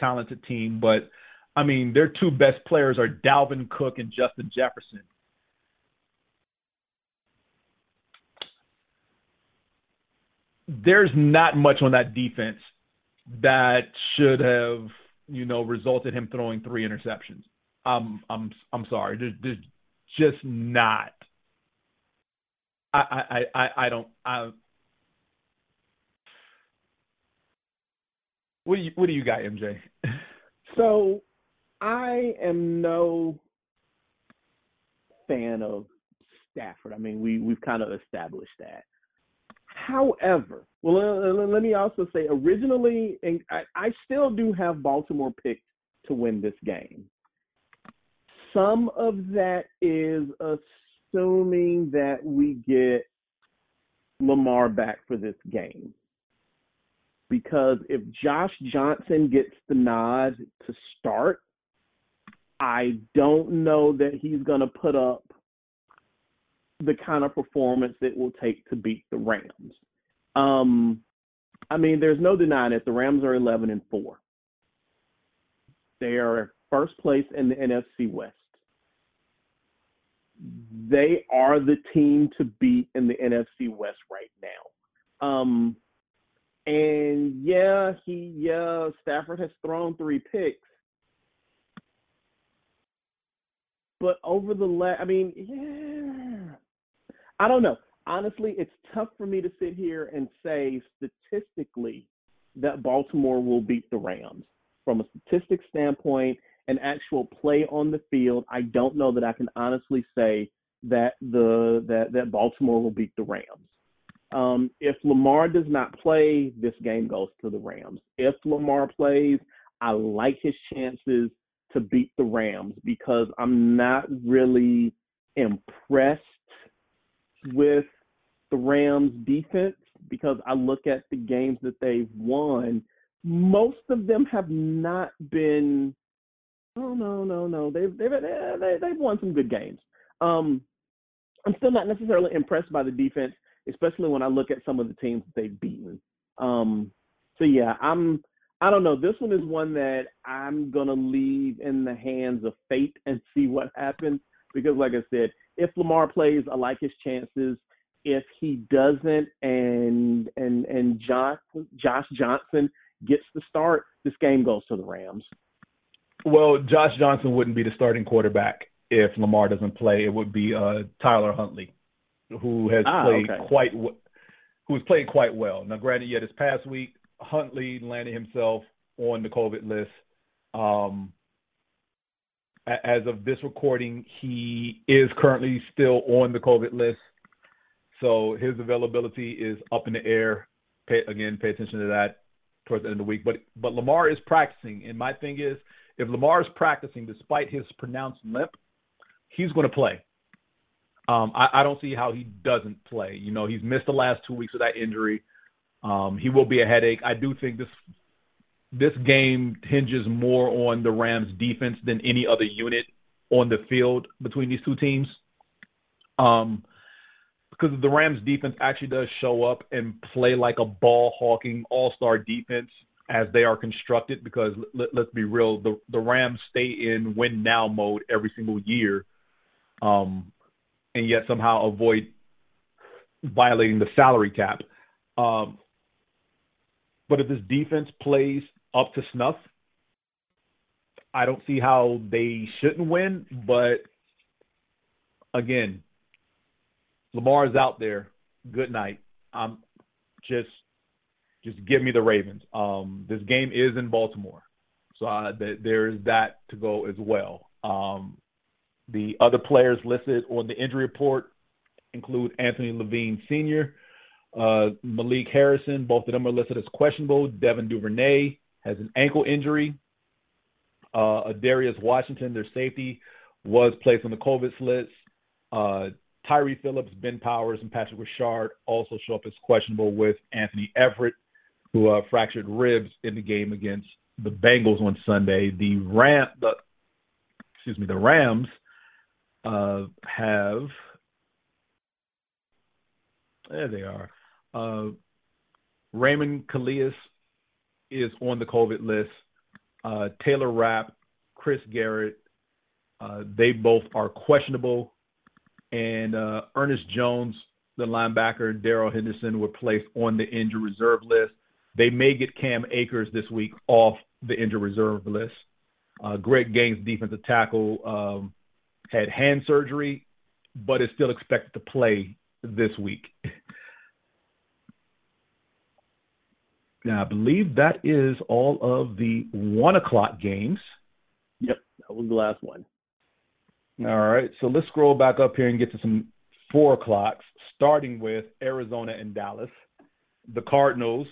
talented team, but I mean their two best players are Dalvin Cook and Justin Jefferson. There's not much on that defense that should have, you know, resulted him throwing three interceptions. I'm I'm I'm sorry. There's, there's just not. I I I I don't. I, what do you What do you got, MJ? So, I am no fan of Stafford. I mean, we we've kind of established that. However, well, let me also say, originally, and I, I still do have Baltimore picked to win this game. Some of that is assuming that we get Lamar back for this game. Because if Josh Johnson gets the nod to start, I don't know that he's going to put up the kind of performance it will take to beat the Rams. Um, I mean, there's no denying it. The Rams are 11 and four. They are first place in the NFC West they are the team to beat in the NFC West right now. Um, and yeah, he yeah, Stafford has thrown three picks. But over the last, I mean, yeah, I don't know. Honestly, it's tough for me to sit here and say statistically that Baltimore will beat the Rams. From a statistics standpoint, an actual play on the field, I don't know that I can honestly say that the that that Baltimore will beat the Rams. Um, if Lamar does not play, this game goes to the Rams. If Lamar plays, I like his chances to beat the Rams because I'm not really impressed with the Rams defense because I look at the games that they've won. Most of them have not been Oh no, no, no. They've they've they, they've won some good games. Um, I'm still not necessarily impressed by the defense, especially when I look at some of the teams that they've beaten. Um, so yeah, I'm. I don't know. This one is one that I'm gonna leave in the hands of fate and see what happens. Because, like I said, if Lamar plays, I like his chances. If he doesn't, and and and Josh Josh Johnson gets the start, this game goes to the Rams. Well, Josh Johnson wouldn't be the starting quarterback if Lamar doesn't play. It would be uh, Tyler Huntley, who has ah, played okay. quite who has played quite well. Now, granted, yeah, this past week Huntley landed himself on the COVID list. Um, as of this recording, he is currently still on the COVID list, so his availability is up in the air. Pay, again, pay attention to that towards the end of the week. But but Lamar is practicing, and my thing is if Lamar is practicing despite his pronounced limp, he's going to play. Um, I, I don't see how he doesn't play. You know, he's missed the last two weeks of that injury. Um, he will be a headache. I do think this this game hinges more on the Rams defense than any other unit on the field between these two teams. Um, because the Rams defense actually does show up and play like a ball hawking all star defense as they are constructed because let, us be real the the Rams stay in win now mode every single year um and yet somehow avoid violating the salary cap. Um but if this defense plays up to snuff I don't see how they shouldn't win. But again Lamar's out there. Good night. I'm just just give me the Ravens. Um, this game is in Baltimore, so uh, th- there is that to go as well. Um, the other players listed on the injury report include Anthony Levine Sr., Uh, Malik Harrison, both of them are listed as questionable. Devin Duvernay has an ankle injury. Uh, Darius Washington, their safety, was placed on the COVID list. Uh, Tyre Phillips, Ben Powers, and Patrick Ricard also show up as questionable with Anthony Averett, who uh, fractured ribs in the game against the Bengals on Sunday. The Ram, the excuse me, the Rams uh, have there they are. Uh, Raymond Calais is on the COVID list. Uh, Taylor Rapp, Chris Garrett, uh, they both are questionable. And uh, Ernest Jones, the linebacker, Darrell Henderson were placed on the injured reserve list. They may get Cam Akers this week off the injured reserve list. Uh, Greg Gaines, defensive tackle, um, had hand surgery, but is still expected to play this week. now, I believe that is all of the one o'clock games. Yep, that was the last one. All right, so let's scroll back up here and get to some four o'clocks, starting with Arizona and Dallas. The Cardinals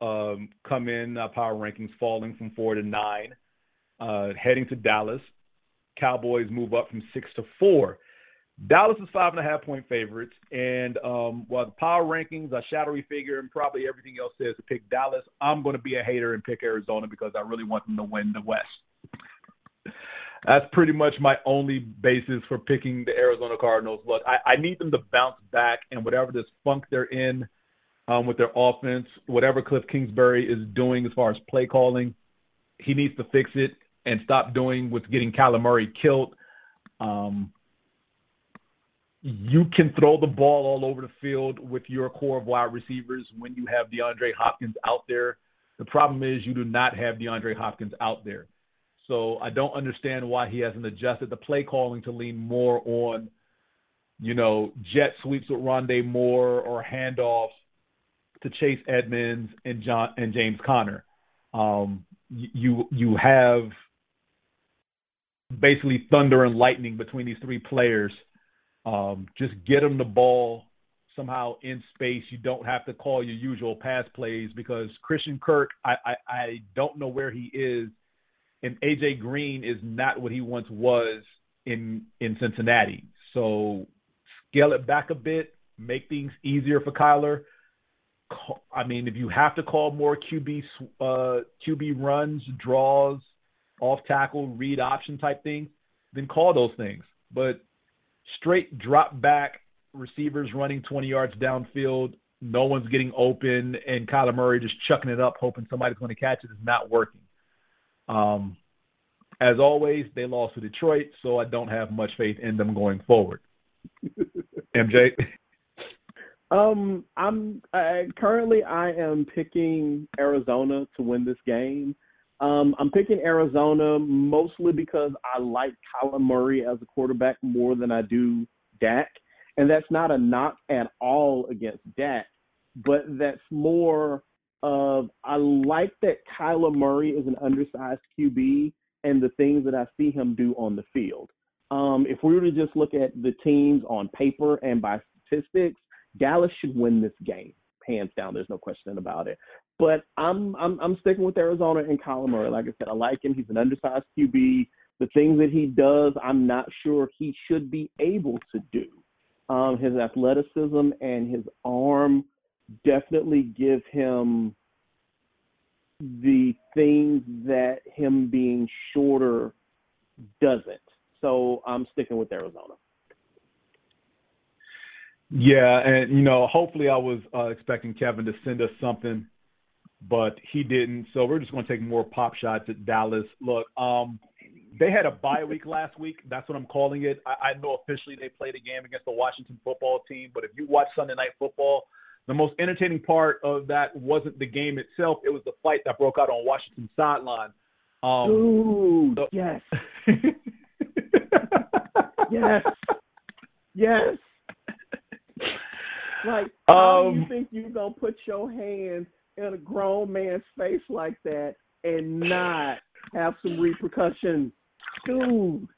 um, come in uh, power rankings falling from four to nine, uh, heading to Dallas. Cowboys move up from six to four. Dallas is five and a half point favorites, and um, while the power rankings are shadowy figure and probably everything else says to pick Dallas, I'm going to be a hater and pick Arizona because I really want them to win the West. That's pretty much my only basis for picking the Arizona Cardinals. Look, I, I need them to bounce back, and whatever this funk they're in um, with their offense, whatever Cliff Kingsbury is doing as far as play calling, he needs to fix it and stop doing what's getting Kyler Murray killed. Um, you can throw the ball all over the field with your core of wide receivers when you have DeAndre Hopkins out there. The problem is you do not have DeAndre Hopkins out there. So I don't understand why he hasn't adjusted the play calling to lean more on, you know, jet sweeps with Rondale Moore or handoffs to Chase Edmonds and John and James Conner. Um, you you have basically thunder and lightning between these three players. Um, just get them the ball somehow in space. You don't have to call your usual pass plays because Christian Kirk, I, I, I don't know where he is, and AJ Green is not what he once was in in Cincinnati. So scale it back a bit, make things easier for Kyler. I mean, if you have to call more QB uh, QB runs, draws, off tackle, read option type things, then call those things. But straight drop back receivers running 20 yards downfield, no one's getting open, and Kyler Murray just chucking it up, hoping somebody's going to catch it, is not working. Um, as always, they lost to Detroit, so I don't have much faith in them going forward. MJ. Um, I'm uh, currently I am picking Arizona to win this game. Um, I'm picking Arizona mostly because I like Kyler Murray as a quarterback more than I do Dak, and that's not a knock at all against Dak, but that's more of I like that Kyler Murray is an undersized QB and the things that I see him do on the field. Um, if we were to just look at the teams on paper and by statistics, Dallas should win this game, hands down. There's no question about it. But I'm I'm I'm sticking with Arizona and Kyler Murray. Like I said, I like him. He's an undersized QB. The things that he does, I'm not sure he should be able to do. Um, his athleticism and his arm definitely give him the things that him being shorter doesn't. So I'm sticking with Arizona. Yeah, and you know, hopefully I was uh, expecting Kevin to send us something, but he didn't. So we're just going to take more pop shots at Dallas. Look, um, they had a bye week last week. That's what I'm calling it. I, I know officially they played a game against the Washington football team, but if you watch Sunday Night Football, the most entertaining part of that wasn't the game itself; it was the fight that broke out on Washington's sideline. Um, Ooh, so- yes, yes, yes. Like, how do you Um, think you're gonna put your hand in a grown man's face like that and not have some repercussions, dude?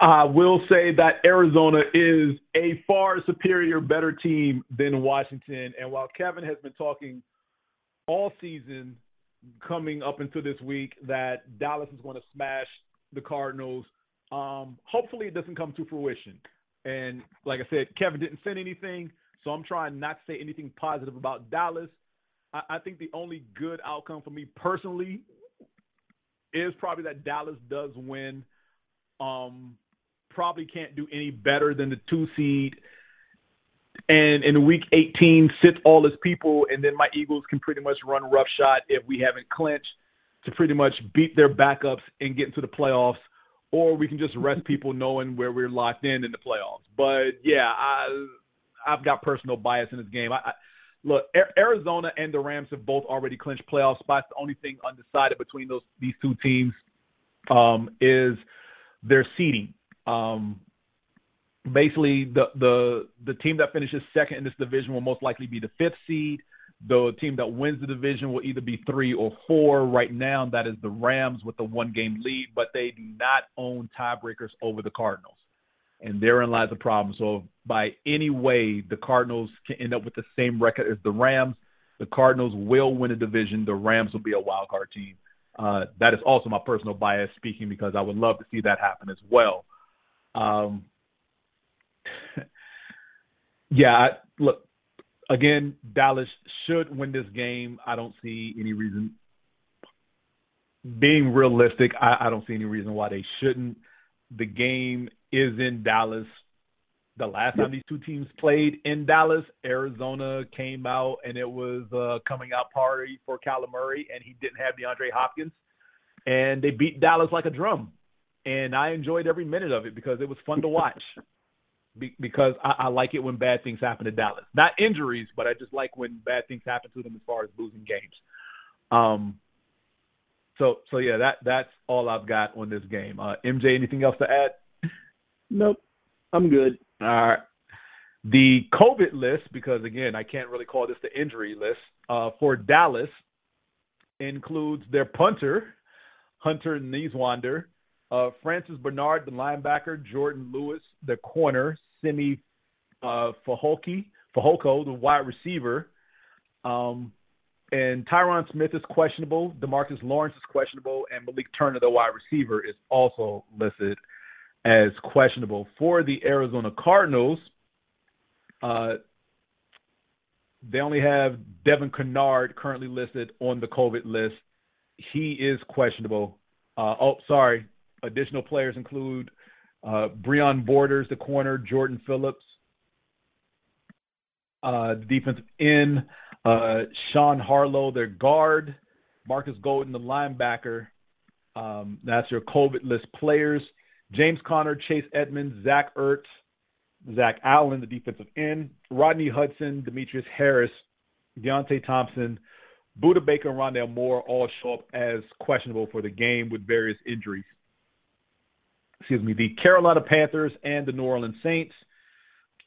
I will say that Arizona is a far superior, better team than Washington. And while Kevin has been talking all season coming up into this week that Dallas is going to smash the Cardinals, um, hopefully it doesn't come to fruition. And like I said, Kevin didn't send anything, so I'm trying not to say anything positive about Dallas. I, I think the only good outcome for me personally is probably that Dallas does win. Um, probably can't do any better than the two seed. And in week 18, sit all his people, and then my Eagles can pretty much run rough shot if we haven't clinched to pretty much beat their backups and get into the playoffs, or we can just rest people knowing where we're locked in in the playoffs. But yeah, I I've got personal bias in this game. I, I look, Arizona and the Rams have both already clinched playoff spots. The only thing undecided between those these two teams um, is their seeding. Um, basically, the the the team that finishes second in this division will most likely be the fifth seed. The team that wins the division will either be three or four. Right now, that is the Rams with the one game lead, but they do not own tiebreakers over the Cardinals. And therein lies the problem. So, by any way, the Cardinals can end up with the same record as the Rams. The Cardinals will win a division. The Rams will be a wild card team. Uh, that is also my personal bias speaking because I would love to see that happen as well. Um, yeah, I, look, again, Dallas should win this game. I don't see any reason. Being realistic, I, I don't see any reason why they shouldn't. The game is in Dallas. The last time these two teams played in Dallas, Arizona came out and it was a coming out party for Kyler Murray, and he didn't have DeAndre Hopkins, and they beat Dallas like a drum and I enjoyed every minute of it because it was fun to watch. Be- because I, I like it when bad things happen to Dallas, not injuries, but I just like when bad things happen to them as far as losing games. Um. So so yeah, that that's all I've got on this game. Uh, MJ, anything else to add? Nope, I'm good. All right. The COVID list, because again, I can't really call this the injury list, uh, for Dallas includes their punter, Hunter Niswander, uh, Francis Bernard, the linebacker, Jordan Lewis, the corner, Simi uh, Fehoko, the wide receiver, um, and Tyron Smith is questionable. Demarcus Lawrence is questionable, and Malik Turner, the wide receiver, is also listed as questionable. For the Arizona Cardinals, uh, they only have Devon Kennard currently listed on the COVID list. He is questionable. Uh, oh, sorry, Additional players include uh, Breon Borders, the corner, Jordan Phillips, uh, the defensive end, uh, Sean Harlow, their guard, Marcus Golden, the linebacker. Um, that's your COVID list players. James Conner, Chase Edmonds, Zach Ertz, Zach Allen, the defensive end, Rodney Hudson, Demetrius Harris, Deonte Thompson, Budda Baker, and Rondale Moore all show up as questionable for the game with various injuries excuse me, the Carolina Panthers and the New Orleans Saints.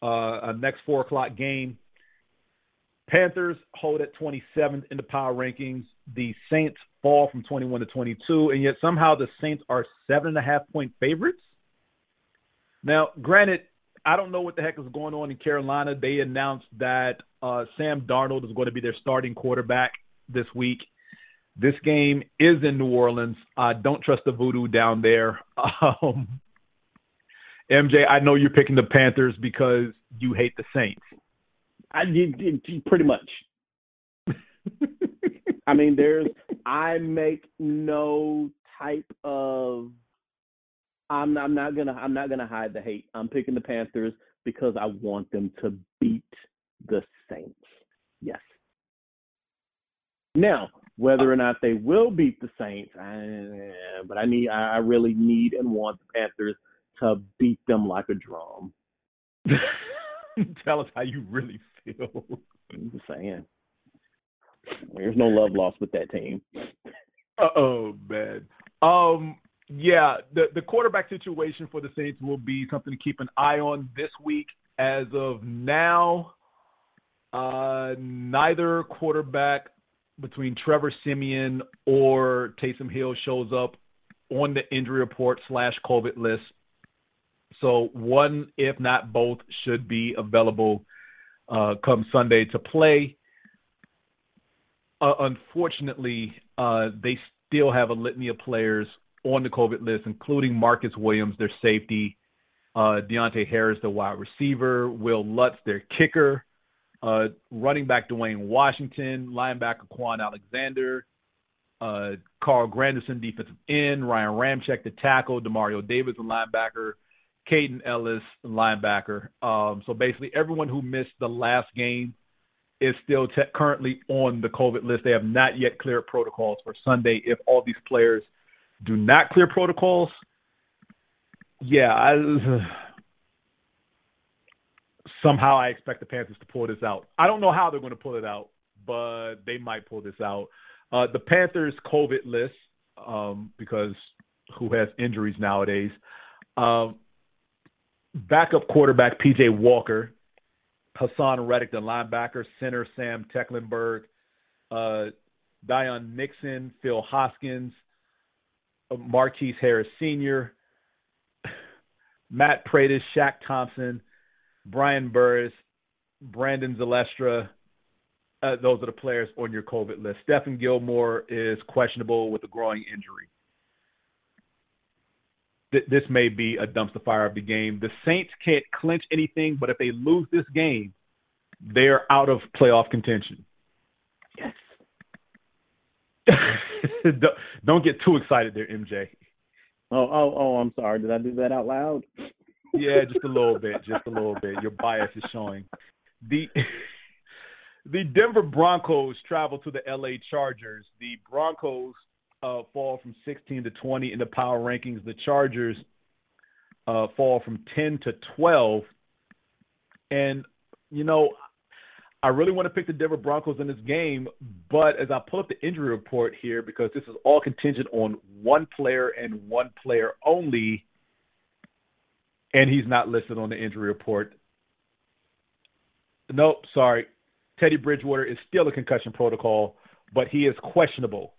Uh, a next four o'clock game. Panthers hold at 27th in the power rankings. The Saints fall from 21 to 22, and yet somehow the Saints are seven and a half point favorites. Now, granted, I don't know what the heck is going on in Carolina. They announced that uh, Sam Darnold is going to be their starting quarterback this week. This game is in New Orleans. I don't trust the voodoo down there. Um, MJ, I know you're picking the Panthers because you hate the Saints. I did pretty much. I mean, there's I make no type of. I'm I'm not gonna I'm not gonna hide the hate. I'm picking the Panthers because I want them to beat the Saints. Yes. Now, whether or not they will beat the Saints, I, but I need, I really need and want the Panthers to beat them like a drum. Tell us how you really feel. I'm just saying. There's no love lost with that team. oh man. Um. Yeah. The the quarterback situation for the Saints will be something to keep an eye on this week. As of now, uh, neither quarterback between Trevor Siemian or Taysom Hill shows up on the injury report slash COVID list. So one, if not both, should be available uh, come Sunday to play. Uh, unfortunately, uh, they still have a litany of players on the COVID list, including Marcus Williams, their safety, uh, Deonte Harris, the wide receiver, Wil Lutz, their kicker, uh, running back Dwayne Washington, linebacker Kwon Alexander, uh, Carl Granderson, defensive end, Ryan Ramczyk, the tackle, Demario Davis, the linebacker, Kaden Elliss, the linebacker. Um, so basically, everyone who missed the last game is still te- currently on the COVID list. They have not yet cleared protocols for Sunday. If all these players do not clear protocols, yeah, I, somehow I expect the Panthers to pull this out. I don't know how they're going to pull it out, but they might pull this out. Uh, the Panthers COVID list, um, because who has injuries nowadays? Um, backup quarterback PJ Walker, Haason Reddick, the linebacker, center Sam Tecklenburg, uh, Daviyon Nixon, Phil Hoskins, uh, Marquise Harris Sr., Matt Paradis, Shaq Thompson, Brian Burris, Brandon Zylstra. Uh, those are the players on your COVID list. Stephon Gilmore is questionable with a growing injury. Th- this may be a dumpster fire of the game. The Saints can't clinch anything, but if they lose this game, they're out of playoff contention. Yes. don't, don't get too excited there, MJ. Oh, oh, oh! I'm sorry. Did I do that out loud? Yeah, just a little bit, just a little bit. Your bias is showing. The the Denver Broncos travel to the LA Chargers. The Broncos uh, fall from 16 to 20 in the power rankings. The Chargers uh, fall from 10 to 12. And you know, I really want to pick the Denver Broncos in this game, but as I pull up the injury report here, because this is all contingent on one player and one player only, and he's not listed on the injury report. Nope, sorry. Teddy Bridgewater is still a concussion protocol, but he is questionable.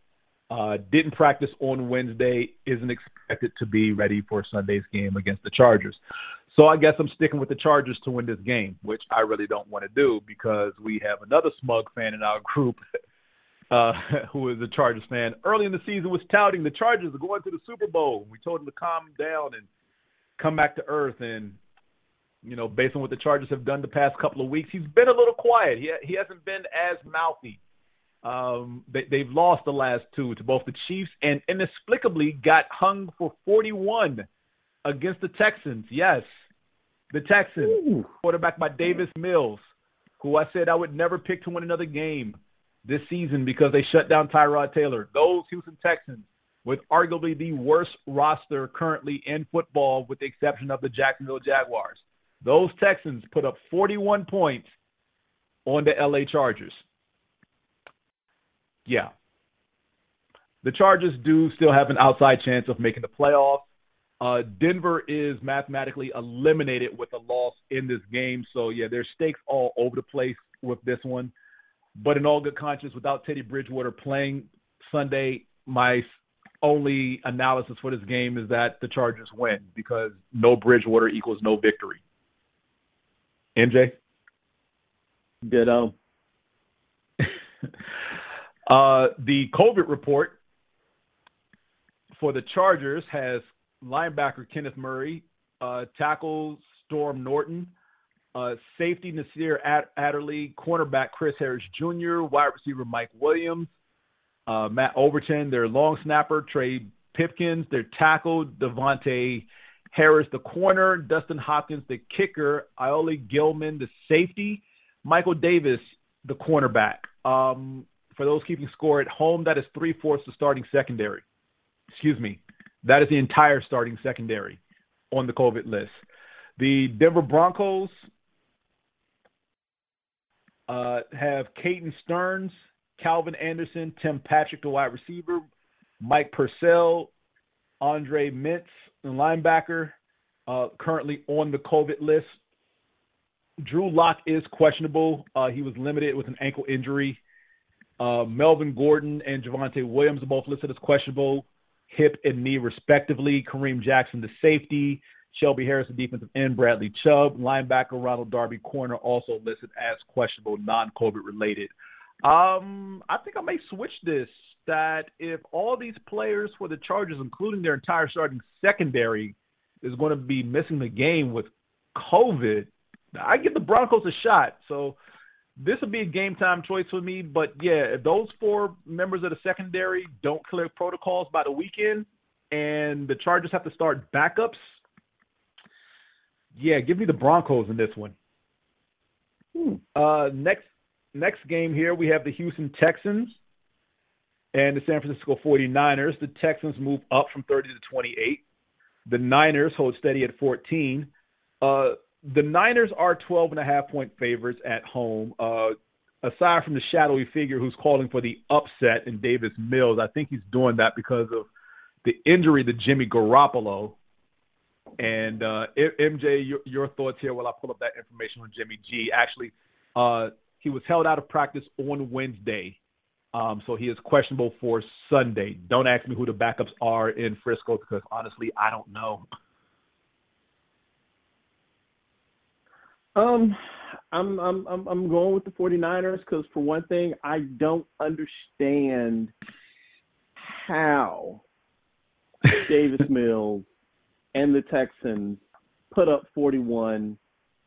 Uh, didn't practice on Wednesday, isn't expected to be ready for Sunday's game against the Chargers. So I guess I'm sticking with the Chargers to win this game, which I really don't want to do because we have another smug fan in our group uh, who is a Chargers fan. Early in the season was touting the Chargers are going to the Super Bowl. We told him to calm down and come back to earth. And you know, based on what the Chargers have done the past couple of weeks, he's been a little quiet. He he hasn't been as mouthy. Um, they, they've lost the last two to both the Chiefs and inexplicably got hung for 41 against the Texans. Yes, the Texans, Ooh. quarterback by Davis Mills, who I said I would never pick to win another game this season because they shut down Tyrod Taylor. Those Houston Texans, with arguably the worst roster currently in football, with the exception of the Jacksonville Jaguars, those Texans put up 41 points on the LA Chargers yeah. The Chargers do still have an outside chance of making the playoffs. Uh, Denver is mathematically eliminated with a loss in this game. So, yeah, there's stakes all over the place with this one. But in all good conscience, without Teddy Bridgewater playing Sunday, my only analysis for this game is that the Chargers win because no Bridgewater equals no victory. MJ? Ditto. Uh, the COVID report for the Chargers has linebacker Kenneth Murray, uh, tackle Storm Norton, uh, safety Nasir Adderley, cornerback Chris Harris Jr., wide receiver Mike Williams, uh, Matt Overton, their long snapper Trey Pipkins, their tackle Davontae Harris, the corner Dustin Hopkins, the kicker Alohi Gilman, the safety Michael Davis, the cornerback. Um, for those keeping score at home, that is three fourths the starting secondary. Excuse me. That is the entire starting secondary on the COVID list. The Denver Broncos uh, have Caden Sterns, Calvin Anderson, Tim Patrick, the wide receiver, Mike Purcell, Andre Mintze, the linebacker, uh, currently on the COVID list. Drew Lock is questionable. Uh, he was limited with an ankle injury uh, Melvin Gordon and Javonte Williams are both listed as questionable, hip and knee respectively. Kareem Jackson, the safety. Shelby Harris, the defensive end, Bradley Chubb, linebacker Ronald Darby, corner also listed as questionable, non-COVID related. Um, I think I may switch this. That if all these players for the Chargers, including their entire starting secondary, is going to be missing the game with COVID, I give the Broncos a shot. So this would be a game time choice for me. But yeah, if those four members of the secondary don't clear protocols by the weekend, and the Chargers have to start backups, yeah, give me the Broncos in this one. Hmm. Uh, next next game here, we have the Houston Texans and the San Francisco 49ers. The Texans move up from 30 to 28. The Niners hold steady at 14. Uh, the Niners are 12 and a half point favorites at home. Uh, aside from the shadowy figure who's calling for the upset in Davis Mills, I think he's doing that because of the injury to Jimmy Garoppolo. And uh, MJ, your, your thoughts here while I pull up that information on Jimmy G. Actually, uh, he was held out of practice on Wednesday, um, so he is questionable for Sunday. Don't ask me who the backups are in Frisco because honestly, I don't know. Um, I'm I'm I'm I'm going with the 49ers because for one thing, I don't understand how Davis Mills and the Texans put up 41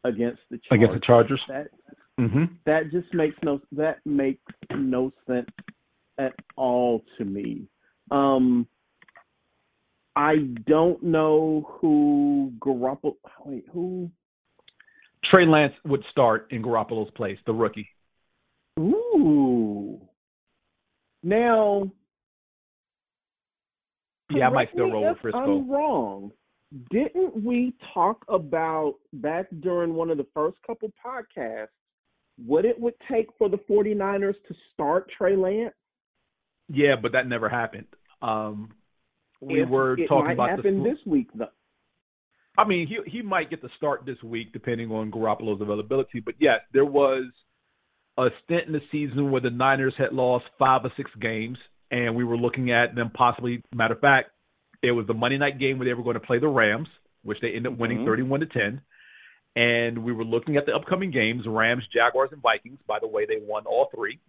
against the Chargers. Against the Chargers. That mm-hmm. that just makes no that makes no sense at all to me. Um, I don't know who Garoppolo. Wait, who? Trey Lance would start in Garoppolo's place, the rookie. Ooh. Now. Yeah, I might still roll with Frisco. I'm wrong. Didn't we talk about back during one of the first couple podcasts what it would take for the 49ers to start Trey Lance? Yeah, but that never happened. Um, we If- were talking about happen the, this week though. I mean, he he might get the start this week depending on Garoppolo's availability. But yes, there was a stint in the season where the Niners had lost five or six games, and we were looking at them possibly. Matter of fact, it was the Monday night game where they were going to play the Rams, which they ended up winning Mhm. thirty-one to ten. And we were looking at the upcoming games: Rams, Jaguars, and Vikings. By the way, they won all three.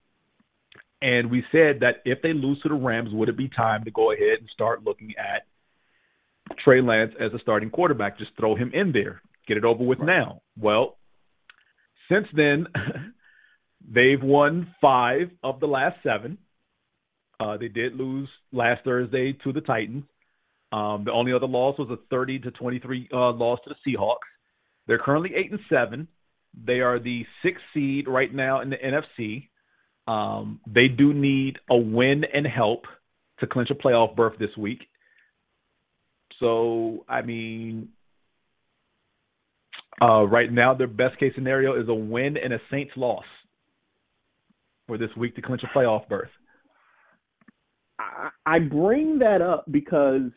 And we said that if they lose to the Rams, would it be time to go ahead and start looking at Trey Lance as a starting quarterback? Just throw him in there, get it over with now. Well, since then, they've won five of the last seven. Uh, they did lose last Thursday to the Titans. Um, the only other loss was a 30 to 23 uh, loss to the Seahawks. They're currently eight and seven. They are the sixth seed right now in the NFC. Um, they do need a win and help to clinch a playoff berth this week. So, I mean, uh, right now their best case scenario is a win and a Saints loss for this week to clinch a playoff berth. I, bring that up because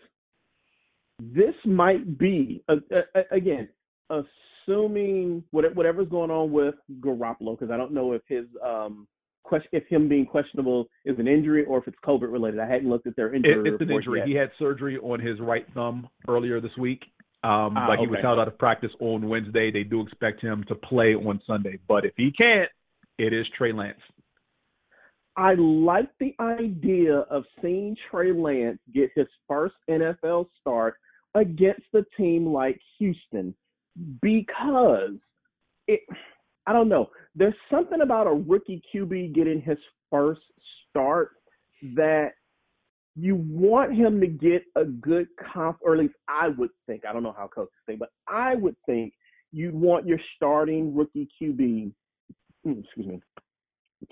this might be uh, uh, again assuming what- whatever's going on with Garoppolo because I don't know if his um question if him being questionable is an injury or if it's COVID related. I hadn't looked at their injury. It, it's an injury. yet. He had surgery on his right thumb earlier this week, um, Ah, but he was held out of practice on Wednesday. They do expect him to play on Sunday, but if he can't, it is Trey Lance. I like the idea of seeing Trey Lance get his first NFL start against a team like Houston because it I don't know. There's something about a rookie QB getting his first start that you want him to get a good conf or at least I would think. I don't know how coaches think, but I would think you'd want your starting rookie QB mm, excuse me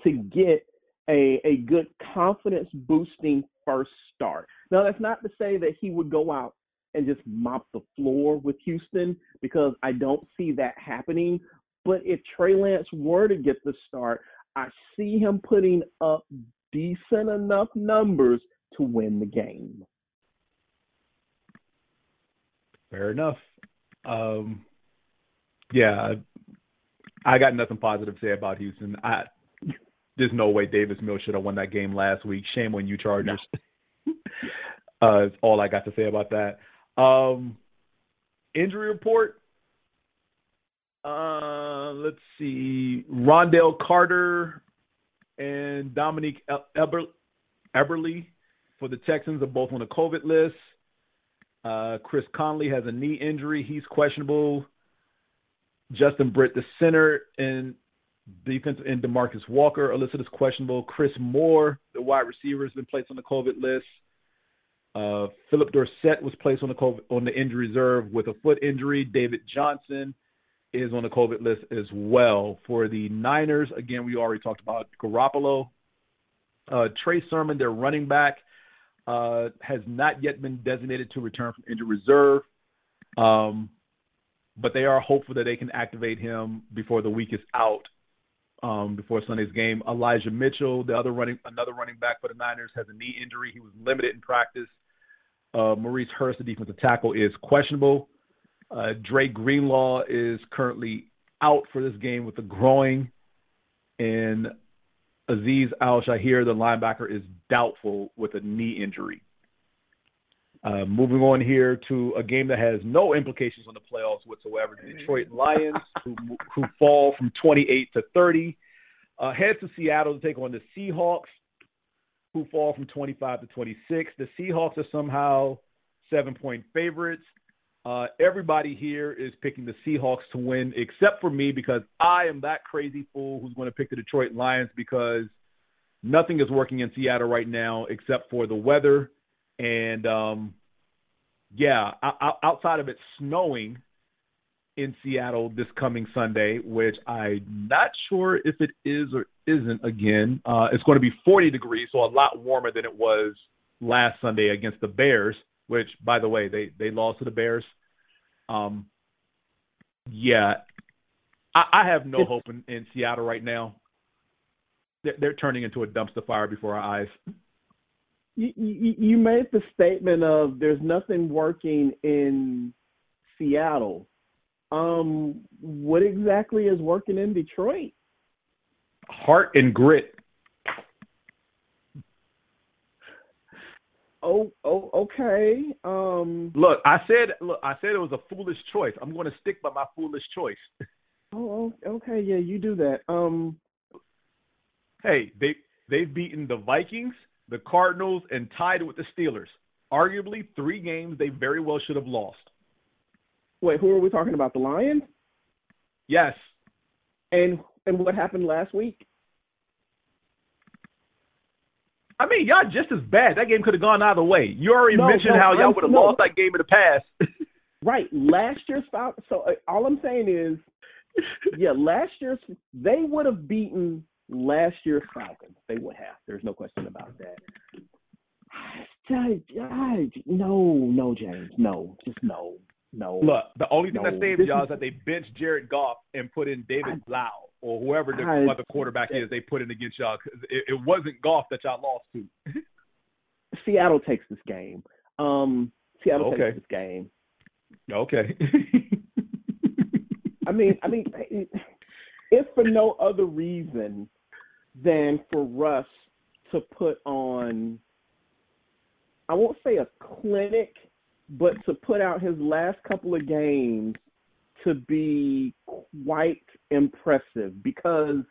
to get a a good confidence boosting first start. Now that's not to say that he would go out and just mop the floor with Houston because I don't see that happening. But if Trey Lance were to get the start, I see him putting up decent enough numbers to win the game. Fair enough. Um, yeah, I got nothing positive to say about Houston. I there's no way Davis Mills should have won that game last week. Shame on you, Chargers. uh, is all I got to say about that. Um, injury report. Uh, let's see. Ron'Dell Carter and Dominique Eber- Eberly for the Texans are both on the COVID list. Uh, Chris Conley has a knee injury. He's questionable. Justin Britt, the center, and defensive end Demarcus Walker. Alyssa is questionable. Chris Moore, the wide receiver, has been placed on the COVID list. Uh, Philip Dorsett was placed on the COVID, on the injury reserve with a foot injury. David Johnson is on the COVID list as well. For the Niners, again, we already talked about Garoppolo. Uh, Trey Sermon, their running back, uh, has not yet been designated to return from injured reserve. Um, but they are hopeful that they can activate him before the week is out, um, before Sunday's game. Elijah Mitchell, the other running, another running back for the Niners, has a knee injury. He was limited in practice. Uh, Maurice Hurst, the defensive tackle, is questionable. Uh, Dre Greenlaw is currently out for this game with a groin, and Aziz Al Shaair, the linebacker, is doubtful with a knee injury. Uh, moving on here to a game that has no implications on the playoffs whatsoever. The Detroit Lions, who, who fall from 28 to 30, uh, head to Seattle to take on the Seahawks, who fall from 25 to 26. The Seahawks are somehow seven point favorites. Uh, everybody here is picking the Seahawks to win, except for me, because I am that crazy fool who's going to pick the Detroit Lions because nothing is working in Seattle right now except for the weather. And um, yeah, outside of it snowing in Seattle this coming Sunday, which I'm not sure if it is or isn't again. Uh, it's going to be 40 degrees, so a lot warmer than it was last Sunday against the Bears which by the way they they lost to the Bears. Um, yeah, I, I have no hope in, in Seattle right now. They're, they're turning into a dumpster fire before our eyes. You, you, you made the statement of there's nothing working in Seattle. Um, what exactly is working in Detroit? Heart and grit. Oh, oh, okay. Um, look, I said, look, I said it was a foolish choice. I'm going to stick by my foolish choice. oh, okay, yeah, you do that. Um, hey, they they've beaten the Vikings, the Cardinals, and tied with the Steelers. Arguably, three games they very well should have lost. Wait, who are we talking about? The Lions? Yes. And and what happened last week? I mean, y'all just as bad. That game could have gone either way. You already no, mentioned no, how y'all would have no. lost that game in the past. right. Last year's Falcons. So uh, all I'm saying is, yeah, last year's they would have beaten last year's Falcons. They would have. There's no question about that. I, I, no, no, James, no, just no, no. Look, the only thing that saved y'all is that they benched Jared Goff and put in David I, Blough or whoever the I, other quarterback is they put in against y'all. It, it wasn't Goff that y'all lost to. Seattle takes this game. Um, Seattle okay. takes this game. Okay. I mean, I mean, if for no other reason than for Russ to put on, I won't say a clinic, but to put out his last couple of games to be quite impressive because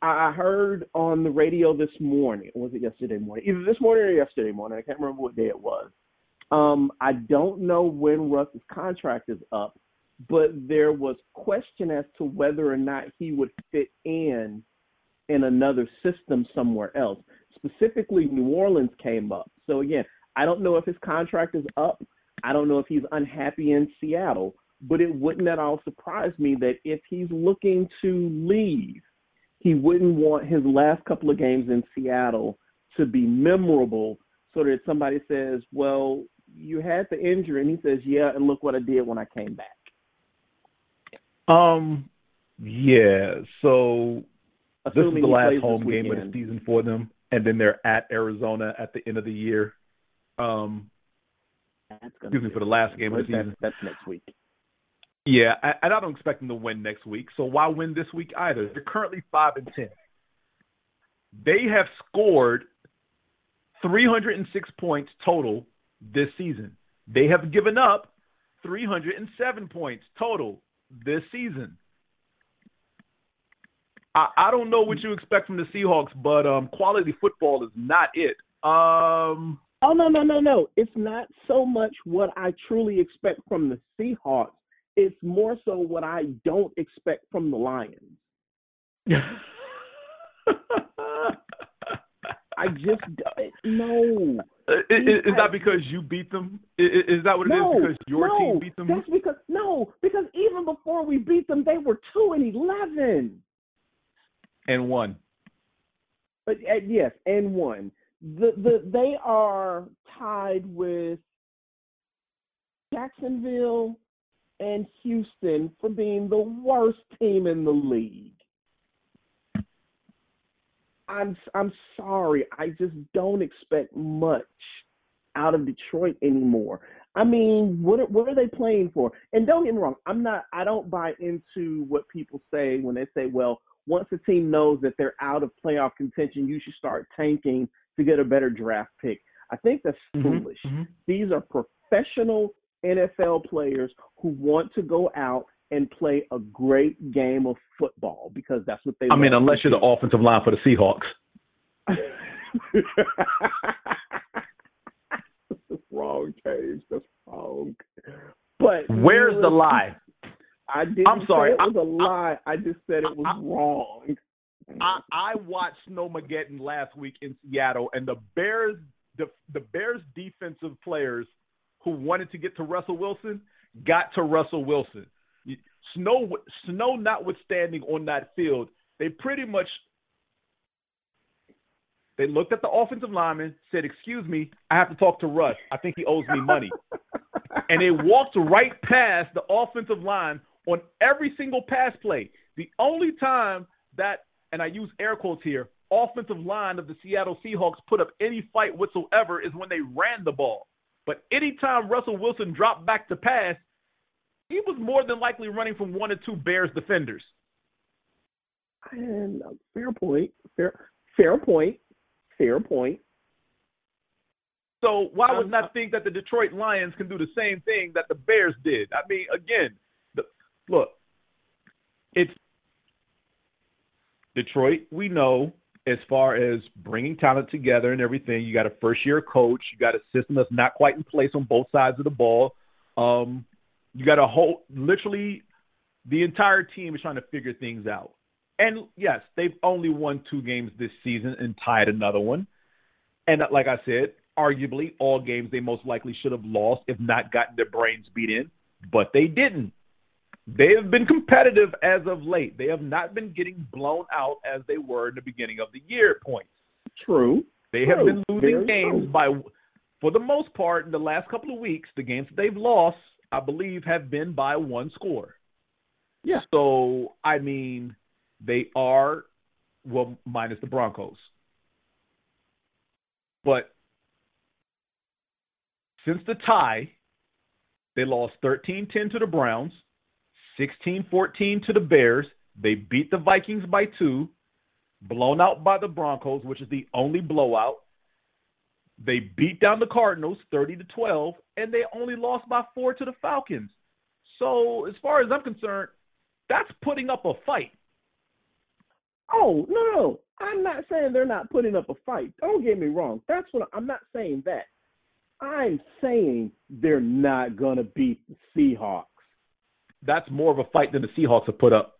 I heard on the radio this morning, was it yesterday morning? Either this morning or yesterday morning. I can't remember what day it was. Um, I don't know when Russ's contract is up, but there was question as to whether or not he would fit in in another system somewhere else. Specifically, New Orleans came up. So again, I don't know if his contract is up. I don't know if he's unhappy in Seattle but it wouldn't at all surprise me that if he's looking to leave, he wouldn't want his last couple of games in Seattle to be memorable so that somebody says, Well, you had the injury and he says, Yeah, and look what I did when I came back. Um yeah, so Assuming this is the last home game of the season for them, and then they're at Arizona at the end of the year. Um, excuse me for the last game of the season. That's, that's next week. Yeah, and I don't expect them to win next week. So why win this week either? They're currently five and ten. They have scored 306 points total this season. They have given up 307 points total this season. I, I don't know what you expect from the Seahawks, but um, quality football is not it. Um, oh no no no no! It's not so much what I truly expect from the Seahawks. It's more so what I don't expect from the Lions. I just no. Is, is, that because you beat them? Is, is that what it no, is? Because your no, team beat them? That's because no, because even before we beat them, they were two and eleven. And one. But uh, yes, and one. The the they are tied with Jacksonville and Houston for being the worst team in the league. I'm I'm sorry. I just don't expect much out of Detroit anymore. I mean, what what are they playing for? And don't get me wrong, I'm not. I don't buy into what people say when they say, "Well, once a team knows that they're out of playoff contention, you should start tanking to get a better draft pick." I think that's mm-hmm, foolish. Mm-hmm. These are professional NFL players who want to go out and play a great game of football because that's what they. I mean, unless you're the offensive line for the Seahawks. wrong, Cage. That's wrong. But where's the lie? I didn't I'm sorry. It was I, a lie. I, I just said it was I, wrong. I, mm-hmm. I watched Snowmageddon last week in Seattle, and the Bears, the the Bears defensive players who wanted to get to Russell Wilson got to Russell Wilson. Snow, snow notwithstanding on that field, they pretty much they looked at the offensive lineman, said, "Excuse me, I have to talk to Russ. I think he owes me money." and they walked right past the offensive line on every single pass play. The only time that, and I use air quotes here, offensive line of the Seattle Seahawks put up any fight whatsoever is when they ran the ball. But anytime Russell Wilson dropped back to pass, he was more than likely running from one or two Bears defenders. And uh, fair point. Fair fair point. Fair point. So why would Um, not think that the Detroit Lions can do the same thing that the Bears did? I mean, again, the, look, it's Detroit. We know as far as bringing talent together and everything. You got a first year coach. You got a system that's not quite in place on both sides of the ball. Um, you got a whole, literally, the entire team is trying to figure things out. And yes, they've only won two games this season and tied another one. And like I said, arguably all games they most likely should have lost if not gotten their brains beat in, but they didn't. They have been competitive as of late. They have not been getting blown out as they were in the beginning of the year points. True. They True. have been losing Very games true. by, for the most part, in the last couple of weeks. The games that they've lost, I believe, have been by one score. Yeah. So I mean, they are well minus the Broncos, but since the tie, they lost 13-10 to the Browns, 16-14 to the Bears. They beat the Vikings by two, blown out by the Broncos, which is the only blowout. They beat down the Cardinals 30 to 12, and they only lost by four to the Falcons. So, as far as I'm concerned, that's putting up a fight. Oh no, no, I'm not saying they're not putting up a fight. Don't get me wrong. That's what I'm not saying that. I'm saying they're not gonna beat the Seahawks. That's more of a fight than the Seahawks have put up.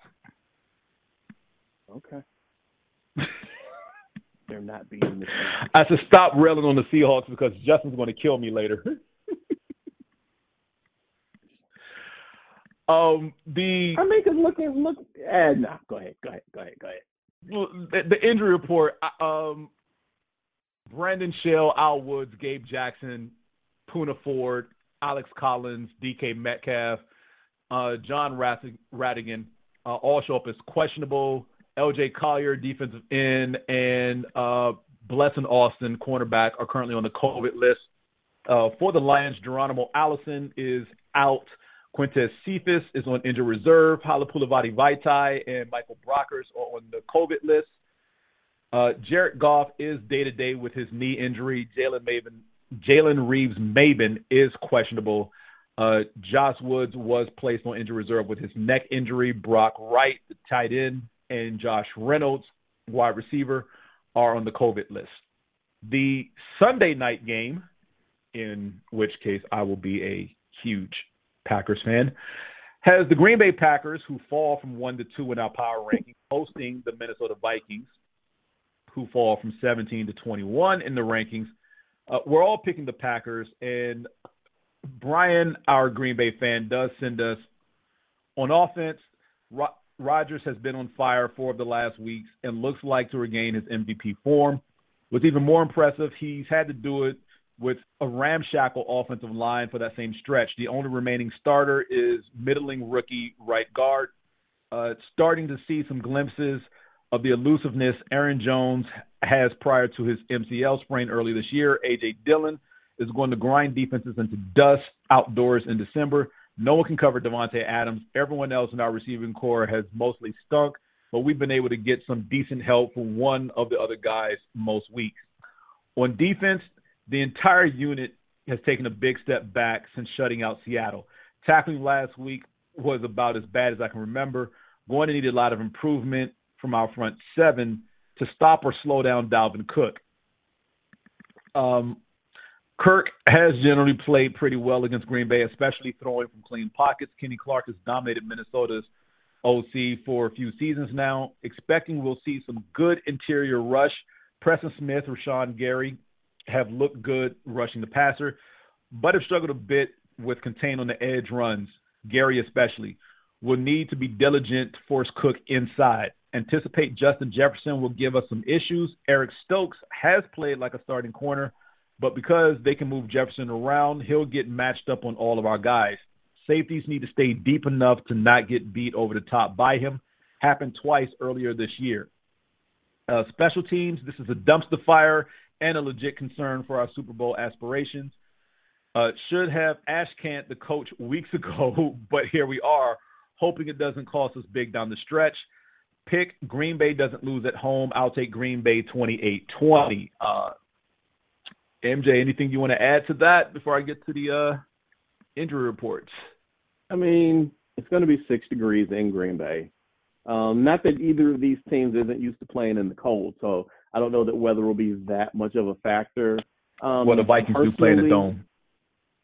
Okay. they're not beating the Seahawks. I should stop railing on the Seahawks because Justin's going to kill me later. um, the I mean, cause looking, look. Eh, no, go ahead, go ahead, go ahead, go ahead. the, the injury report. Um, Brandon Shell, Al Woods, Gabe Jackson, Poona Ford, Alex Collins, DK Metcalf, uh, John Rhattigan, uh, all show up as questionable. LJ Collier, defensive end, and uh, Blessuan Austin, cornerback, are currently on the COVID list. Uh, for the Lions, Geronimo Allison is out. Quintez Cephas is on injured reserve. Halapoulivaati Vaitai and Michael Brockers are on the COVID list. Uh, Jared Goff is day to day with his knee injury. Jalen Maybin, Jalen Reeves Maybin is questionable. Uh, Josh Woods was placed on injury reserve with his neck injury. Brock Wright, the tight end, and Josh Reynolds, wide receiver, are on the COVID list. The Sunday night game, in which case I will be a huge Packers fan, has the Green Bay Packers, who fall from one to two in our power ranking, hosting the Minnesota Vikings, who fall from 17 to 21 in the rankings. Uh, we're all picking the Packers, and Brian, our Green Bay fan, does send us on offense. Ro- Rodgers has been on fire four of the last weeks and looks like to regain his MVP form. What's even more impressive, he's had to do it with a ramshackle offensive line for that same stretch. The only remaining starter is middling rookie right guard. Uh, starting to see some glimpses of the elusiveness Aaron Jones has prior to his MCL sprain early this year. AJ Dillon is going to grind defenses into dust outdoors in December. No one can cover Davante Adams. Everyone else in our receiving core has mostly stunk, but we've been able to get some decent help from one of the other guys most weeks. On defense, the entire unit has taken a big step back since shutting out Seattle. Tackling last week was about as bad as I can remember. Going to need a lot of improvement from our front seven to stop or slow down Dalvin Cook. Um, Kirk has generally played pretty well against Green Bay, especially throwing from clean pockets. Kenny Clark has dominated Minnesota's OC for a few seasons now. Expecting we'll see some good interior rush. Preston Smith, Rashan Gary have looked good rushing the passer, but have struggled a bit with contain on the edge runs. Gary especially will need to be diligent to force Cook inside. Anticipate Justin Jefferson will give us some issues. Eric Stokes has played like a starting corner, but because they can move Jefferson around, he'll get matched up on all of our guys. Safeties need to stay deep enough to not get beat over the top by him. Happened twice earlier this year. Uh, special teams, this is a dumpster fire and a legit concern for our Super Bowl aspirations. Uh, should have Ashcant, the coach, weeks ago, but here we are, hoping it doesn't cost us big down the stretch. Pick Green Bay doesn't lose at home. I'll take Green Bay 28 20. Uh, MJ, anything you want to add to that before I get to the uh, injury reports? I mean, it's going to be six degrees in Green Bay. Um, not that either of these teams isn't used to playing in the cold, so I don't know that weather will be that much of a factor. Um, well, the Vikings do play in the dome.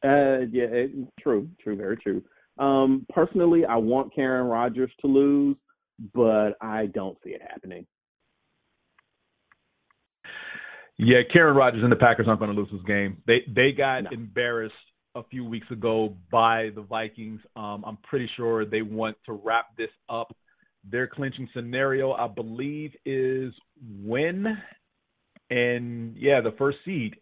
Uh, yeah, it, true, true, very true. Um, personally, I want Karen Rodgers to lose, but I don't see it happening. Yeah, Karen Rodgers and the Packers aren't going to lose this game. They they got No. embarrassed a few weeks ago by the Vikings. Um, I'm pretty sure they want to wrap this up. Their clinching scenario, I believe, is win, and yeah, the first seed.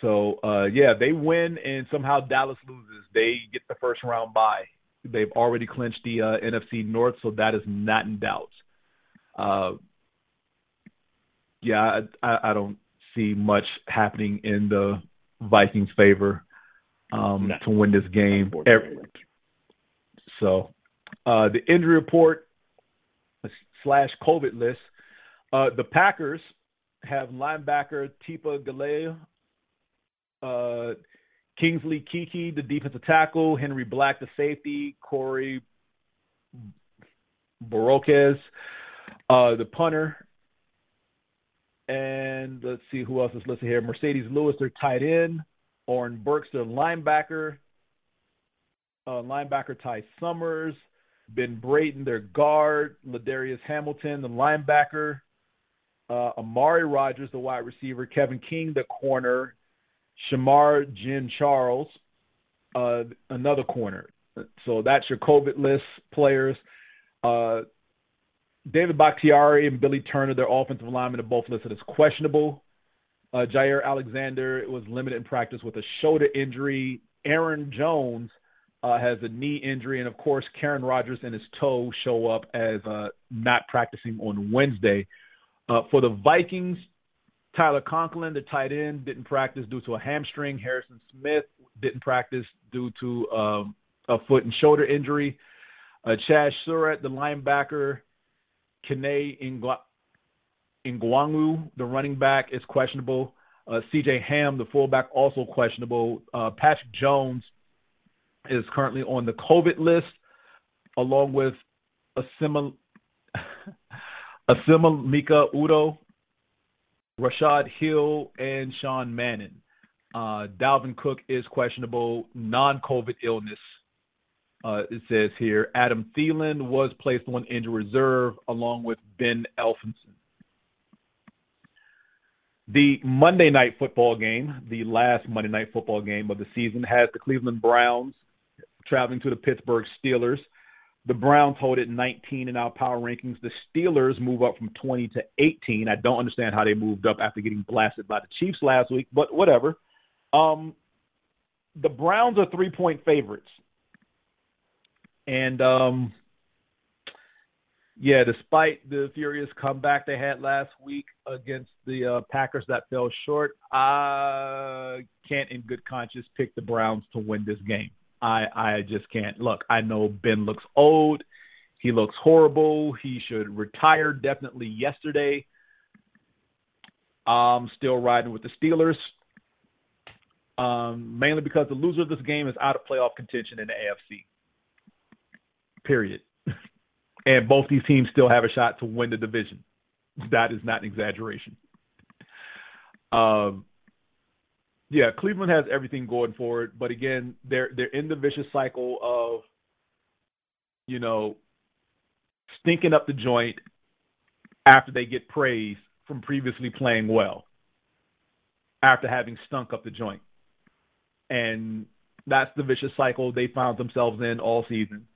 So uh, yeah, they win, and somehow Dallas loses. They get the first round bye. They've already clinched the uh, NFC North, so that is not in doubt. Uh, yeah, I, I, don't see much happening in the Vikings' favor um, to win this game. Every- so, uh, the injury report slash COVID list. Uh, the Packers have linebacker Tipa Galeai, uh, Kingsley Keke, the defensive tackle, Henry Black, the safety, Corey Bojorquez, uh, the punter, and let's see who else is listed here. Marcedes Lewis, their tight end. Oren Burks, their linebacker. Uh, linebacker Ty Summers. Ben Braden, their guard. Ladarius Hamilton, the linebacker. Uh, Amari Rodgers, the wide receiver. Kevin King, the corner. Shemar Jean-Charles, uh, another corner. So that's your COVID list players. Uh, David Bakhtiari and Billy Turner, their offensive linemen, are both listed as questionable. Uh, Jaire Alexander was limited in practice with a shoulder injury. Aaron Jones uh, has a knee injury, and of course, Karen Rodgers and his toe show up as uh, not practicing on Wednesday. Uh, for the Vikings, Tyler Conklin, the tight end, didn't practice due to a hamstring. Harrison Smith didn't practice due to um, a foot and shoulder injury. Uh, Chazz Surratt, the linebacker, Kene Ngwa- Nwangwu, the running back, is questionable. Uh, C.J. Ham, the fullback, also questionable. Uh, Patrick Jones is currently on the COVID list, along with Asimil Asimil Mika Udo, Rashad Hill, and Sean Mannion. Uh, Dalvin Cook is questionable, non-COVID illness. Uh, it says here Adam Thielen was placed on injury reserve along with Ben Ellefson. The Monday night football game, the last Monday night football game of the season, has the Cleveland Browns traveling to the Pittsburgh Steelers. The Browns hold it 19 in our power rankings. The Steelers move up from 20 to 18. I don't understand how they moved up after getting blasted by the Chiefs last week, but whatever. Um, the Browns are three point favorites. And um, yeah, despite the furious comeback they had last week against the uh, Packers that fell short, I can't in good conscience pick the Browns to win this game. I I just can't. Look, I know Ben looks old. He looks horrible. He should retire definitely yesterday. I'm still riding with the Steelers. Um, mainly because the loser of this game is out of playoff contention in the AFC. Period. and both these teams still have a shot to win the division. That is not an exaggeration. Um, yeah, Cleveland has everything going for it, but again, they're they're in the vicious cycle of, you know, stinking up the joint after they get praise from previously playing well. After having stunk up the joint, and that's the vicious cycle they found themselves in all season.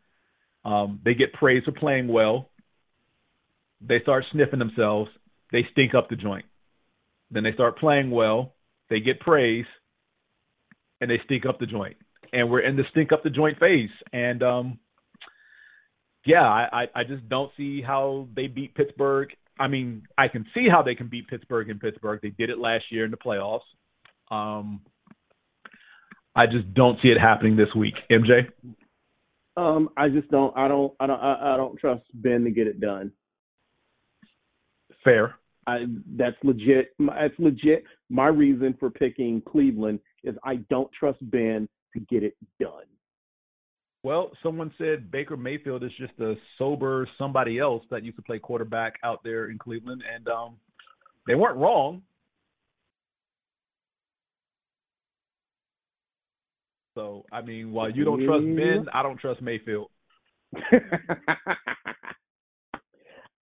Um, they get praise for playing well. They start sniffing themselves. They stink up the joint. Then they start playing well they get praise, and they stink up the joint. And we're in the stink up the joint phase. And um, yeah, I, I just don't see how they beat Pittsburgh. I mean, I can see how they can beat Pittsburgh in Pittsburgh. They did it last year in the playoffs. Um, I just don't see it happening this week. MJ. Um, I just don't. I don't. I don't. I, I don't trust Ben to get it done. Fair. I, that's legit. That's legit. My reason for picking Cleveland is I don't trust Ben to get it done. Well, someone said Baker Mayfield is just a sober somebody else that used to play quarterback out there in Cleveland, and um, they weren't wrong. So, I mean, while you don't trust Ben, I don't trust Mayfield.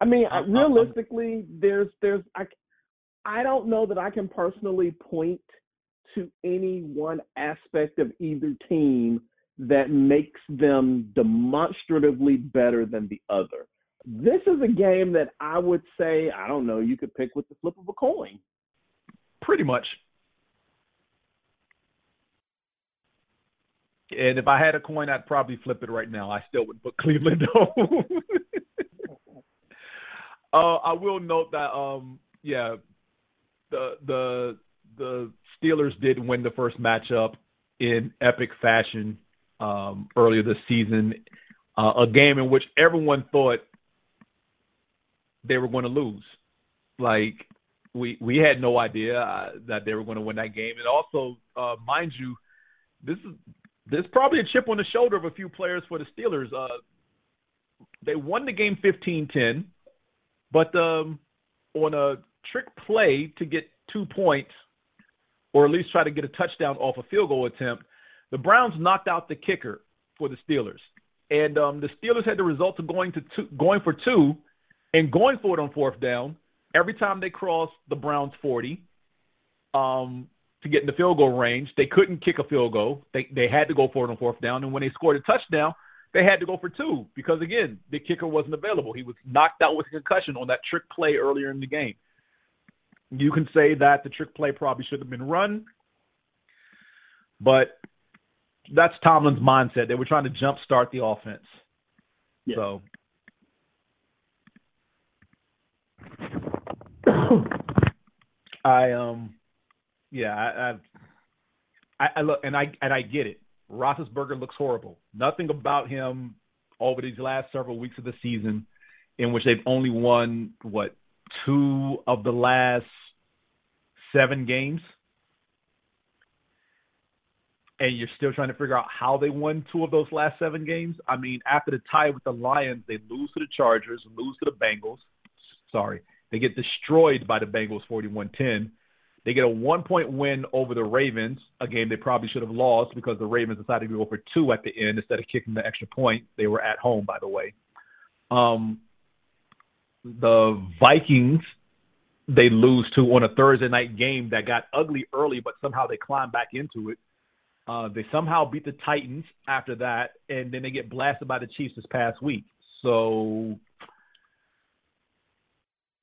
I mean, realistically, there's there's I I don't know that I can personally point to any one aspect of either team that makes them demonstratively better than the other. This is a game that I would say, I don't know, you could pick with the flip of a coin. Pretty much. And if I had a coin, I'd probably flip it right now. I still would put Cleveland though. uh, I will note that, um, yeah, the the the Steelers did win the first matchup in epic fashion um, earlier this season, uh, a game in which everyone thought they were going to lose. Like we we had no idea uh, that they were going to win that game, and also, uh, mind you, this is there's probably a chip on the shoulder of a few players for the Steelers. Uh, they won the game 15-10, but um, on a trick play to get two points, or at least try to get a touchdown off a field goal attempt, the Browns knocked out the kicker for the Steelers, and um, the Steelers had the result of going to two, going for two, and going for it on fourth down every time they crossed the Browns forty. Um, to get in the field goal range, they couldn't kick a field goal. They they had to go for it on fourth down, and when they scored a touchdown, they had to go for two because again the kicker wasn't available. He was knocked out with a concussion on that trick play earlier in the game. You can say that the trick play probably should have been run, but that's Tomlin's mindset. They were trying to jumpstart the offense. Yeah. So I um yeah, I, I I look and I and I get it. Roethlisberger looks horrible. Nothing about him over these last several weeks of the season, in which they've only won what two of the last seven games and you're still trying to figure out how they won two of those last seven games. I mean, after the tie with the Lions, they lose to the Chargers, lose to the Bengals. Sorry, they get destroyed by the Bengals 41-10. They get a one-point win over the Ravens, a game they probably should have lost because the Ravens decided to go for two at the end instead of kicking the extra point. They were at home, by the way. Um, the Vikings they lose to on a Thursday night game that got ugly early, but somehow they climb back into it. Uh, they somehow beat the Titans after that, and then they get blasted by the Chiefs this past week. So,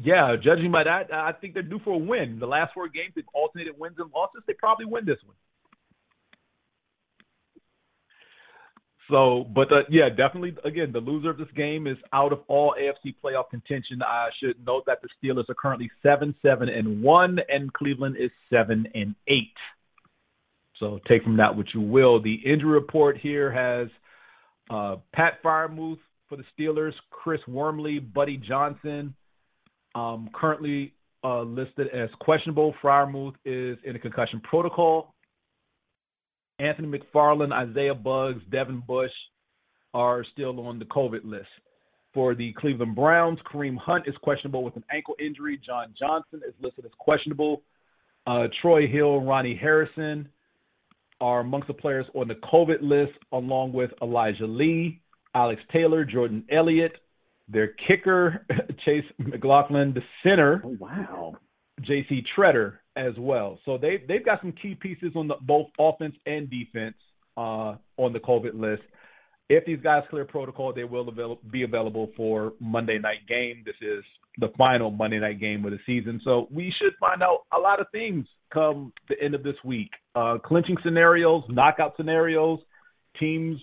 yeah, judging by that, I think they're due for a win. The last four games, they've alternated wins and losses. They probably win this one. So, but yeah, definitely. Again, the loser of this game is out of all AFC playoff contention. I should note that the Steelers are currently seven, seven, and one, and Cleveland is seven and eight. So take from that what you will. The injury report here has uh, Pat Freiermuth for the Steelers, Chris Wormley, Buddy Johnson, um, currently uh, listed as questionable. Freiermuth is in a concussion protocol. Anthony McFarland, Isaiah Buggs, Devin Bush are still on the COVID list. For the Cleveland Browns, Kareem Hunt is questionable with an ankle injury. John Johnson is listed as questionable. Uh, Troy Hill, Ronnie Harrison are amongst the players on the COVID list, along with Elijah Lee, Alex Taylor, Jordan Elliott, their kicker, Chase McLaughlin, the center. Oh, wow. J.C. Tretter as well. So they they've got some key pieces on the, both offense and defense uh, on the COVID list. If these guys clear protocol, they will avail- be available for Monday night game. This is the final Monday night game of the season, so we should find out a lot of things come the end of this week. Uh, clinching scenarios, knockout scenarios, teams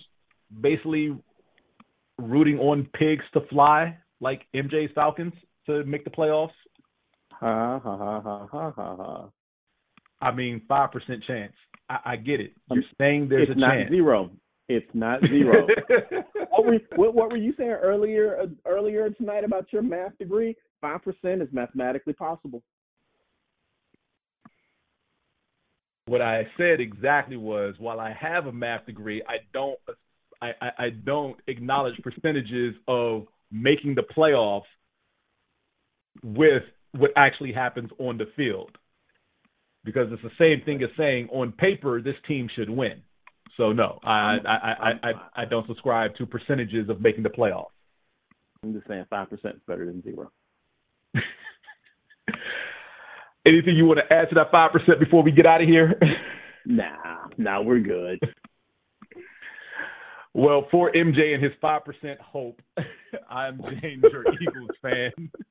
basically rooting on pigs to fly, like MJ's Falcons to make the playoffs. Ha ha ha ha ha ha ha. I mean, five percent chance. I, I get it. You're saying there's it's a chance. zero. It's not zero. what were what, what were you saying earlier uh, earlier tonight about your math degree? Five percent is mathematically possible. What I said exactly was, while I have a math degree, I don't, I, I, I don't acknowledge percentages of making the playoffs with what actually happens on the field, because it's the same thing as saying on paper this team should win. So no, I I I I, I don't subscribe to percentages of making the playoffs. I'm just saying five percent is better than zero. Anything you want to add to that five percent before we get out of here? Nah, nah, we're good. Well, for MJ and his five percent hope, I'm James, your Eagles fan.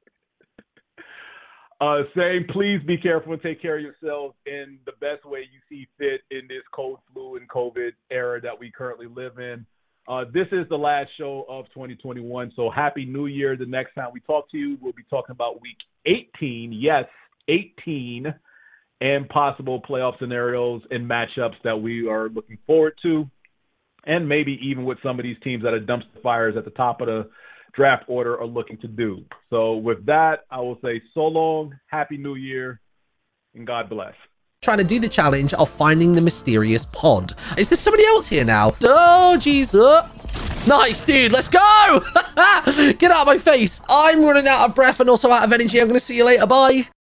Uh, saying please be careful and take care of yourselves in the best way you see fit in this cold flu and COVID era that we currently live in. Uh, this is the last show of 2021, so happy New Year. The next time we talk to you, we'll be talking about Week 18. Yes, 18 and possible playoff scenarios and matchups that we are looking forward to, and maybe even what some of these teams that are dumpster fires at the top of the draft order are looking to do. So, with that, I will say so long, Happy New Year, and God bless. Trying to do the challenge of finding the mysterious pod. Is there somebody else here now? Oh, Jesus. Uh. Nice, dude. Let's go. Get out of my face. I'm running out of breath and also out of energy. I'm going to see you later. Bye.